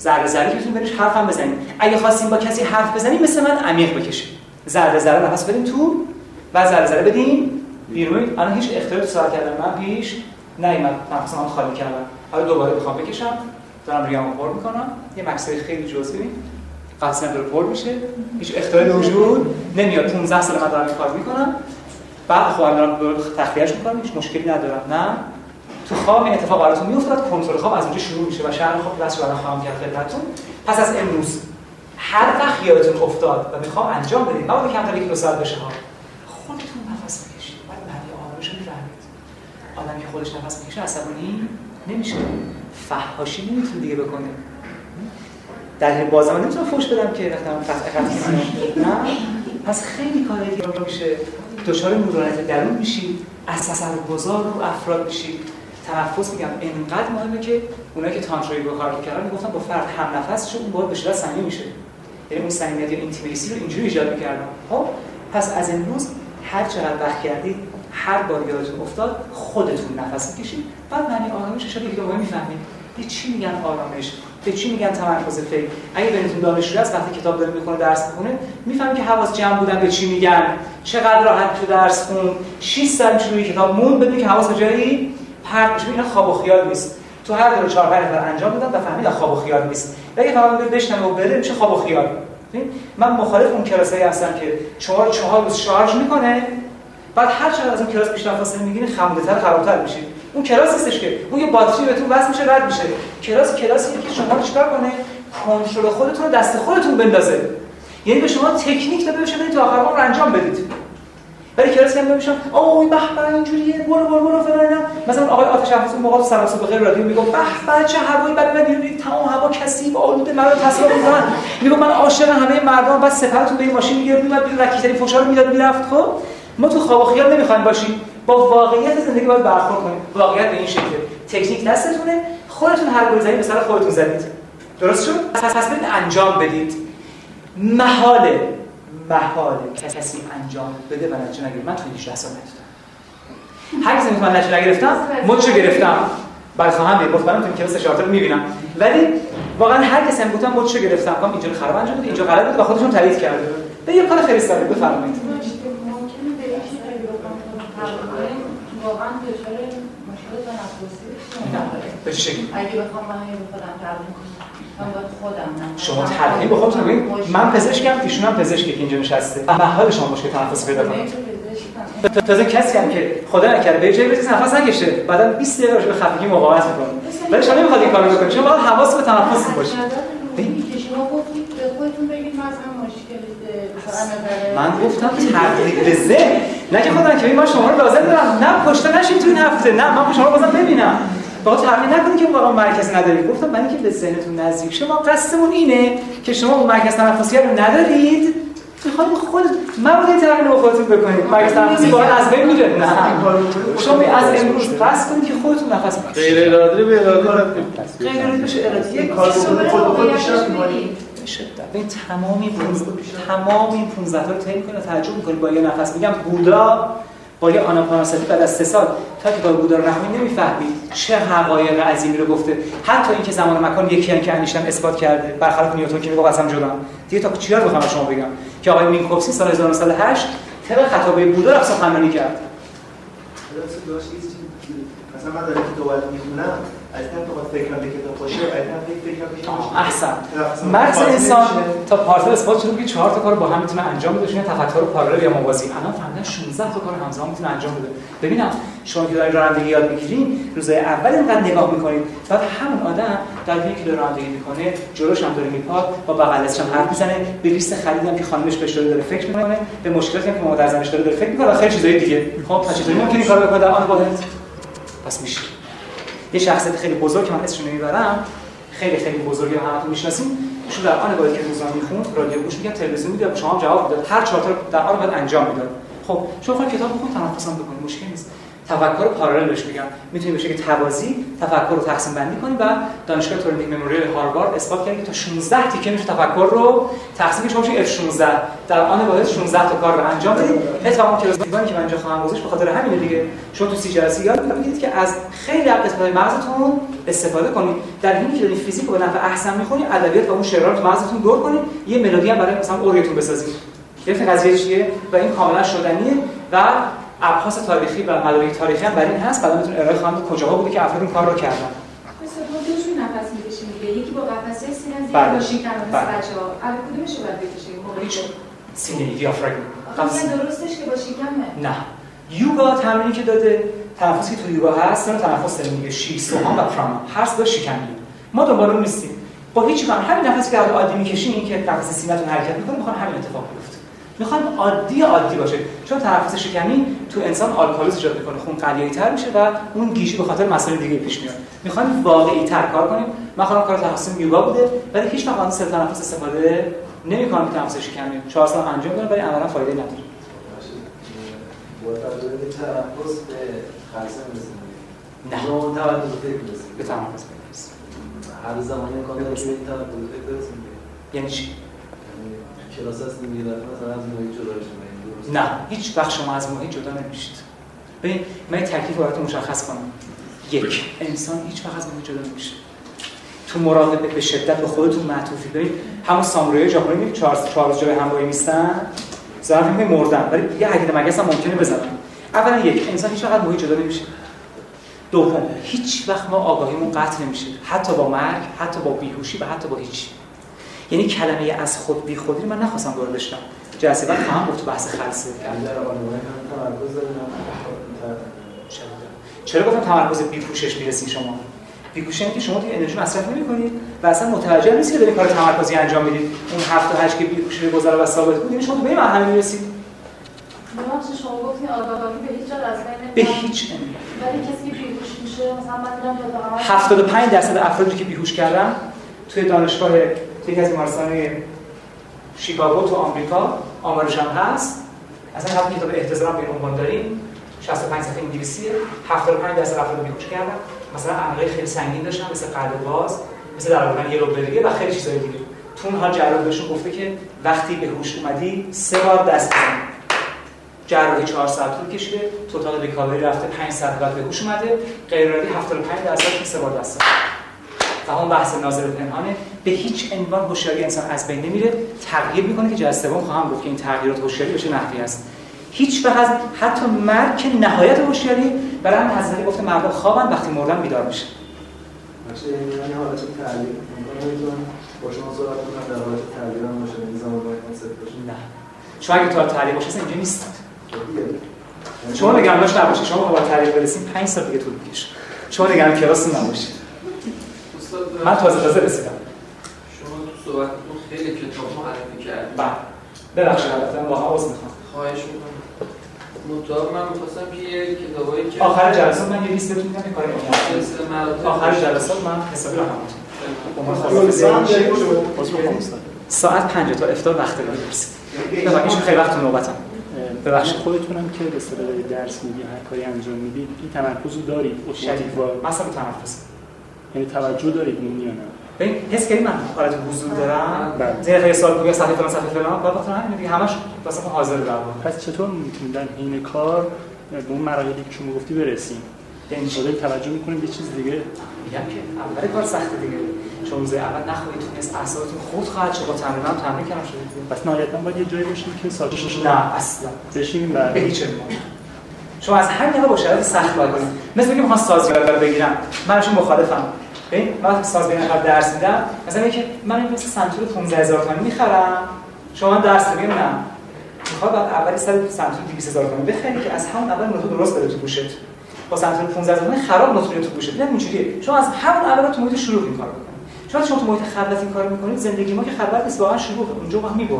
ذره ذره بتونید برش حرف هم بزنید. اگه خواستیم با کسی حرف بزنیم مثل من عمیق بکشیم ذره ذره نفس بدیم تو و ذره ذره بدیم بیرون. الان هیچ اختیاری ساعت کردم من پیش نیومد. نفسم خالی کردم. حالا دوباره می‌خوام بکشم. دارم ریامو پر می‌کنم. یه مکسری خیلی جزئی قصد داره پر میشه. هیچ اختیاری وجود نمیاد. 15 سال من دارم کار می‌کنم. بعد خودم دارم تخلیهش می‌کنم. هیچ مشکلی ندارم. نه. تو خواب این اتفاق براتون میافتاد. کنترل خواب از اونجا شروع میشه و شهر خواب بس رو خواهم کرد خدمتتون. پس از امروز هر وقت یادتون افتاد و می‌خوام انجام بدید بعد کمتر یک دو ساعت بشه ها. خودتون نفس بکشید بعد معنی آرامش رو می‌فهمید آدم که خودش نفس می‌کشه عصبانی نمیشه. فحاشی نمی‌تونه دیگه بکنه. در بازم نمی‌تونم فوش بدم که وقتی قطع قطع نه. پس خیلی کار دیگه میشه. دچار نورانیت درون میشید از گذار رو افراد میشید تنفس میگم. اینقدر مهمه که اونایی که تانترایی رو کار کردن می‌گفتن با فرد هم نفس شد اون باید به صمیمی میشه. یعنی اون صمیمیت یا اینتیمیسی رو اینجوری ایجاد می‌کردن. خب پس از امروز هر چقدر وقت کردید هر بار یادتون افتاد خودتون نفس می‌کشید. بعد معنی آرامش شده که دوباره می‌فهمید. به چی میگن آرامش؟ به چی میگن تمرکز فکر؟ اگه بینتون دانشجو است وقتی کتاب داره می‌خونه درس می‌خونه می‌فهمی که حواس جمع بودن به چی میگن. چقدر راحت تو درس خون. 6 سال روی کتاب مون بدون که حواس جایی پرت بشه. اینا خواب و خیال نیست. تو هر دور چهار پنج نفر انجام دادن و فهمید خواب و خیال نیست. اگه فقط بشنم و بره میشه خواب و خیال. من مخالف اون کلاسایی هستم که چهار چهار روز شارژ می‌کنه. بعد هر چقدر از اون کلاس بیشتر فاصله می‌گیرین خموده‌تر خرابتر میشید اون کلاس نیستش که. اون یه باتری بهتون وصل میشه رد میشه. کلاس کلاسیه که شما چیکار کنه؟ کنترل خودتون رو دست خودتون بندازه. یعنی به شما تکنیک داده بشه تا آخر رو انجام بدید. ولی کلاس هم نمیشن اوه به به اینجوریه برو برو برو فلان مثلا آقای آتش افروز اون موقع سلام صبح بخیر رادیو میگه به به چه هوایی بعد من بیرون تمام هوا کثیف آلوده مرا تصویر می‌کنن. میگه من عاشق همه مردم بعد سپرتون به این ماشین می‌گیره میاد بیرون رکیتری فوشا رو می‌داد می‌رفت. خب؟ ما تو خواب و خیال نمی‌خوایم باشیم. با واقعیت زندگی باید برخورد کنیم. واقعیت به این شکل. تکنیک دستتونه خودتون هر گل زدید سر خودتون زدید. درست شد؟ پس پس انجام بدید. محاله محاله کسی انجام بده و نتیجه نگیره من تو 18 سال ندیدم هر کسی من نتیجه نگرفتم مچو گرفتم. بعد خواهم دید. مطمئنم تو کلاس شارتر می‌بینم. ولی واقعا هر کسی هم گفتم مچو گرفتم. کام اینجا خراب انجام بده اینجا غلط بود و خودشون تایید کرده به یه کار خیلی ساده واقعا دچار مشکل تنفسی به چه شکلی؟ اگه بخوام من خودم تمرین کنم شما تلقین به خودتون ببین من پزشکم ایشون هم پزشکی که اینجا نشسته. محال شما مشکل تنفسی پیدا کنید. تازه کسی هم که خدا نکرده به جای بزنس نفس نکشه بعدا 20 دقیقه به خفگی مقاومت می‌کنه. ولی شما نمی‌خواد این کارو بکنید شما باید حواس به تنفس باشه شما گفتید خودتون بگید مثلا مشکل من گفتم تقریب به ذهن. نه که خودم که ما شما رو لازم دارم. نه پشت نشین تو این هفته. نه من شما رو بازم ببینم. فقط تقریب نکنید که واقعا مرکز ندارید گفتم من که به ذهنتون نزدیک شما قصدمون اینه که شما اون مرکز تنفسی رو ندارید. می‌خواد خود مبادا تغییر با خودتون بکنید. مرکز تنفسی واقعا از بین میره. نه. شما از امروز قصد کنید که خودتون نفس بکشید. غیر ارادی به اراده غیر ارادی بشه ارادی یک کار بکنید خود خود شدت. ببین تمام این تمام این 15 تا رو طی می‌کنه تعجب می‌کنی با یه نفس. میگم بودا با یه آناپاناستی بعد از سه سال تا که با بودا رو نخونی نمی‌فهمی چه حقایق عظیمی رو گفته. حتی اینکه زمان و مکان یکی که انیشتن اثبات کرده برخلاف نیوتن که میگه قسم جدا. دیگه تا چیار بخوام شما بگم؟ که آقای مینکوفسکی سال 1908 طبق خطابه بودا رو افسانه‌خوانی کرد. مثلا من دارم که دوباره می‌خونم. احسن. مغز انسان تا پارسال اثبات شده که چهار تا کار با هم می‌تونه انجام بده چون تفکر پارالل یا موازی. الان فهمیدن 16 تا کار همزمان می‌تونه انجام بده. ببینم شما که دارید رانندگی یاد می‌گیرین روزای اول اینقدر نگاه می‌کنید. بعد همون آدم در حالی که رانندگی می‌کنه جلوش هم داره میپاد با بغلش هم حرف می‌زنه به لیست خریدی هم که خانمش بهش داره فکر می‌کنه به مشکلاتی که مادر زنش داره داره فکر می‌کنه و خیلی چیزای دیگه. خب چطوری ممکنه کارو بکنه؟ در آن واحد پس میشه. یه شخصیت خیلی بزرگ که من اسمش نمی‌برم. خیلی خیلی بزرگی رو همتون می‌شناسیم ایشون در آن باید که روزنامه می‌خوند رادیو گوش می‌کرد تلویزیون می‌دید شما هم جواب می‌داد هر چهار تا در آن باید انجام می‌داد. خب شما خود کتاب بخون تنفس هم بکنید مشکل نیست. تفکر پارالل بهش میگم. می‌تونیم بشه که توازی تفکر رو تقسیم بندی کنیم و دانشگاه تورینگ مموریال هاروارد اثبات کرده که تا 16 تیکه میشه تفکر رو تقسیم شما میشه F16 در آن واحد 16 تا کار رو انجام بدید اتفاقا کلاس دیوانی که من اینجا خواهم گذاشت به خاطر همین دیگه. شما تو سی جلسه یاد می‌گیرید که از خیلی از قسمت‌های مغزتون استفاده کنید در حینی که دارید فیزیک رو به نفع احسن می‌خونید ادبیات و اون شعرها رو تو مغزتون دور کنید یه ملودی هم برای مثلا اورگتون بسازید گرفت قضیه چیه؟ و این کاملا شدنیه و ابحاث تاریخی و مدارک تاریخی هم بر این هست. بعدا میتون ارائه خواهم کجاها بوده که افراد این کار رو کردن. مثلا ما دوشون نفس می‌کشیم یکی با قفسه سینه زیر بله. با شکم مثل بله. بچه‌ها. الان کدومش رو باید بکشیم موقعی سینه دیافراگم درستش که با شکمه. نه. یوگا تمرینی که داده تنفسی که تو یوگا هست نه تنفس داریم میگه. سوهان و پرانا هر با شکمی ما دنبال اون نیستیم. با هیچ کار. همین نفسی که عادی می‌کشین این که نفس سینه‌تون حرکت می‌کنه می‌خوان همین اتفاق بیفته. می‌خوان عادی عادی باشه. چون تنفس شکمی تو انسان آلکالوز ایجاد می‌کنه. خون قلیایی تر میشه و اون گیجی به خاطر مسائل دیگه پیش میاد. می‌خوان واقعی تر کار کنیم. من خودم کار تخصص یوگا بوده ولی هیچ وقت از سر تنفس استفاده نمی‌کنم که تنفس شکمی. چهار سال انجام دادم ولی عملا فایده نداره تنفس نه. به تنفس برسیم هر زمانی امکان داره به این فکر برسیم یعنی چی؟ یعنی کلاس هست مثلا از محیط جدا درست. نه هیچ وقت شما از محیط جدا نمیشید. ببین من تکلیف رو براتون مشخص کنم. یک انسان هیچ وقت از محیط جدا نمیشه. تو مراقبه به شدت به خودتون معطوفی. ببین همون سامورای ژاپنی میگه چهار چهار روز جلوی همراهی میستن ظرف میگه مردن. ولی یه حقیقت مگس هم ممکنه بزنن؟ اولا یک انسان هیچ وقت از محیط جدا نمیشه. دوم هیچ وقت ما آگاهیمون قطع نمیشه. حتی با مرگ حتی با بیهوشی و حتی با هیچ. یعنی کلمه از خود بی خودی من نخواستم وارد بشم. جلسه بعد خواهم گفت بحث خلصه چرا گفتم تمرکز بی پوشش می‌رسین شما؟ بی پوشش یعنی که شما توی انرژی مصرف نمی‌کنید و اصلا متوجه نیستید که دارید کار تمرکزی انجام می‌دید اون 7 تا 8 که بی پوشش گذرا و ثابت بود یعنی شما به این مرحله می‌رسید. شما گفتین آگاهی به هیچ جا از بین به. هیچ ولی کسی که بیهوش میشه مثلا من دیدم یادآور 75 درصد افرادی که بیهوش کردن توی دانشگاه یکی از بیمارستان‌های شیکاگو تو آمریکا آمارش هم هست. اصلا همین کتاب احتضار به عنوان داریم. 65 صفحه انگلیسیه 75 درصد افراد بیهوش کردن. مثلا عمله خیلی سنگین داشتن مثل قلب باز مثل در واقع یه دیگه و خیلی چیزای دیگه. تو اونها جراح بهشون گفته که وقتی به هوش اومدی سه بار دست بزن. جراحی 4 ساعت طول کشیده. توتال ریکاوری رفته 5 ساعت بعد به هوش اومده. غیر عادی 75 درصد سه بار دست زد. اون بحث ناظر پنهانه. به هیچ عنوان هوشیاری انسان از بین نمیره. تغییر می‌کنه که جلسه سوم خواهم گفت که این تغییرات هوشیاری به چه نحوی است. هیچ وقت حتی مرگ که نهایت هوشیاری. برای همین حضرت گفته مردم خوابن وقتی مردن بیدار میشه باشه یعنی یه حالت تعلیق می‌تونم با شما صحبت کنم در حالت تعلیق هم باشه. این زمان باید کنسپت باشه. نه. شما اگه تا تعریف باشه اینجا نیستید دیگه. شما نگرانش نباشید. شما با تعریف برسیم 5 سال دیگه طول می‌کشه. شما نگران کلاس نباشید من تازه تازه رسیدم شما تو صحبتتون خیلی کتاب معرفی کردید بعد ببخشید البته من واقعا عذر می‌خوام خواهش می‌کنم مطابق من می‌خواستم که یه کتابایی که آخر جلسات من یه لیست بهتون میدم یه کاری مراتب آخر جلسات من حسابی رقم ساعت 5 تا افطار وقت داریم برسید ببخشید خیلی وقت نوبتم ببخشید. خودتونم که به اصطلاح درس میدی هر کاری انجام می‌دید این تمرکز رو دارید شدید مثلا تنفس یعنی توجه دارید اون یا نه؟ ببین حس کردی من حالت حضور دارم؟ بله. زیر خیلی سال بگم صفحه فلان صفحه فلان. بعد وقتی همین دیگه همش واسه حاضر در پس چطور می‌تونید در حین کار به اون مراحلی که شما گفتی برسیم؟ یعنی چی؟ شده توجه می‌کنیم به چیز دیگه. میگم که اول کار سخته دیگه. چون روز اول نخواهید تونست اعصابتون خود خواهد شد با تمرین هم تمرین کردم. شده. پس نهایتا باید یه جایی باشیم که ساکت نه اصلا. به بعد. هیچ شما از همین با شرایط سخت باید کنید. مثل اینکه می‌خوام سازگار رو بگیرم. من ازشون مخالفم. ببین من ساز بگیرم قبل درس میدم. مثلا اینکه من این مثل سنتور 15000 تومانی می‌خرم. شما درس بگیم نه. می‌خواد بعد اولی سر سنتور 200000 تومانی بخری که از همون اول نوت درست بره تو گوشت. با سنتور 15000 تومانی خراب نوت میره تو گوشت. ببین اینجوریه. شما از همون اول تو محیط شروع این کارو چون شما تو محیط خلوت این کارو می‌کنید زندگی ما که خلوت نیست واقعا شروع اونجا ما می‌بره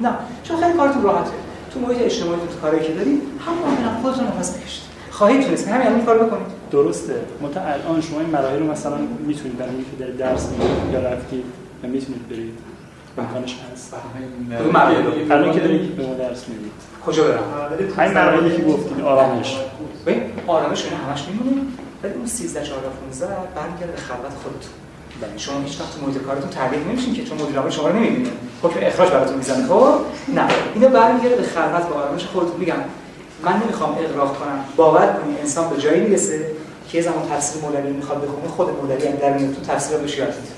نه. چون خیلی کارتون راحته. تو محیط اجتماعی تو کاری که دارید همون هم خودتون نفس بکشید. خواهید تونست. همین الان این کارو بکنید. درسته. متا الان شما این مراحل رو مثلا می‌تونید برای اینکه در درس می‌دید یا رفتید و می‌تونید برید. امکانش هست. اون مراحل الان که دارید به ما درس می‌دید. کجا برم؟ همین مراحلی که گفتید آرامش. ببین آرامش همش میمونه ولی اون 13 14 15 برمیگرده به خلوت خودتون. بله شما هیچ وقت محیط کارتون تغییر نمیشین که چون مدیر عامل شما رو نمی‌بینه حکم اخراج براتون می‌زنه. خب؟ نه. اینا برمیگرده به خلوت به آرامش خودتون. میگم من نمی‌خوام اقراق کنم. باور کنید انسان به جایی می‌رسه که زمان تفسیر مولوی می‌خواد بخونه خود مولوی هم در میاد تو تفسیر رو بهش یاد میده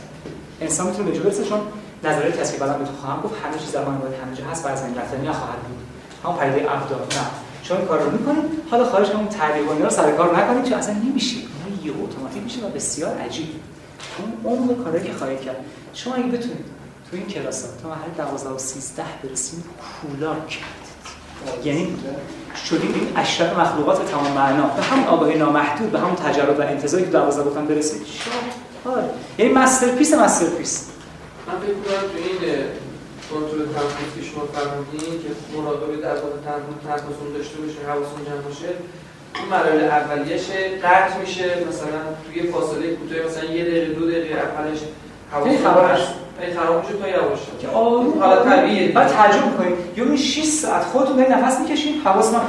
انسان می‌تونه به برسه چون نظریه تصویر بعدا بهتون خواهم گفت. همه چیز زمان باید همه جا هست. از این رفتنی نخواهد بود. همون پدیده ابدار نه. چون کار رو می‌کنید. حالا خارج همون تعریف و اینا رو سر کار نکنید چون اصلا نمیشه. اون یه اتوماتیک میشه و بسیار عجیب. اون عمق کاری که خواهید کرد. شما اگه بتونید تو این کلاس تا مرحله 12 و 13 برسید کولاک کردید. یعنی شدید این اشرف مخلوقات تمام معنا. به همون آگاهی نامحدود به همون تجربه و انتظاری که 12 گفتم برسید شاید یعنی masterpiece masterpiece. من فکر کنم تو این کنترل تنفس که شما فرمودین که مراقبه در واقع تنفستون داشته باشه حواستون جمع باشه این مراحل اولیه‌ش قطع میشه مثلا توی فاصله کوتاه مثلا یه دقیقه دو دقیقه اولش خیلی خراب میشه خیلی خراب میشه تا یواش. که آروم حالا طبیعیه بعد تعجب کنید یه 6 ساعت خودتون دارید نفس می‌کشین حواستون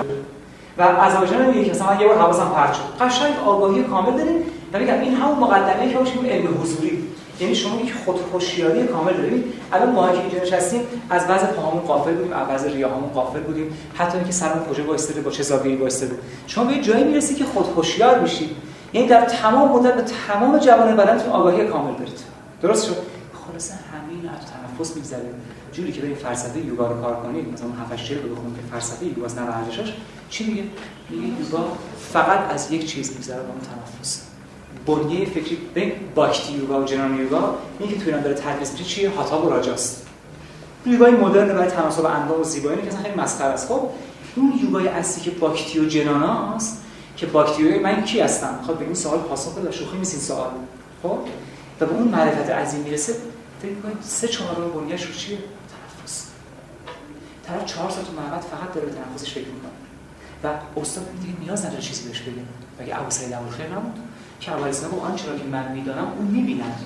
و عزاوجل میگه که مثلا یه بار حواسم پرت شد. قشنگ آگاهی کامل دارین و میگم این همون مقدمه که باشه علم حضوری. یعنی شما یک خودهوشیاری کامل دارید الان ما که اینجا نشستیم از وضع پاهامون غافل بودیم از وضع ریاهامون غافل بودیم. حتی اینکه سرمون کجا وایساده با چه زاویه‌ای وایساده شما به جایی می‌رسید که خودهوشیار میشید. یعنی در تمام مدت به تمام جوانب بدنتون آگاهی کامل دارید. درست شد؟ خلاص همین از تنفس میگذره جوری که بریم فلسفه یوگا رو کار کنید مثلا 7 8 رو که فلسفه یوگا از ارزشش چی میگه؟ میگه یوگا فقط از یک چیز میگذره اون تنفس. بنیه فکری به باکتی یوگا و جنان یوگا میگه که تو اینا داره تدریس میشه چیه؟ هاتا و راجاست. یوگای مدرن برای تناسب اندام و زیبایی که خیلی مسخره است. خب اون یوگای اصلی که باکتی و جناناست که باکتی من کی هستم؟ خب بگیم سوال پاسخ بده. شوخی نیست این سوال. خب و به اون معرفت عظیم می‌رسه. فکر کنید سه چهارم بنیه‌اش رو چیه؟ تنفس. طرف چهار ساعت معبد فقط داره تنفسش فکر می‌کنه. و استاد دیگه نیاز نداره چیزی بهش بگه. مگه ابو سعید ابوالخیر نبود؟ که ابو اسلام آنچه را که من می‌دانم اون می‌بیند.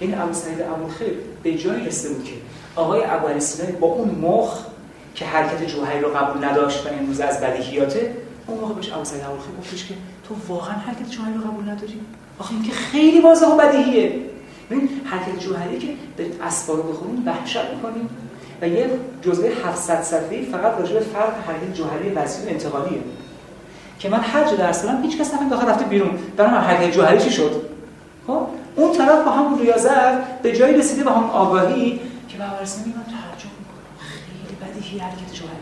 این ابو سعید ابوالخیر به جایی رسیده بود که آقای ابو اسلام با اون مخ که حرکت جوهری رو قبول نداشت و امروز از بدیهیاته اون موقع بهش ابو سعید ابوالخیر گفتش که تو واقعا حرکت جوهری رو قبول نداری؟ آخه این که خیلی واضحه و بدیهیه. ببین حرکت جوهری که به اسبا رو بخونیم وحشت می‌کنیم و یه جزوه 700 صفحه‌ای فقط راجع به فرق حرکت جوهری وضعی و انتقالیه. که من جا درس دادم هیچ کس نفهمید داخل رفته بیرون. برای من حرکت جوهری چی شد؟ خب؟ اون طرف با همون ریاضت به جایی رسیده به همون آگاهی که به اول من می‌کنم. خیلی بدیهی حرکت جوهری.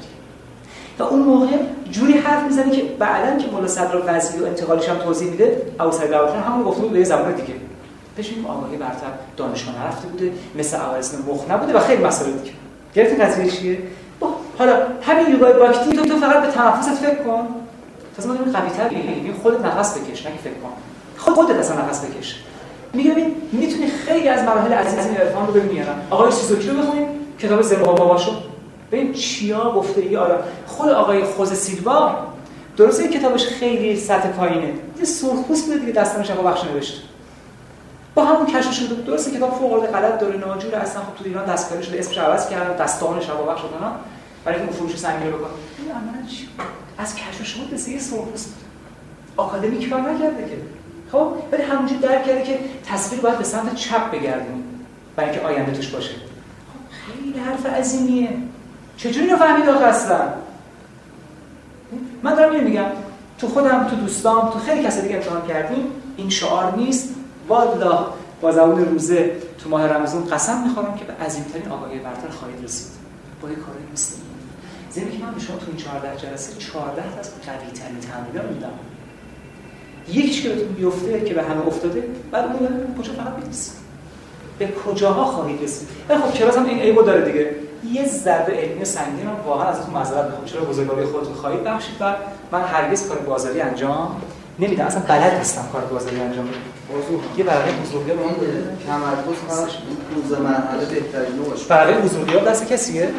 و اون موقع جوری حرف می‌زنه که بعدن که مولا صدر وضعی و انتقالش هم توضیح میده ابو سعید همون گفته بود به زبان دیگه. بهش آگاهی برتر دانشگاه نرفته بوده مثل اول اسم مخ نبوده و خیلی مسائل دیگه. گرفتی قضیه چیه؟ حالا همین یوگای باکتی تو فقط به تنفست فکر کن. تازه ما قوی‌تر بگیم خودت نفس بکش نه فکر کن. خود خودت اصلا نفس بکش. میگه ببین می‌تونی خیلی از مراحل عزیز این عرفان رو ببینی آقای سوزوکی رو بخونیم کتاب زمبا باباشو. ببین چیا گفته ای آدم خود آقای خوز سیلوا درسته کتابش خیلی سطح پایینه. یه سرخپوست بوده دیگه دستان شفا بخش نوشته. با همون کشف شده درسته کتاب فوق العاده غلط داره ناجور اصلا خب تو ایران دستکاری شده اسمش عوض کردن دستان شفا بخش شدن برای اینکه فروش سنگین رو بکنه. از کشف شما یه سرخپوست آکادمیک کار نکرده که. خب؟ ولی همونجور درک کرده که تصویر باید به سمت چپ بگردیم برای اینکه آینده توش باشه. خب خیلی حرف عظیمیه. چجوری رو فهمید اصلا؟ من دارم اینو میگم. تو خودم تو دوستام تو خیلی کسی دیگه امتحان کردیم. این شعار نیست. والله با زبون روزه تو ماه رمضان قسم می‌خورم که به عظیمترین آگاهی برتر خواهید رسید. با یه کارهای مثل این که من به شما تو این 14 جلسه 14 تا از قوی ترین تمرین رو میدم یکیش که بهتون بیفته که به همه افتاده بعد اون کجا فقط می‌رسید به کجاها خواهید رسید؟ خب کلاس هم این ایبو داره دیگه. یه ضربه علمی سنگین رو واقعا ازتون معذرت می‌خوام. چرا بزرگواری خودتون خواهید بخشید؟ و من هرگز کار بازاری انجام نمیدم. اصلا بلد نیستم کار بازاری انجام بدم. یه برقه بزرگی رو تمرکز کنش 15 مرحله بهترین نوعش برقه بزرگی دست کسیه؟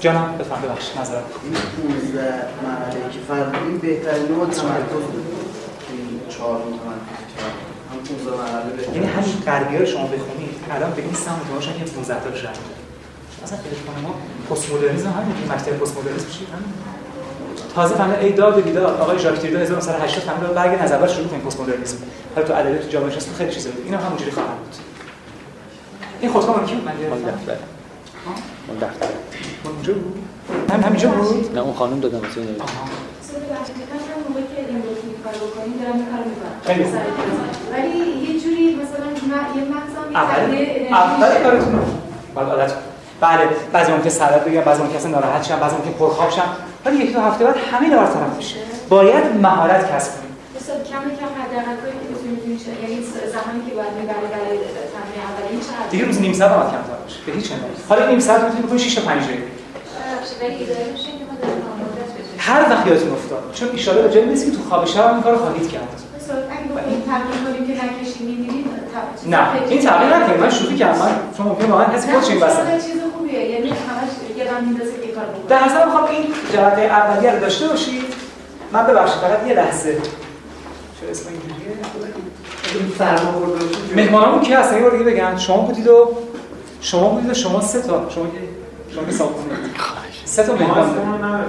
جانم بفهم ببخشید معذرت. این 15 مرحله که فرمودین بهترین نوع تمرکز بود. این 4 تمرکز هم 15 مرحله بهترین یعنی همین غربی رو شما بخونید الان به این سمت متوجه که 15 تا شد اصلا خیلی ما پست مدرنیسم همین مکتب پست مدرنیسم چی همین. تازه فهمید ای داد و بیداد آقای ژاک دریدا 1980 فهمید برگ نظر شروع کنیم پست مدرنیسم حالا تو ادبیات تو جامعه شناسی خیلی چیزا بود اینا همونجوری خواهد بود. این خودکار مال کی بود؟ من گرفتم دفتر. مال دفتر. مال اونجا بود؟ هم همینجا بود؟ نه اون خانم دادم. واسه اینو اصلا ببخشید من هر موقعی که این رو این کار بکنیم دارم این کارو می‌کنم خیلی. ولی یه جوری مثلا یه مغزم اول اول. کارتون باید عادت کنید. بله بعضی ممکن سرد بگم بعضی ممکن اصلا ناراحت شم بعضی ممکن پرخواب شم ولی یک دو هفته بعد همه اینا برطرف میشه. باید مهارت کسب کنید مثلا کم کم حداقل کاری که می‌تونی می‌تونی چه یعنی زمانی که باید می‌بره برای تمرین اولیه چقدر دیگه روز نیم ساعت هم کمتر باشه. به هیچ عنوان حالا نیم ساعت می‌تونید بکنید 6 تا 5 دقیقه هر وقت یادتون افتاد. چون ان شاء الله به جایی که تو خواب شب هم این کارو خواهید کرد. مثلا اگه تمرین کنیم که نکشیم نه این تغییر نکنید من شوخی کردم. من چون ممکن واقعا خودش این وسط چیز خوبیه. یعنی همش گرم میندازه که کار بکنه. در اصل می‌خوام این جهت اولیه رو داشته باشید. من ببخشید فقط یه لحظه. چرا اسم اینجوریه؟ مهمانمون کی هستن؟ یه بار دیگه بگن. شما بودید و شما بودید و شما سه تا. شما که شما که صاحب سه تا مهمان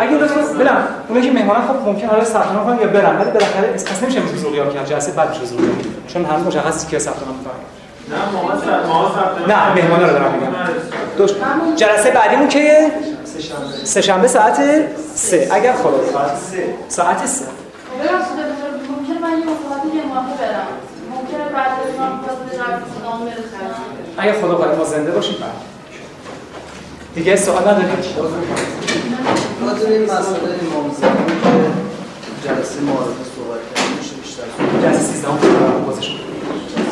اگه لطفا بلم اونایی که مهمانن خب ممکن حالا ثبت نام کنن یا برن. ولی بالاخره پس نمیشه امروز زوریاب کرد. جلسه بعد میشه زوریاب چون هنوز مشخصه که ثبت نام می‌کنن نه مهمانا رو دارم میگم. جلسه بعدیمون که سه شنبه. ساعت سه. اگر خدا ساعت سه. من یه یه ماه برم. ممکنه بعد از اگر خدا کنه ما زنده باشیم بعد دیگه سوال ندارید راجع به این مسئله امام زمان که جلسه معارفه صحبت کردیم é a decisão para vocês.